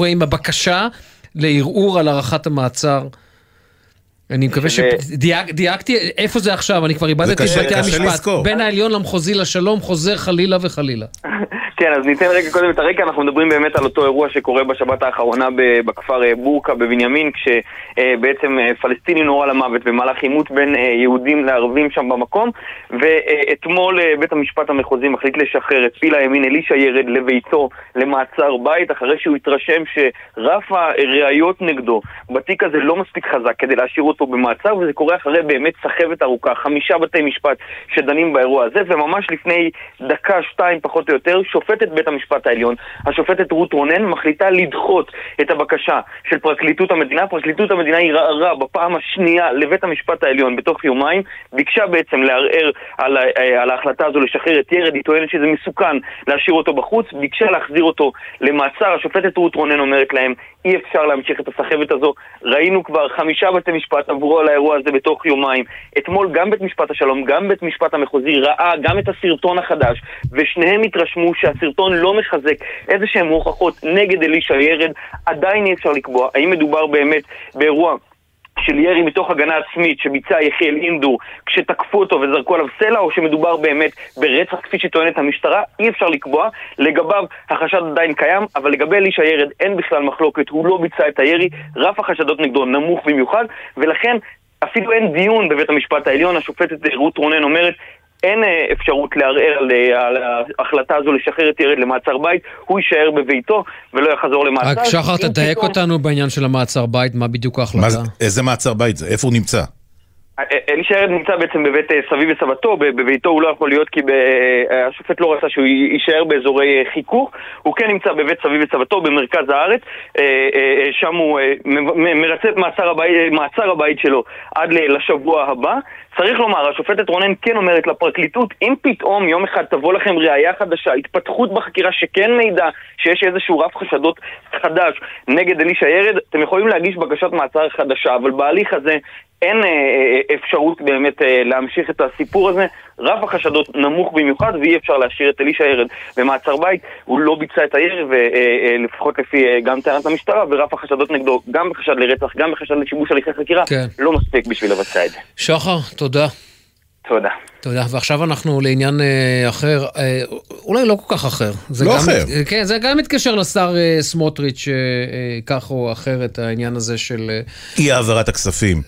עם הבקשה לערעור על הארכת המעצר? אני מקווה שדייקתי, איפה זה עכשיו? אני כבר איבדתי את בתי המשפט. בין העליון למחוזי לשלום חוזר חלילה וחלילה. (laughs) כן, אז ניתן רגע קודם את הרקע, אנחנו מדברים באמת על אותו אירוע שקורה בשבת האחרונה בכפר אה, בורקה בבנימין, כשבעצם אה, פלסטיני נורה למוות במהלך עימות בין אה, יהודים לערבים שם במקום, ואתמול אה, בית המשפט המחוזי מחליט לשחרר את פיל הימין אלישע ירד לביתו למעצר בית, אחרי שהוא התרשם שרף הראיות נגדו בתיק הזה לא מספיק חזק כדי להשאיר אותו במעצר, וזה קורה אחרי באמת סחבת ארוכה, חמישה בתי משפט שדנים באירוע הזה, וממש לפני דקה, שתיים פחות או יותר, שופטת בית המשפט העליון, השופטת רות רונן, מחליטה לדחות את הבקשה של פרקליטות המדינה. פרקליטות המדינה ערערה בפעם השנייה לבית המשפט העליון בתוך יומיים, ביקשה בעצם לערער על, אה, על ההחלטה הזו לשחרר את ירד, היא טוענת שזה מסוכן להשאיר אותו בחוץ, ביקשה להחזיר אותו למעצר. השופטת רות רונן אומרת להם, אי אפשר להמשיך את הסחבת הזו. ראינו כבר חמישה בתי משפט עברו על האירוע הזה בתוך יומיים. אתמול גם בית משפט השלום, גם בית משפט המחוזי ראה גם את הסרטון החדש, ושניהם התרשמו שהסרטון לא מחזק איזה שהן הוכחות נגד אלישע ירד. עדיין אי אפשר לקבוע האם מדובר באמת באירוע של ירי מתוך הגנה עצמית שביצע יחיאל אינדור כשתקפו אותו וזרקו עליו סלע או שמדובר באמת ברצח כפי שטוענת המשטרה, אי אפשר לקבוע. לגביו החשד עדיין קיים, אבל לגבי אלישע ירד אין בכלל מחלוקת, הוא לא ביצע את הירי, רף החשדות נגדו נמוך במיוחד, ולכן אפילו אין דיון בבית המשפט העליון, השופטת רות רונן אומרת אין אה, אפשרות לערער על, אה, על ההחלטה הזו לשחרר את ירד למעצר בית, הוא יישאר בביתו ולא יחזור למעצר. רק שחר, תדייק פתאום- אותנו בעניין של המעצר בית, מה בדיוק מה ההחלטה? זה- איזה מעצר בית זה? איפה הוא נמצא? אלישע ירד נמצא בעצם בבית אה, סבי וסבתו, בביתו הוא לא יכול להיות כי ב- אה, השופט לא רצה שהוא יישאר באזורי אה, חיכוך, הוא כן נמצא בבית סבי וסבתו במרכז הארץ, אה, אה, אה, שם הוא אה, מרצה את מעצר הבית, אה, מעצר הבית שלו עד לשבוע הבא. צריך לומר, השופטת רונן כן אומרת לפרקליטות, אם פתאום יום אחד תבוא לכם ראייה חדשה, התפתחות בחקירה שכן מעידה שיש איזשהו רף חשדות חדש נגד אלישע ירד, אתם יכולים להגיש בקשת מעצר חדשה, אבל בהליך הזה אין אה, אה, אפשרות באמת אה, להמשיך את הסיפור הזה. רף החשדות נמוך במיוחד ואי אפשר להשאיר את אלישע ירד במעצר בית. הוא לא ביצע את הירי, ולפחות לפי אה, גם טענת המשטרה, ורף החשדות נגדו, גם בחשד לרצח, גם בחשד לשיבוש הליכי חקירה, כן. לא מספיק בשביל לבצע את זה. שחר, תודה. תודה. תודה, ועכשיו אנחנו לעניין אה, אחר, אה, אולי לא כל כך אחר. זה לא גם, אחר. אה, כן, זה גם מתקשר לשר אה, סמוטריץ', אה, אה, כך או אחרת, העניין הזה של... אה, אי העברת הכספים.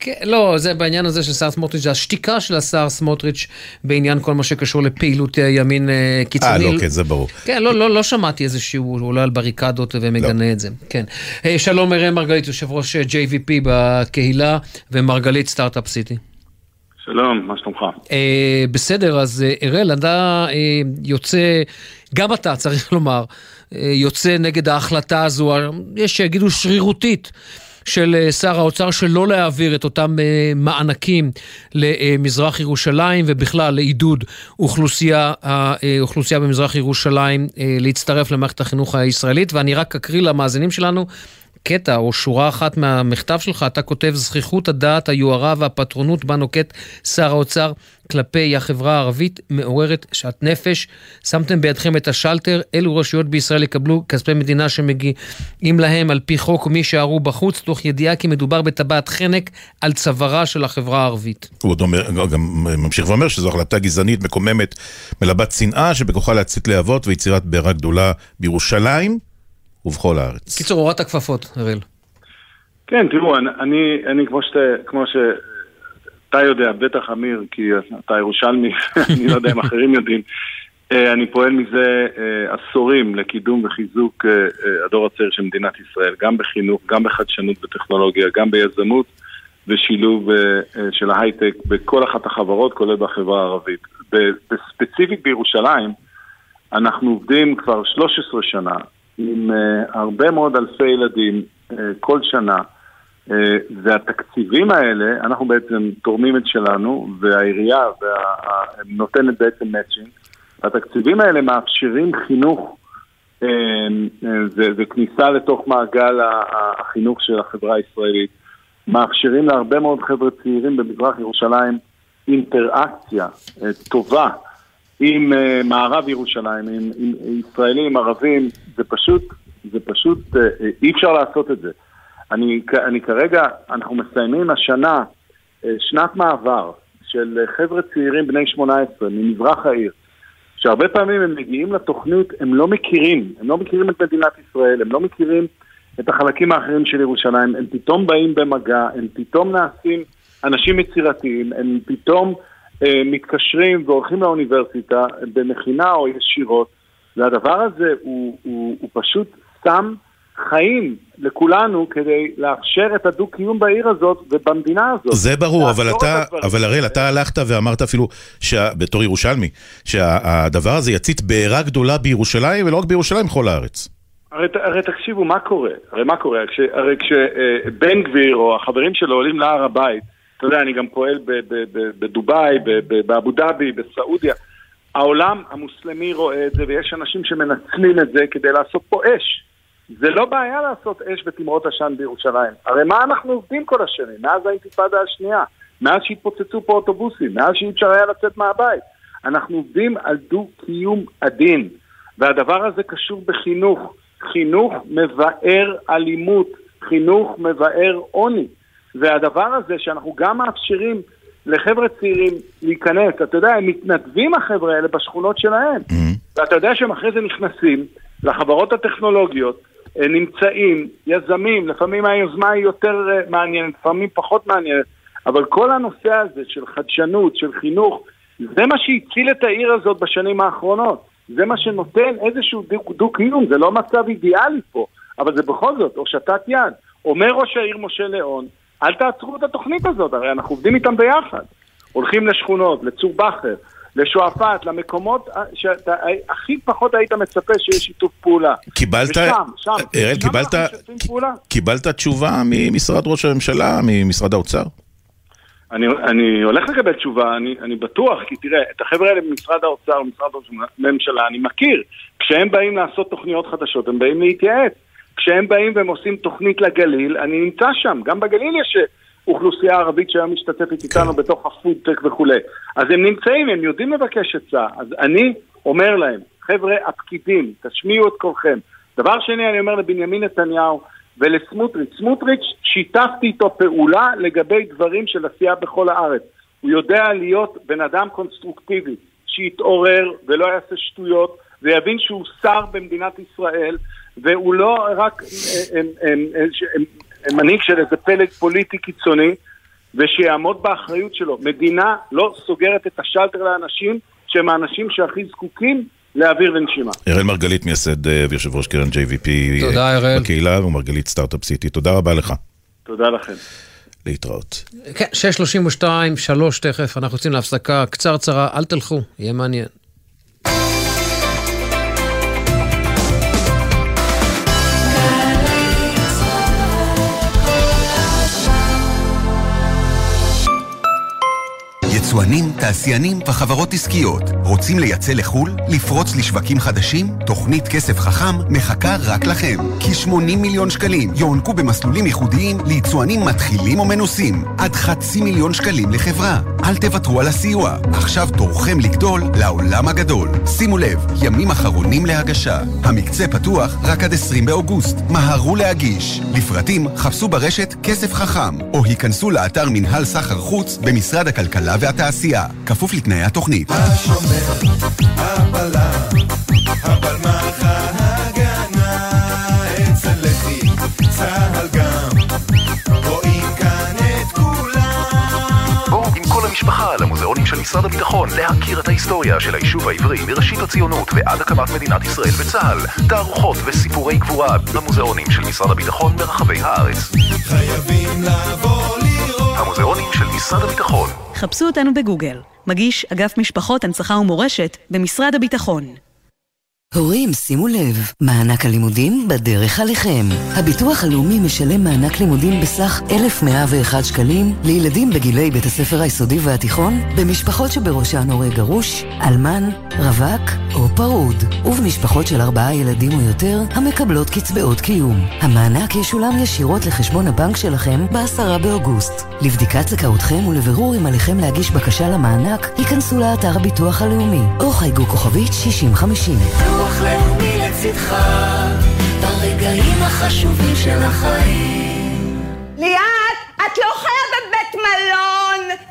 כן, לא, זה בעניין הזה של שר סמוטריץ', זה השתיקה של השר סמוטריץ' בעניין כל מה שקשור לפעילות אה, ימין אה, קיצוני. אה, לא, כן, זה ברור. כן, לא, לא, לא שמעתי איזשהו, הוא עולה על בריקדות ומגנה לא. את זה. כן. אה, שלום אראל מרגלית, יושב ראש אה, JVP בקהילה, ומרגלית סטארט-אפ סיטי. שלום, מה שלומך? אה, בסדר, אז אה, אראל, אתה אה, יוצא, גם אתה, צריך לומר, אה, יוצא נגד ההחלטה הזו, יש שיגידו שרירותית. של שר האוצר שלא להעביר את אותם מענקים למזרח ירושלים ובכלל לעידוד אוכלוסייה, האוכלוסייה במזרח ירושלים להצטרף למערכת החינוך הישראלית ואני רק אקריא למאזינים שלנו קטע או שורה אחת מהמכתב שלך, אתה כותב זכיחות הדעת, היוהרה והפטרונות בה נוקט שר האוצר כלפי החברה הערבית מעוררת שאט נפש. שמתם בידכם את השלטר, אילו רשויות בישראל יקבלו כספי מדינה שמגיעים להם על פי חוק ומי שערו בחוץ, תוך ידיעה כי מדובר בטבעת חנק על צווארה של החברה הערבית. הוא עוד אומר, גם ממשיך ואומר שזו החלטה גזענית מקוממת מלבת שנאה שבכוחה להצית להבות ויצירת בעירה גדולה בירושלים ובכל הארץ. קיצור, הורדת הכפפות, אראל. כן, תראו, אני, אני, אני כמו, שת, כמו שאתה יודע, בטח אמיר, כי אתה ירושלמי, (laughs) אני לא יודע אם אחרים יודעים, אה, אני פועל מזה אה, עשורים לקידום וחיזוק אה, הדור הצעיר של מדינת ישראל, גם בחינוך, גם בחדשנות וטכנולוגיה, גם ביזמות ושילוב של ההייטק בכל אחת החברות, כולל בחברה הערבית. ספציפית בירושלים, אנחנו עובדים כבר 13 שנה עם uh, הרבה מאוד אלפי ילדים uh, כל שנה, uh, והתקציבים האלה, אנחנו בעצם תורמים את שלנו, והעירייה וה, נותנת בעצם מאצ'ינג, התקציבים האלה מאפשרים חינוך וכניסה לתוך מעגל החינוך של החברה הישראלית, מאפשרים להרבה מאוד חבר'ה צעירים במזרח ירושלים אינטראקציה טובה. עם uh, מערב ירושלים, עם, עם ישראלים, ערבים, זה פשוט, זה פשוט, uh, אי אפשר לעשות את זה. אני, אני כרגע, אנחנו מסיימים השנה uh, שנת מעבר של חבר'ה צעירים בני 18 ממזרח העיר, שהרבה פעמים הם מגיעים לתוכנית, הם לא מכירים, הם לא מכירים את מדינת ישראל, הם לא מכירים את החלקים האחרים של ירושלים, הם פתאום באים במגע, הם פתאום נעשים אנשים יצירתיים, הם פתאום... מתקשרים והולכים לאוניברסיטה במכינה או ישירות, והדבר הזה הוא, הוא, הוא פשוט שם חיים לכולנו כדי לאפשר את הדו-קיום בעיר הזאת ובמדינה הזאת. זה ברור, אבל אתה, אבל הראל, אתה הלכת ואמרת אפילו, בתור ירושלמי, שהדבר הזה יצית בעירה גדולה בירושלים, ולא רק בירושלים, בכל הארץ. הרי, הרי תקשיבו, מה קורה? הרי מה קורה? הרי כשבן גביר או החברים שלו עולים להר הבית, אתה יודע, אני גם פועל בדובאי, באבו דאבי, בסעודיה. העולם המוסלמי רואה את זה, ויש אנשים שמנצלים את זה כדי לעשות פה אש. זה לא בעיה לעשות אש בתמרות עשן בירושלים. הרי מה אנחנו עובדים כל השנים? מאז האינתיפאדה השנייה, מאז שהתפוצצו פה אוטובוסים, מאז שאי אפשר היה לצאת מהבית. אנחנו עובדים על דו-קיום עדין, והדבר הזה קשור בחינוך. חינוך מבאר אלימות, חינוך מבאר עוני. והדבר הזה שאנחנו גם מאפשרים לחבר'ה צעירים להיכנס, אתה יודע, הם מתנדבים החבר'ה האלה בשכונות שלהם. Mm-hmm. ואתה יודע שהם אחרי זה נכנסים לחברות הטכנולוגיות, נמצאים, יזמים, לפעמים היוזמה היא יותר מעניינת, לפעמים פחות מעניינת, אבל כל הנושא הזה של חדשנות, של חינוך, זה מה שהציל את העיר הזאת בשנים האחרונות. זה מה שנותן איזשהו דו-קיום, זה לא מצב אידיאלי פה, אבל זה בכל זאת הושטת יד. אומר ראש העיר משה ליאון, אל תעצרו את התוכנית הזאת, הרי אנחנו עובדים איתם ביחד. הולכים לשכונות, לצור בכר, לשועפאט, למקומות שאתה הכי פחות היית מצפה שיש שיתוף פעולה. קיבלת, ושם, שם, אראל, שם קיבלת, פעולה. קיבלת תשובה ממשרד ראש הממשלה, ממשרד האוצר? אני, אני הולך לקבל תשובה, אני, אני בטוח, כי תראה, את החבר'ה האלה במשרד האוצר, במשרד ראש הממשלה, אני מכיר. כשהם באים לעשות תוכניות חדשות, הם באים להתייעץ. כשהם באים והם עושים תוכנית לגליל, אני נמצא שם, גם בגליל יש אוכלוסייה ערבית שהיום משתתפת איתנו כן. בתוך הפודטק וכולי. אז הם נמצאים, הם יודעים לבקש עצה. אז אני אומר להם, חבר'ה, הפקידים, תשמיעו את קולכם. דבר שני, אני אומר לבנימין נתניהו ולסמוטריץ', סמוטריץ', שיתפתי איתו פעולה לגבי דברים של עשייה בכל הארץ. הוא יודע להיות בן אדם קונסטרוקטיבי, שיתעורר ולא יעשה שטויות, ויבין שהוא שר במדינת ישראל, והוא לא רק אה, אה, אה, מנהיג של איזה פלג פוליטי קיצוני, ושיעמוד באחריות שלו. מדינה לא סוגרת את השלטר לאנשים שהם האנשים שהכי זקוקים לאוויר ונשימה. אראל מרגלית, מייסד ויושב ראש קרן JVP תודה, אראל. בקהילה, ומרגלית סטארט-אפ סיטי. תודה רבה לך. תודה לכם. להתראות. כן, 6.32, 3 תכף, אנחנו יוצאים להפסקה קצרצרה, אל תלכו, יהיה מעניין. יצואנים, תעשיינים וחברות עסקיות רוצים לייצא לחו"ל? לפרוץ לשווקים חדשים? תוכנית כסף חכם מחכה רק לכם. כ-80 מיליון שקלים יוענקו במסלולים ייחודיים ליצואנים מתחילים או מנוסים. עד חצי מיליון שקלים לחברה. אל תוותרו על הסיוע. עכשיו תורכם לגדול לעולם הגדול. שימו לב, ימים אחרונים להגשה. המקצה פתוח רק עד 20 באוגוסט. מהרו להגיש. לפרטים חפשו ברשת כסף חכם, או היכנסו לאתר מנהל סחר חוץ במשרד הכלכלה והתעשייה, כפוף לתנאי התוכנית. השומר, הבלם, הבלמח ההגנה, אצל לוי, צהל גם, רואים כאן את כולם. בואו עם כל המשפחה למוזיאונים של משרד הביטחון להכיר את ההיסטוריה של היישוב העברי מראשית הציונות ועד הקמת מדינת ישראל וצה"ל. תערוכות וסיפורי גבורה במוזיאונים של משרד הביטחון ברחבי הארץ. חייבים לבוא המוזיאונים של משרד הביטחון חפשו אותנו בגוגל. מגיש אגף משפחות, הנצחה ומורשת במשרד הביטחון. הורים, שימו לב, מענק הלימודים בדרך עליכם. הביטוח הלאומי משלם מענק לימודים בסך 1,101 שקלים לילדים בגילי בית הספר היסודי והתיכון, במשפחות שבראשן הורה גרוש, אלמן, רווק או פרוד, ובמשפחות של ארבעה ילדים או יותר המקבלות קצבאות קיום. המענק ישולם ישירות לחשבון הבנק שלכם ב-10 באוגוסט. לבדיקת זכאותכם ולבירור אם עליכם להגיש בקשה למענק, היכנסו לאתר הביטוח הלאומי, או חייגו כוכבית 6050. לאומי לצדך, ברגעים החשובים של החיים. ליאת, את לא חיה בבית מלון!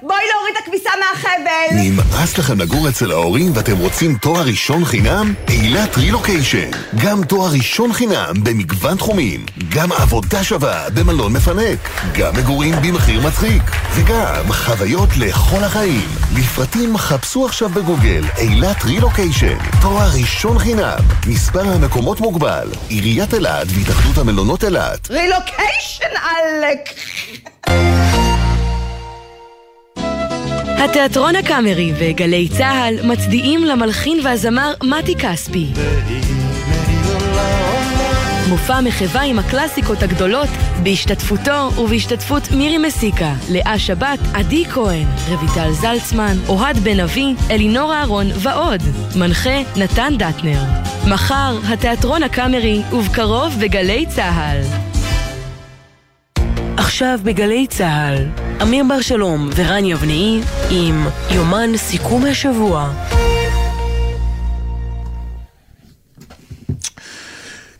בואי להוריד את הכביסה מהחבל! נמאס לכם לגור אצל ההורים ואתם רוצים תואר ראשון חינם? אילת רילוקיישן. גם תואר ראשון חינם במגוון תחומים. גם עבודה שווה במלון מפנק. גם מגורים במחיר מצחיק. וגם חוויות לכל החיים. לפרטים חפשו עכשיו בגוגל אילת רילוקיישן. תואר ראשון חינם. מספר המקומות מוגבל. עיריית אילת והתאחדות המלונות אילת. רילוקיישן עלק! התיאטרון הקאמרי וגלי צה"ל מצדיעים למלחין והזמר מתי כספי. מופע מחווה עם הקלאסיקות הגדולות בהשתתפותו ובהשתתפות מירי מסיקה, לאה שבת, עדי כהן, רויטל זלצמן, אוהד בן אבי, אלינור אהרון ועוד. מנחה נתן דטנר. מחר, התיאטרון הקאמרי ובקרוב בגלי צה"ל. עכשיו בגלי צה"ל, אמיר בר שלום ורן יבנאי עם יומן סיכום השבוע.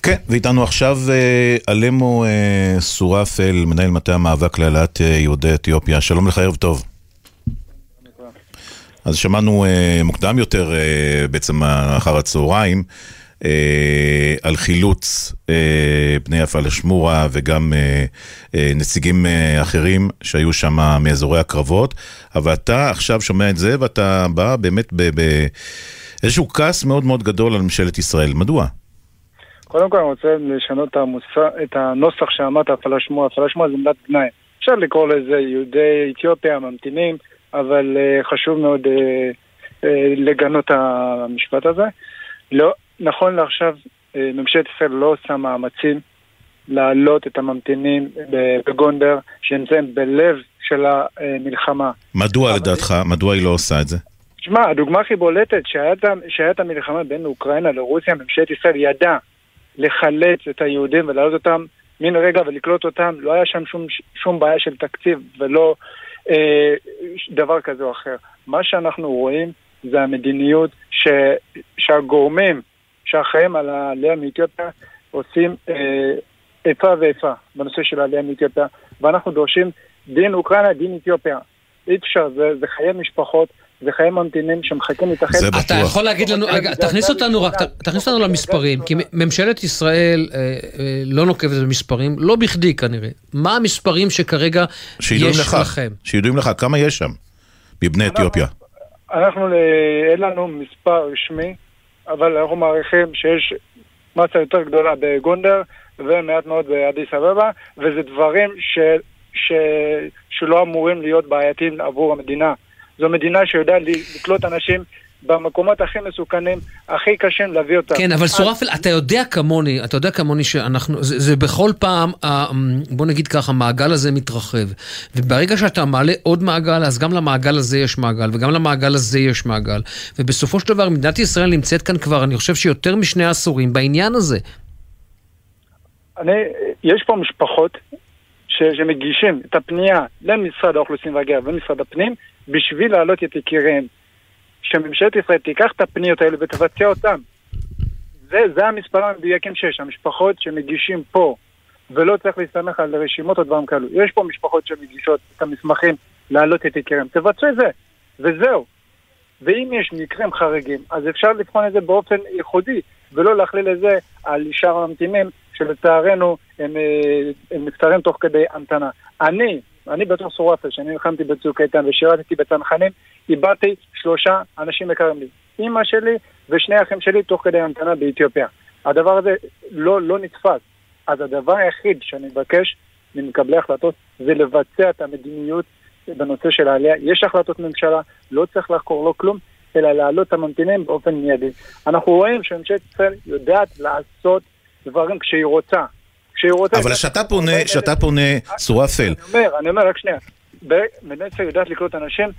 כן, ואיתנו עכשיו אה, אלמו אה, סורפל, מנהל מטה המאבק להעלאת אה, יהודי אתיופיה. שלום לך, ערב טוב. אז שמענו מוקדם יותר, בעצם אחר הצהריים, על חילוץ אה, בני הפלשמורה וגם אה, אה, נציגים אה, אחרים שהיו שם מאזורי הקרבות, אבל אתה עכשיו שומע את זה ואתה בא באמת באיזשהו כעס מאוד מאוד גדול על ממשלת ישראל. מדוע? קודם כל אני רוצה לשנות את, הנוסח שאמרת, הפלשמורה. הפלשמורה זה מילת גנאי. אפשר לקרוא לזה יהודי אתיופיה ממתינים, אבל חשוב מאוד uh, uh, לגנות המשפט הזה. לא, נכון לעכשיו, uh, ממשלת ישראל לא עושה מאמצים להעלות את הממתינים בגונדר, שנמצאים בלב של המלחמה. מדוע לדעתך, מדוע היא לא עושה את זה? תשמע, הדוגמה הכי בולטת, שהיה המלחמה בין אוקראינה לרוסיה, ממשלת ישראל ידעה לחלץ את היהודים ולהעלות אותם מן רגע ולקלוט אותם, לא היה שם שום, שום בעיה של תקציב ולא אה, דבר כזה או אחר. מה שאנחנו רואים זה המדיניות ש, שהגורמים שאחראים על העלייה מאתיופיה עושים אה, איפה ואיפה בנושא של העלייה מאתיופיה, ואנחנו דורשים דין אוקראינה, דין אתיופיה. אי אפשר, זה, זה חיי משפחות, זה חיי ממתינים שמחכים להתאחד. זה אתה יכול להגיד לנו, רגע, תכניס אותנו רק, תכניס אותנו למספרים, כי ממשלת ישראל אה, אה, לא נוקבת במספרים, לא בכדי כנראה. מה המספרים שכרגע יש לכם? שידועים לך, כמה יש שם? מבני אתיופיה. אנחנו, אה, אין לנו מספר רשמי, אבל אנחנו מעריכים שיש מסה יותר גדולה בגונדר ומעט מאוד באדיס אבבה, וזה דברים ש, ש, שלא אמורים להיות בעייתיים עבור המדינה. זו מדינה שיודעת לקלוט אנשים במקומות הכי מסוכנים, הכי קשים להביא אותם. כן, אבל סורפל, אתה יודע כמוני, אתה יודע כמוני שאנחנו, זה, זה בכל פעם, ה- בוא נגיד ככה, המעגל הזה מתרחב. וברגע שאתה מעלה עוד מעגל, אז גם למעגל הזה יש מעגל, וגם למעגל הזה יש מעגל. ובסופו של דבר, מדינת ישראל נמצאת כאן כבר, אני חושב שיותר משני עשורים בעניין הזה. אני, יש פה משפחות ש, שמגישים את הפנייה למשרד האוכלוסין וההגירה ומשרד הפנים בשביל להעלות את יקיריהם. שממשלת ישראל תיקח את הפניות האלה ותבצע אותן. זה, זה המספרים המדויקים שיש, המשפחות שמגישים פה, ולא צריך להסתמך על רשימות או דברים כאלו. יש פה משפחות שמגישות את המסמכים להעלות את יקיריהם, תבצעו את זה, וזהו. ואם יש מקרים חריגים, אז אפשר לבחון את זה באופן ייחודי, ולא להכליל את זה על שאר הממתינים, שלצערנו הם, אה, הם נפטרים תוך כדי המתנה. אני, אני בתור סורפל, שאני נלחמתי בצוק איתן ושירתתי בצנחנים, איבדתי שלושה אנשים יקרים לי. אימא שלי ושני אחים שלי תוך כדי המתנה באתיופיה. הדבר הזה לא, לא נתפס. אז הדבר היחיד שאני מבקש ממקבלי החלטות זה לבצע את המדיניות בנושא של העלייה. יש החלטות ממשלה, לא צריך לחקור לא כלום, אלא להעלות את הממתינים באופן מיידי. אנחנו רואים שממשלת ישראל יודעת לעשות דברים כשהיא רוצה. כשהיא רוצה... אבל כשאתה פונה, כשאתה פונה, סורפל, אני אומר, אני אומר, רק שנייה. מדינת ישראל יודעת לקלוט אנשים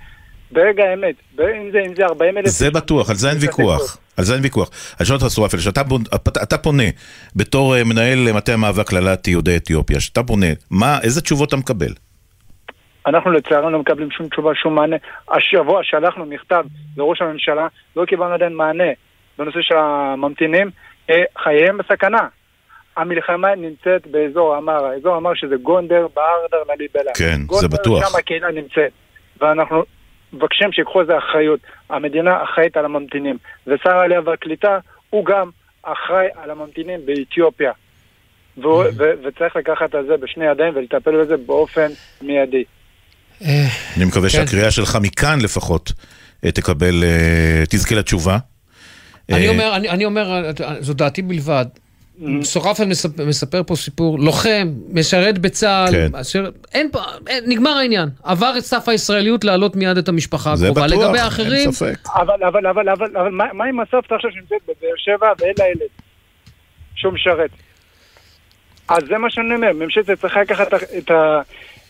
ברגע האמת. אם זה, אם זה 40 אלף... זה בטוח, על זה אין ויכוח. על זה אין ויכוח. אני שואל אותך, סורפל, כשאתה פונ- אתה פונה בתור אה, מנהל מטה המאבק להעלאת יהודי אתיופיה, כשאתה פונה, מה, איזה תשובות אתה מקבל? אנחנו לצערנו לא מקבלים שום תשובה, שום מענה. השבוע שלחנו מכתב לראש הממשלה, לא קיבלנו עדיין מענה בנושא של הממתינים, אה, חייהם בסכנה. המלחמה נמצאת באזור אמרה, אזור אמר שזה גונדר, בארדר, לליבלה. כן, זה גונדר, בטוח. שם הקהילה נמצאת. ואנחנו מבקשים שיקחו איזה אחריות. המדינה אחראית על הממתינים. ושר העלייה והקליטה הוא גם אחראי על הממתינים באתיופיה. והוא- ו- וצריך לקחת את זה בשני ידיים ולטפל בזה באופן מיידי. אני מקווה כן. שהקריאה שלך מכאן לפחות אה, תקבל, אה, תזכה לתשובה. אני אה, אומר, אני, אני אומר, זו דעתי בלבד. סורפל מספר, מספר פה סיפור, לוחם, משרת בצה"ל, כן. אשר, אין פה, אין, נגמר העניין. עבר את סף הישראליות להעלות מיד את המשפחה זה הקרובה. בטוח, לגבי אין האחרים, ספק. אבל, אבל, אבל, אבל, אבל מה, מה עם הסבתא עכשיו שנמצאת בבאר שבע ואין לה ילד שהוא משרת? אז זה מה שאני אומר, ממשלת צריכה לקחת את, ה- את, ה-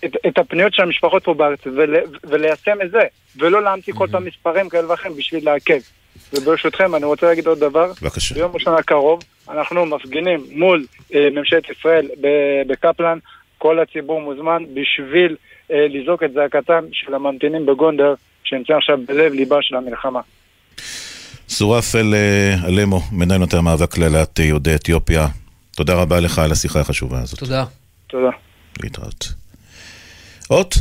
את, את הפניות של המשפחות פה בארץ ול, וליישם את זה, ולא להמציא כל פעם מספרים כאלה ואחרים בשביל לעכב. וברשותכם, אני רוצה להגיד עוד דבר. בבקשה. ביום ראשון הקרוב אנחנו מפגינים מול אה, ממשלת ישראל ב- בקפלן, כל הציבור מוזמן בשביל אה, לזעוק את זעקתם של הממתינים בגונדר, שנמצאים עכשיו בלב ליבה של המלחמה. סורפל אה, אלמו, מנהל מטה המאבק להעלאת אה, יהודי אתיופיה, תודה רבה לך על השיחה החשובה הזאת. תודה. תודה. להתראות. אות?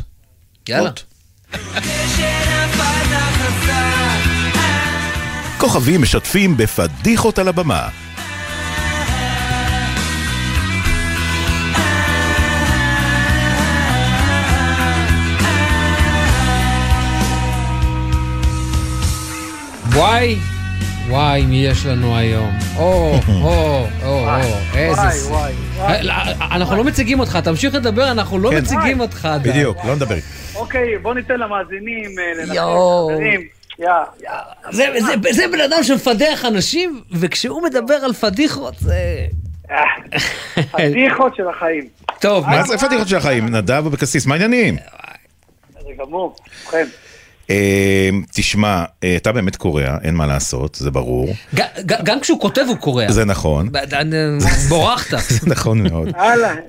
יאללה. אות. (laughs) כוכבים משתפים בפדיחות על הבמה. וואי, וואי, מי יש לנו היום. או, או, או, או, איזה... וואי, וואי, לא, אנחנו לא מציגים אותך, תמשיך לדבר, אנחנו לא כן. מציגים אותך. בדיוק, לא נדבר. אוקיי, בוא ניתן למאזינים אה, יואו. חברים. יא, יא. זה, זה, זה בן אדם שמפדח אנשים, וכשהוא מדבר על פדיחות, זה... פדיחות של החיים. טוב, מה זה פדיחות של החיים? נדב אבקסיס, מה העניינים? זה גמור, ובכן. אה, תשמע, אה, אתה באמת קורע, אין מה לעשות, זה ברור. גם כשהוא כותב הוא קורע. זה נכון. ד- בורחת. (laughs) זה נכון מאוד.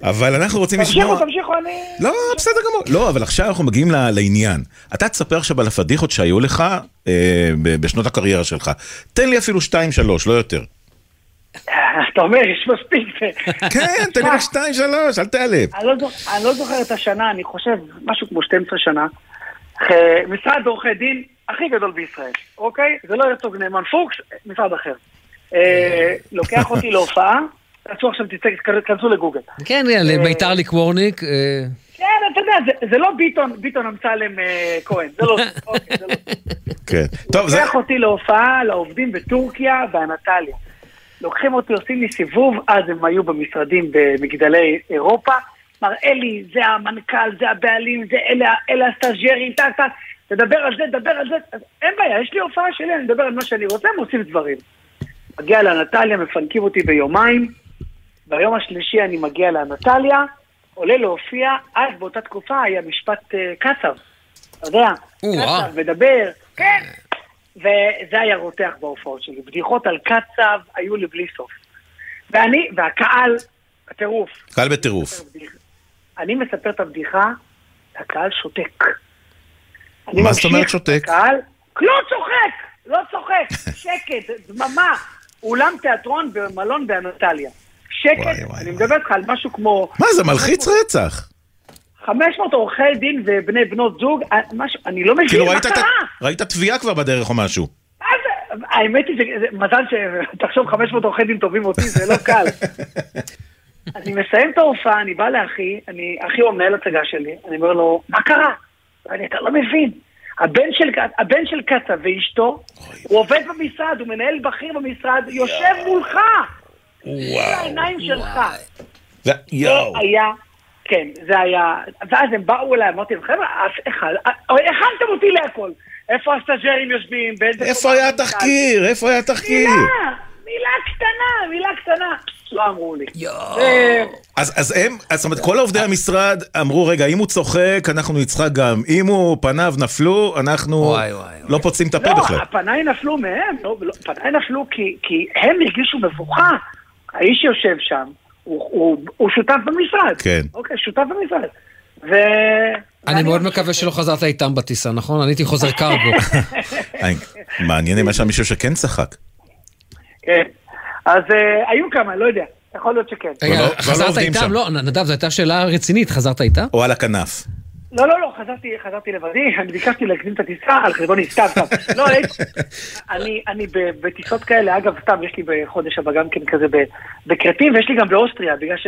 אבל אנחנו רוצים תמשיכו, לשמוע... תמשיכו, אני... לא, בסדר גמור. לא, אבל עכשיו אנחנו מגיעים לעניין. אתה תספר עכשיו על הפדיחות שהיו לך אה, בשנות הקריירה שלך. תן לי אפילו שתיים, שלוש, לא יותר. (laughs) אתה אומר, יש מספיק. כן, תן לי רק (laughs) שתיים, שלוש, אל תיעלב. לא אני לא זוכר את השנה, אני חושב, משהו כמו 12 שנה. אה, משרד עורכי דין הכי גדול בישראל, אוקיי? זה לא הרצוג נאמן פוקס, משרד אחר. אה, לוקח אותי להופעה, תעשו עכשיו, תצא- תכנסו לגוגל. כן, ביתר ליקוורניק. אה, כן, אתה יודע, זה- זה לא ביטון, ביטון אמסלם אה, כהן, זה לא... אוקיי, זה לא. כן. טוב, זה... לוקח אותי להופעה לעובדים בטורקיה, באנטליה. לוקחים אותי, עושים לי סיבוב, אז הם היו במשרדים במגדלי אירופה. מראה לי, זה המנכ"ל, זה הבעלים, זה אלה, אלה הסטאג'רים, טק טק, תדבר על זה, תדבר על זה. אז אין בעיה, יש לי הופעה שלי, אני מדבר על מה שאני רוצה, הם עושים דברים. מגיע לאנטליה, מפנקים אותי ביומיים, ביום השלישי אני מגיע לאנטליה, עולה להופיע, אז באותה תקופה היה משפט אה, קצב, אתה יודע. קצב, מדבר, כן, וזה היה רותח בהופעות שלי. בדיחות על קצב היו לי בלי סוף. ואני, והקהל, הטירוף. קהל בטירוף. אני מספר את הבדיחה, הקהל שותק. מה זאת אומרת שותק? הקהל לא צוחק, לא צוחק, (laughs) שקט, דממה. אולם תיאטרון במלון באנטליה. שקט, אני מדבר איתך על משהו כמו... מה זה מלחיץ רצח? 500 עורכי דין ובני בנות זוג, אה, משהו, אני לא מבין, כאילו מה קרה? ראית תביעה כבר בדרך או משהו. האמת היא, זה- זה- מזל שתחשוב (laughs) 500 עורכי דין טובים אותי, זה לא קל. (laughs) אני מסיים את ההופעה, אני בא לאחי, אני, אחי הוא המנהל הצגה שלי, אני אומר לו, מה קרה? אני, אתה לא מבין. הבן של, הבן של קצב ואשתו, הוא עובד במשרד, הוא מנהל בכיר במשרד, יושב מולך. וואו. העיניים שלך. זה- היה, כן, זה היה, ואז הם באו אליי, אמרתי להם, חבר'ה, אחד, הכנתם אותי להכל. איפה הסטאג'רים יושבים? איפה היה התחקיר? איפה היה התחקיר? מילה, קטנה, מילה קטנה. לא אמרו לי. זה- אז, אז הם, אז זאת אומרת, כל עובדי המשרד אמרו, רגע, אם הוא צוחק, אנחנו נצחק גם. אם הוא, פניו נפלו, אנחנו לא פוצעים את הפה בכלל. לא, פניי נפלו מהם, לא, לא, פניי נפלו כי, כי הם הרגישו מבוכה. האיש שיושב שם, הוא, הוא, הוא שותף במשרד. כן. אוקיי, שותף במשרד. ו... אני מאוד מקווה שלא חזרת איתם בטיסה, נכון? אני הייתי חוזר. אני- (laughs) מעניין אם היה שם מישהו שכן צחק. כן. אז אה, היו כמה, לא יודע. יכול להיות שכן. רגע, כבר לא חזרת איתם? לא, נדב, זו הייתה שאלה רצינית, חזרת איתה? או על הכנף. לא, לא, לא, חזרתי, חזרתי לבדי, (laughs) אני ביקשתי להקדים את הטיסה על חשבוני, סתם, סתם. לא, (laughs) אני, אני ב- בטיסות כאלה, אגב, סתם, יש לי בחודש הבא גם כן כזה ב- בכרתים, ויש לי גם באוסטריה, בגלל ש...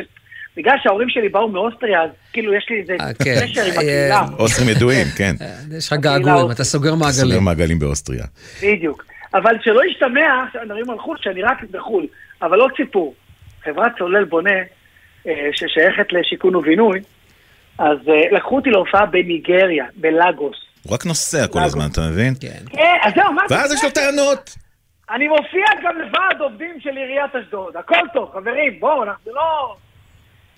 בגלל שההורים שלי באו מאוסטריה, אז כאילו יש לי איזה כן. קשר עם הקהילה. אוסטרים ידועים, כן. יש לך געגועים, אתה סוגר סוגר מעגלים. מעגלים באוסטריה. בדיוק. אבל שלא ישתמע, מדברים על חו"ל, שאני רק בחו"ל. אבל עוד סיפור. חברת צולל בונה, אה, ששייכת לשיכון ובינוי, אז אה, לקחו אותי להופעה בניגריה, בלאגוס. הוא רק נוסע כל הזמן, אתה מבין? כן. כן, אז זהו, מה ואז יש לו טענות. אני מופיע גם לוועד עובדים של עיריית אשדוד, הכל טוב, חברים, בואו, אנחנו לא...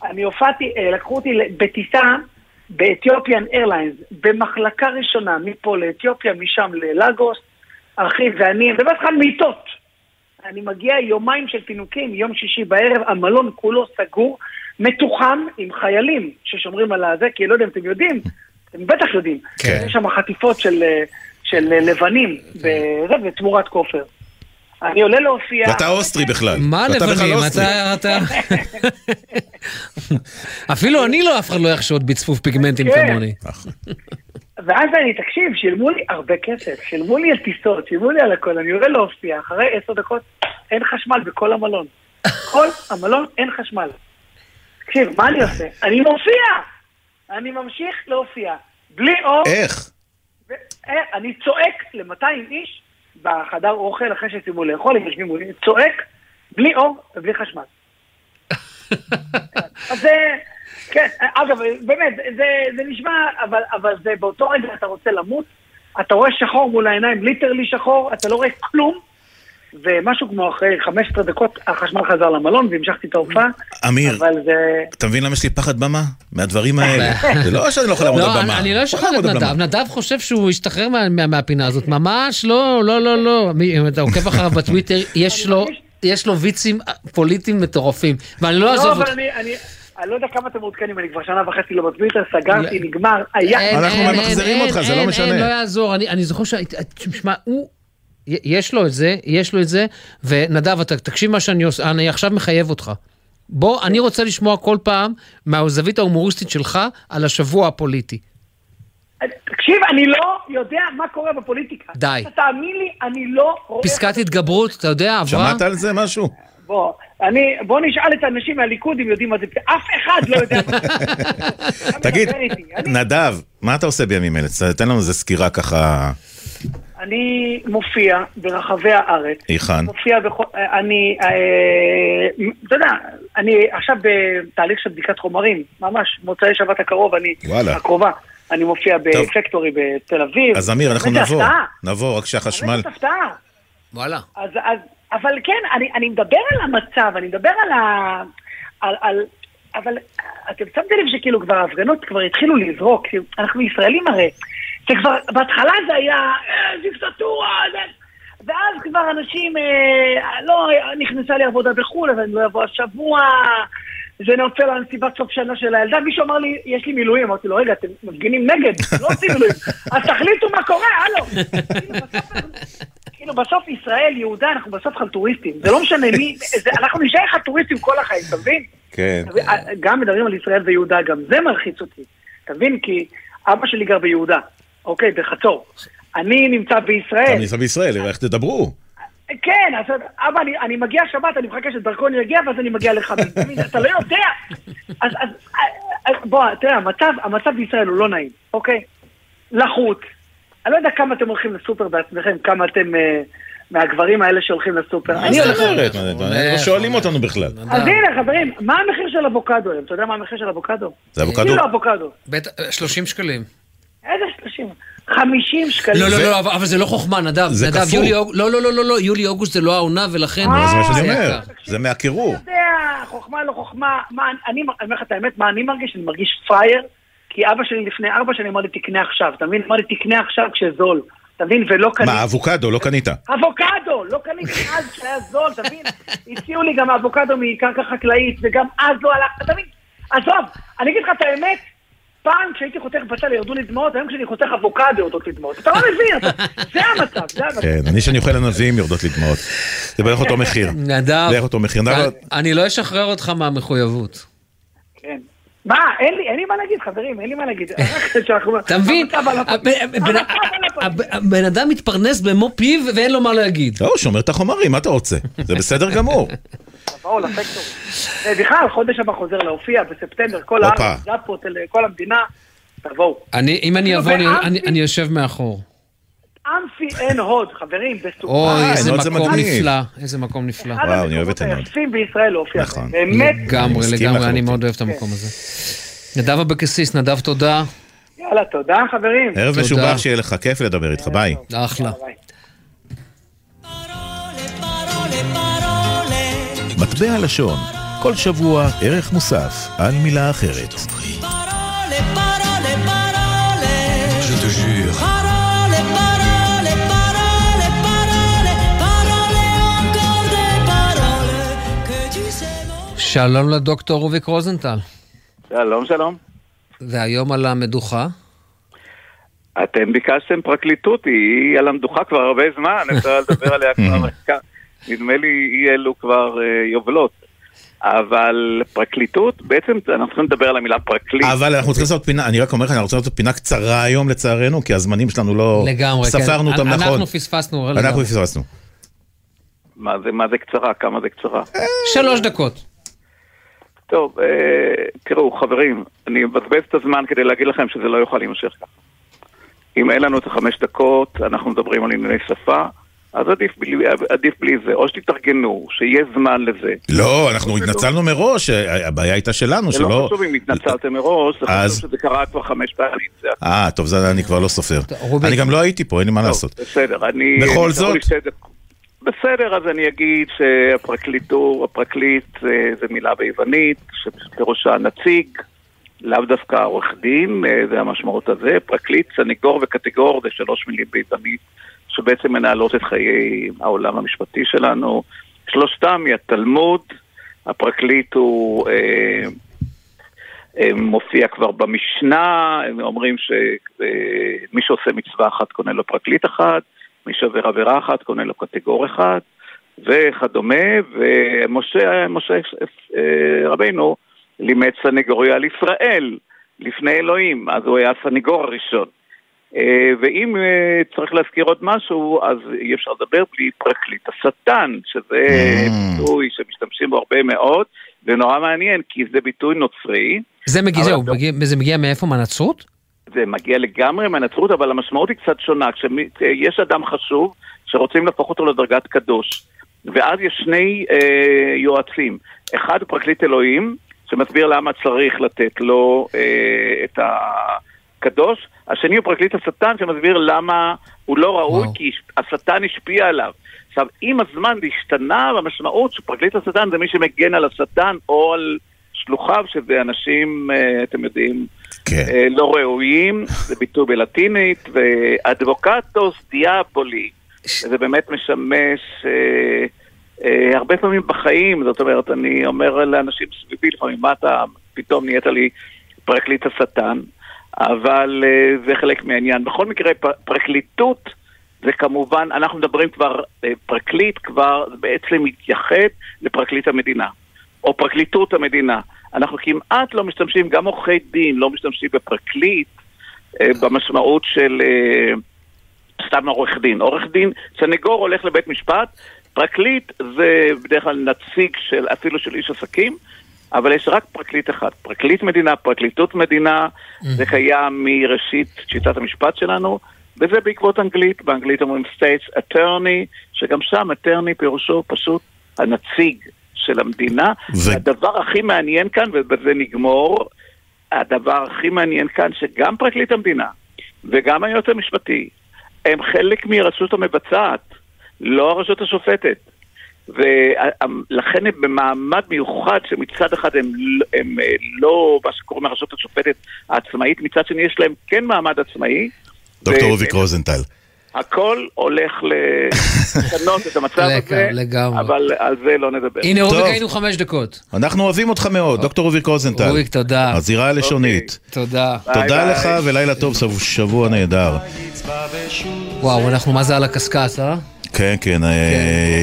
אני הופעתי, אה, לקחו אותי בטיסה באתיופיאן איירליינס, במחלקה ראשונה, מפה לאתיופיה, משם ללאגוס, אחי ואני, אני מדבר איתך על מיטות. אני מגיע יומיים של פינוקים, יום שישי בערב, המלון כולו סגור, מתוחם עם חיילים ששומרים על הזה, כי לא יודע אם אתם יודעים, אתם בטח יודעים, כן. יש שם חטיפות של, של לבנים, בתמורת כופר. אני עולה להופיע... ואתה אוסטרי בכלל. מה בכלל לבנים? אוסטרי. אתה... אתה- (laughs) אפילו אני לא, אף אחד לא יחשוד בצפוף פיגמנטים כן. כמוני. ואז אני, תקשיב, שילמו לי הרבה כסף, שילמו לי על טיסות, שילמו לי על הכל, אני עולה להופיע, אחרי עשר דקות אין חשמל בכל המלון. (laughs) כל המלון אין חשמל. תקשיב, מה אני עושה? אני מופיע! אני ממשיך להופיע. בלי אור. איך? ו- אה, אני צועק ל-200 איש בחדר אוכל אחרי שסיימו לאכול, הם יושבים מולי, צועק, בלי אור ובלי חשמל. (laughs) אז זה, כן, אגב, באמת, זה, זה נשמע, אבל, אבל זה באותו רגע אתה רוצה למות, אתה רואה שחור מול העיניים, ליטרלי שחור, אתה לא רואה כלום, ומשהו כמו אחרי 15 דקות החשמל חזר למלון והמשכתי את ההופעה, אמיר, אבל זה... אתה מבין למה יש לי פחד במה? מהדברים האלה. (laughs) זה לא שאני לא יכול לעמוד לא, על במה. אני לא אשחרר את נדב. נדב חושב שהוא השתחרר מה- מה- מהפינה הזאת, ממש לא, לא, לא, לא. אם אתה עוקב אחריו בטוויטר, יש לו... יש לו ויצים פוליטיים מטורפים, ואני לא אעזוב לא, אותך. אני, לא יודע כמה אתם מעודכנים, אני כבר שנה וחצי לא בטוויטר, סגרתי, נגמר, היה... אין, אין, אותך, זה לא משנה. אין, לא יעזור, אני, אני זוכר ש... תשמע, הוא... יש לו את זה, יש לו את זה, ונדב, אתה תקשיב מה שאני עושה, אני עכשיו מחייב אותך. בוא, אני רוצה לשמוע כל פעם מהזווית ההומוריסטית שלך על השבוע הפוליטי. תקשיב, אני לא יודע מה קורה בפוליטיקה. די. אתה תאמין לי, אני לא רואה... פסקת התגברות, אתה יודע, עברה? שמעת על זה משהו? בוא, אני, בוא נשאל את האנשים מהליכוד אם יודעים מה זה, אף אחד לא יודע. (laughs) תגיד, נדב, מה אתה עושה בימים אלה? תן לנו איזה סקירה ככה. אני מופיע ברחבי הארץ. היכן? מופיע בכל... אני... אה, אתה יודע, אני עכשיו בתהליך של בדיקת חומרים, ממש, מוצאי שבת הקרוב, אני... וואלה. הקרובה. אני מופיע. בפקטורי בתל אביב. אז אמיר, אנחנו נבוא. נבוא, רק שהחשמל... באמת הפתעה. וואלה. אז, אז, אבל כן, אני, אני מדבר על המצב, אני מדבר על ה... על, על, אבל אתם שמתם לב שכאילו כבר ההפגנות כבר התחילו לזרוק, אנחנו ישראלים הרי, זה כבר, בהתחלה זה היה אה, דיקטטורה, זה... ואז כבר אנשים, אה, לא, נכנסה לי עבודה בחו"ל, אבל אני לא אבוא השבוע, זה נופל על מסיבת סוף שנה של הילדה, מישהו אמר לי, יש לי מילואים, אמרתי לו, רגע, אתם מפגינים נגד, לא עושים מילואים, (laughs) אז תחליטו מה קורה, הלו. כאילו בסוף ישראל, יהודה, אנחנו בסוף חלטוריסטים. זה לא משנה מי, אנחנו נשאר חלטוריסטים כל החיים, אתה מבין? כן. מבין? גם מדברים על ישראל ויהודה, גם זה מלחיץ אותי. אתה מבין? כי אבא שלי גר ביהודה, אוקיי, בחצור. אני נמצא בישראל. אתה נמצא בישראל, איך תדברו? כן, אז אבא, אני, אני מגיע שבת, אני מחכה שדרכון יגיע, ואז אני מגיע לחמש. (laughs) אתה לא יודע. אז, אז, אז בוא, תראה, המצב, המצב בישראל הוא לא נעים, אוקיי? לחוץ. אני לא יודע כמה אתם הולכים לסופר בעצמכם, כמה אתם אה, מהגברים האלה שהולכים לסופר. מה אני זאת הולך... אומרת? מה, לא שואלים אותנו בכלל. אז הנה, חברים, מה המחיר של אבוקדו היום? אתה יודע מה המחיר של אבוקדו? זה אבוקדו? כאילו אבוקדו. בטח, 30 שקלים. איזה 30? 50 שקלים. לא, לא, לא, אבל- זה לא חוכמה, נדב. זה נדב, קפוא. יולי, אוג- לא, לא, לא, לא, לא, יולי-אוגוסט זה לא העונה, ולכן... אה, זה מה שאני זה אומר. זה מהקירור. אתה יודע, חוכמה לא חוכמה, מה, אני אני אומר לך את האמת, מה אני מרגיש? אני מרגיש פראייר, כי אבא שלי לפני ארבע שנים אמר לי תקנה עכשיו, אתה מבין? אמר לי תקנה עכשיו כשזול, אתה מבין? ולא קניתי. מה, אבוקדו, לא קנית? אבוקדו, לא קניתי אז כשהיה זול, אתה מבין? הציעו לי גם אבוקדו מקרקע חקלאית, וגם אז לא הלך, אתה מבין? עזוב, אני אגיד לך את האמת, פעם כשהייתי חותך בצל ירדו לי דמעות, היום כשאני חותך אבוקדו יורדות לי דמעות. אתה לא מבין, (laughs) זה המצב, זה המצב. כן, אני שאני אוכל ענבים יורדות לי דמעות. זה בערך אותו מחיר. (laughs) נדב, בערך אותו מחיר. אני- לא אשחרר אותך מהמחויבות. כן. מה, אין לי, אין לי מה להגיד, חברים, אין לי מה להגיד. (laughs) אתה מבין? הבן- הבן- הבן- בן אדם מתפרנס במו פיו ואין לו מה להגיד. לא, הוא שומר את החומרים, מה אתה רוצה? זה בסדר גמור. תבואו לפקטורי. אה, בכלל, חודש הבא חוזר להופיע, בספטמבר, כל. הארץ, זאפות, אל- כל המדינה, תבואו. אני- אם אני אפילו אבוא, אני- יושב מאחור. אמפי עין הוד, חברים, בסופה. אוי, איזה עין הוד זה מקום. נפלא, איזה מקום נפלא. אחד וואו, אני אוהב המקומות את עין הוד. היפים בישראל להופיע. נכון. באמת, לגמרי, לגמרי, אני. מאוד אוהב את המקום הזה. נדב אבקסיס, נדב, תודה. יאללה, תודה חברים. ערב. משובח, שיהיה לך כיף לדבר איתך, ביי. אחלה. מטבע לשון, כל שבוע ערך מוסף על מילה אחרת. Je te jure. שלום לדוקטור רוביק רוזנטל. שלום, שלום. והיום על המדוכה. אתם ביקשתם פרקליטות, היא על המדוכה כבר הרבה זמן, אפשר לדבר עליה כבר, (laughs) נדמה לי אי אלו כבר אה, יובלות. אבל פרקליטות, בעצם אנחנו צריכים לדבר על המילה פרקליט. אבל אנחנו צריכים לעשות פינה, אני רק אומר לך, אנחנו רוצים לעשות פינה קצרה היום לצערנו, כי הזמנים שלנו לא... לגמרי, כן. ספרנו אותם אנחנו נכון. פספסנו. אנחנו לגמרי. פספסנו. מה זה, מה זה קצרה? כמה זה קצרה? שלוש דקות. טוב, אה, תראו, חברים, אני מבזבז את הזמן כדי להגיד לכם שזה לא יוכל להימשך ככה. אם אין לנו את החמש דקות, אנחנו מדברים על ענייני שפה, אז עדיף בלי, עדיף בלי זה. או שתתארגנו, שיהיה זמן לזה. לא, אנחנו התנצלנו מראש, אה, הבעיה הייתה שלנו, זה לא שלא... חשוב אם התנצלתם מראש, זה אז- חשוב שזה קרה כבר חמש פעמים. אה, טוב, זה אני כבר לא סופר. אני גם לא הייתי פה, אין לי מה לעשות. בסדר, אני... בכל זאת? בסדר, אז אני אגיד שהפרקליטור, הפרקליט זה, זה מילה ביוונית, שפירושה נציג, לאו דווקא עורך דין, אה, זה המשמעות הזה. פרקליט, סניגור וקטגור זה שלוש מילים ביוונית, שבעצם מנהלות את חיי העולם המשפטי שלנו. שלושתם מהתלמוד, הפרקליט הוא... אה, אה, מופיע כבר במשנה, הם אומרים שמי שעושה מצווה אחת קונה לו פרקליט אחד, מי שעובר עבירה אחת קונה לו קטגור אחד, וכדומה, ומשה משה, אה, רבינו לימד סנגוריה על ישראל לפני אלוהים, אז הוא היה הסנגור הראשון. אה, ואם אה, צריך להזכיר עוד משהו, אז אי אפשר לדבר בלי פרקליט השטן, שזה ביטוי שמשתמשים בו הרבה מאוד, ונורא מעניין, כי זה ביטוי נוצרי. זה מגיע, זהו, מגיע- זה מגיע מאיפה? מהנצרות? זה מגיע לגמרי מהנצרות, אבל המשמעות היא קצת שונה. כשיש אדם חשוב שרוצים להפוך אותו לדרגת קדוש, ואז יש שני אה, יועצים. אחד הוא פרקליט אלוהים, שמסביר למה צריך לתת לו אה, את הקדוש. השני הוא פרקליט השטן, שמסביר למה הוא לא ראוי, וואו. כי השטן השפיע עליו. עכשיו, עם הזמן זה השתנה, והמשמעות שפרקליט השטן זה מי שמגן על השטן או על שלוחיו, שזה אנשים, אה, אתם יודעים, אה, לא ראויים, זה ביטוי בלטינית, ואדבוקטוס דיאבולי. זה באמת משמש אה, הרבה פעמים בחיים, זאת אומרת, אני אומר לאנשים סביבי לפעמים, מה אתה פתאום נהיית לי פרקליט השטן, אבל אה, זה חלק מהעניין. בכל מקרה, פרקליטות זה כמובן, אנחנו מדברים כבר, אה, פרקליט כבר בעצם מתייחד לפרקליט המדינה, או פרקליטות המדינה. אנחנו כמעט לא משתמשים, גם עורכי דין לא משתמשים בפרקליט אה, במשמעות של סתם עורך דין. עורך דין, סנגור הולך לבית משפט, פרקליט זה בדרך כלל נציג של, אפילו של איש עסקים, אבל יש רק פרקליט אחד. פרקליט מדינה, פרקליטות מדינה, זה קיים מראשית שיטת המשפט שלנו, וזה בעקבות אנגלית, באנגלית אומרים States Attorney, שגם שם attorney פירושו פשוט הנציג של המדינה. ו- והדבר הכי מעניין כאן, ובזה נגמור, הדבר הכי מעניין כאן, שגם פרקליט המדינה וגם היועץ המשפטי הם חלק מהרשות המבצעת, לא הרשות השופטת. ולכן הם במעמד מיוחד שמצד אחד הם, הם אה, לא מה שקוראים הרשות השופטת העצמאית, מצד שני יש להם כן מעמד עצמאי. דוקטור רוביק רוזנטל. הכל הולך לשנות את המצב (laughs) הזה, לגמרי. אבל על זה לא נדבר. הנה רוביק. היינו חמש דקות. אנחנו אוהבים אותך מאוד, דוקטור רוביק רוזנטל. רוביק, תודה. הזירה הלשונית. תודה. תודה לך ולילה טוב, שבוע נהדר. וואו, אנחנו מה זה על הקשקש, אה? כן, כן, אה,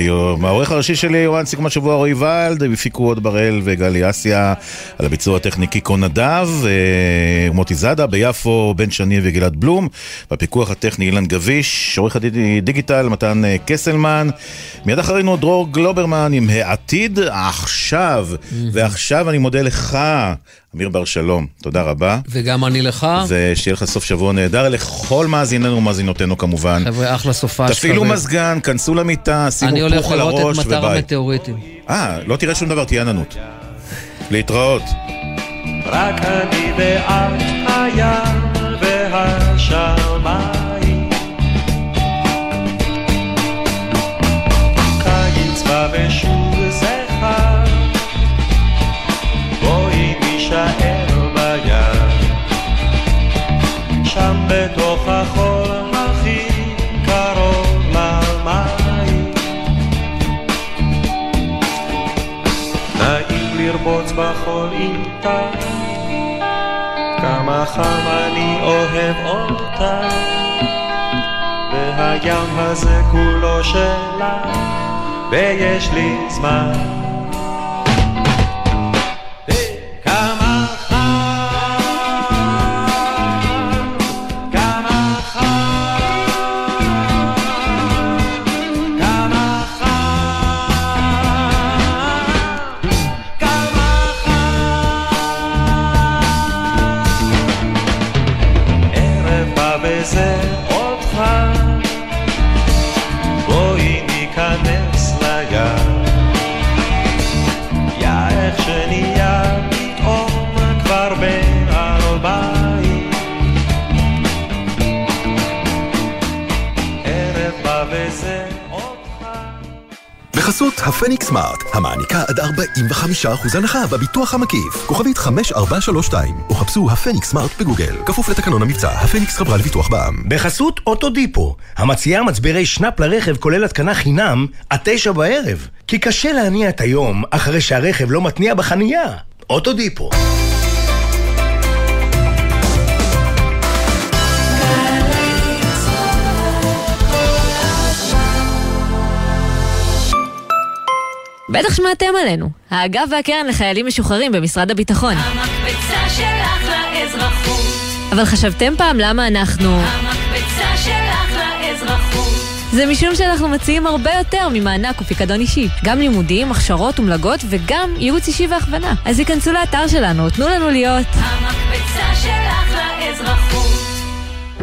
יו- העורך הראשי שלי, יורן סיכום השבוע, רועי ולד, הפיקו עוד בראל וגלי אסיה, על הביצוע הטכני קיקו נדב, אה, מוטי זאדה, ביפו בן שני וגלעד בלום, בפיקוח הטכני אילן גביש, עורך הדיגיטל מתן אה, קסלמן, מיד אחרינו דרור גלוברמן עם העתיד עכשיו, ועכשיו אני מודה לך, אמיר בר שלום, תודה רבה. וגם אני לך. ושיהיה לך סוף שבוע נהדר לכל מאזיננו ומאזינותינו כמובן. חבר'ה, אחלה סופש. תפעילו. מזגן, כנסו למיטה, שימו אני הולך פוך על לראות הראש את מטר וביי. המטאוריטים. אה, לא תראה שום דבר, תהיה עננות. להתראות. רק אני ואת הים אוהב אותה והים הזה כולו שלה ויש לי זמן הפניקס סמארט, המעניקה עד 45% הנחה בביטוח המקיף. כוכבית 5432, או חפשו הפניקס סמארט בגוגל. כפוף לתקנון המבצע, הפניקס חברה לביטוח בע"מ. בחסות אוטודיפו, המציעה מצברי שנאפ לרכב כולל התקנה חינם עד תשע בערב. כי קשה להניע את היום אחרי שהרכב לא מתניע בחנייה. אוטודיפו. בטח שמעתם עלינו, האגף והקרן לחיילים משוחררים במשרד הביטחון. המקבצה שלך לאזרחות. אבל חשבתם פעם למה אנחנו... המקבצה שלך לאזרחות. זה משום שאנחנו מציעים הרבה יותר ממענק ופיקדון אישי. גם לימודים, הכשרות ומלגות וגם ייעוץ אישי והכוונה. אז היכנסו לאתר שלנו, תנו לנו להיות... המקבצה שלך לאזרחות.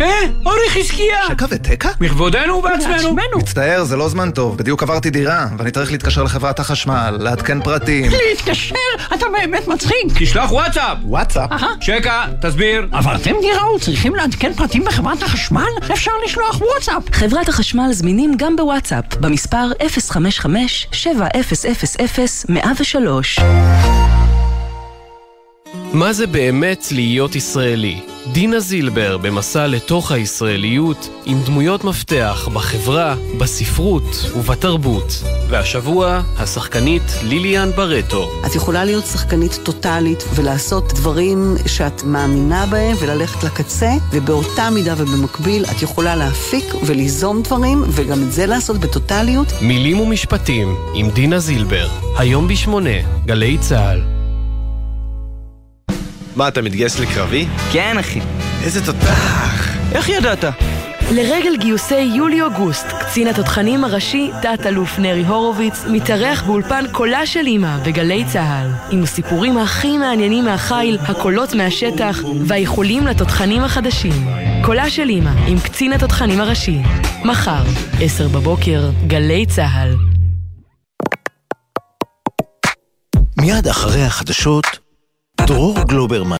אה, אורי חזקיה! שקע ותקע? מכבודנו ובעצמנו. מצטער, זה לא זמן טוב. בדיוק עברתי דירה, ואני צריך להתקשר לחברת החשמל, לעדכן פרטים. להתקשר? אתה באמת מצחיק. תשלח וואטסאפ. וואטסאפ? שקע, תסביר. עברתם דירה וצריכים לעדכן פרטים בחברת החשמל? אפשר לשלוח וואטסאפ. חברת החשמל זמינים גם בוואטסאפ, במספר 055-7000-103. מה זה באמת להיות ישראלי? דינה זילבר במסע לתוך הישראליות עם דמויות מפתח בחברה, בספרות ובתרבות. והשבוע, השחקנית ליליאן ברטו. את יכולה להיות שחקנית טוטאלית ולעשות דברים שאת מאמינה בהם וללכת לקצה, ובאותה מידה ובמקביל את יכולה להפיק וליזום דברים, וגם את זה לעשות בטוטליות. מילים ומשפטים עם דינה זילבר, היום בשמונה, גלי צה"ל. מה, אתה מתגייס לקרבי? כן, אחי. איזה תותח! איך ידעת? לרגל גיוסי יולי-אוגוסט, קצין התותחנים הראשי, תת-אלוף נרי הורוביץ, מתארח באולפן קולה של אמא בגלי צה"ל, עם הסיפורים הכי מעניינים מהחיל, הקולות מהשטח, והאיחולים לתותחנים החדשים. קולה של אמא, עם קצין התותחנים הראשי. מחר, עשר בבוקר, גלי צה"ל. מיד אחרי החדשות, דרור גלוברמן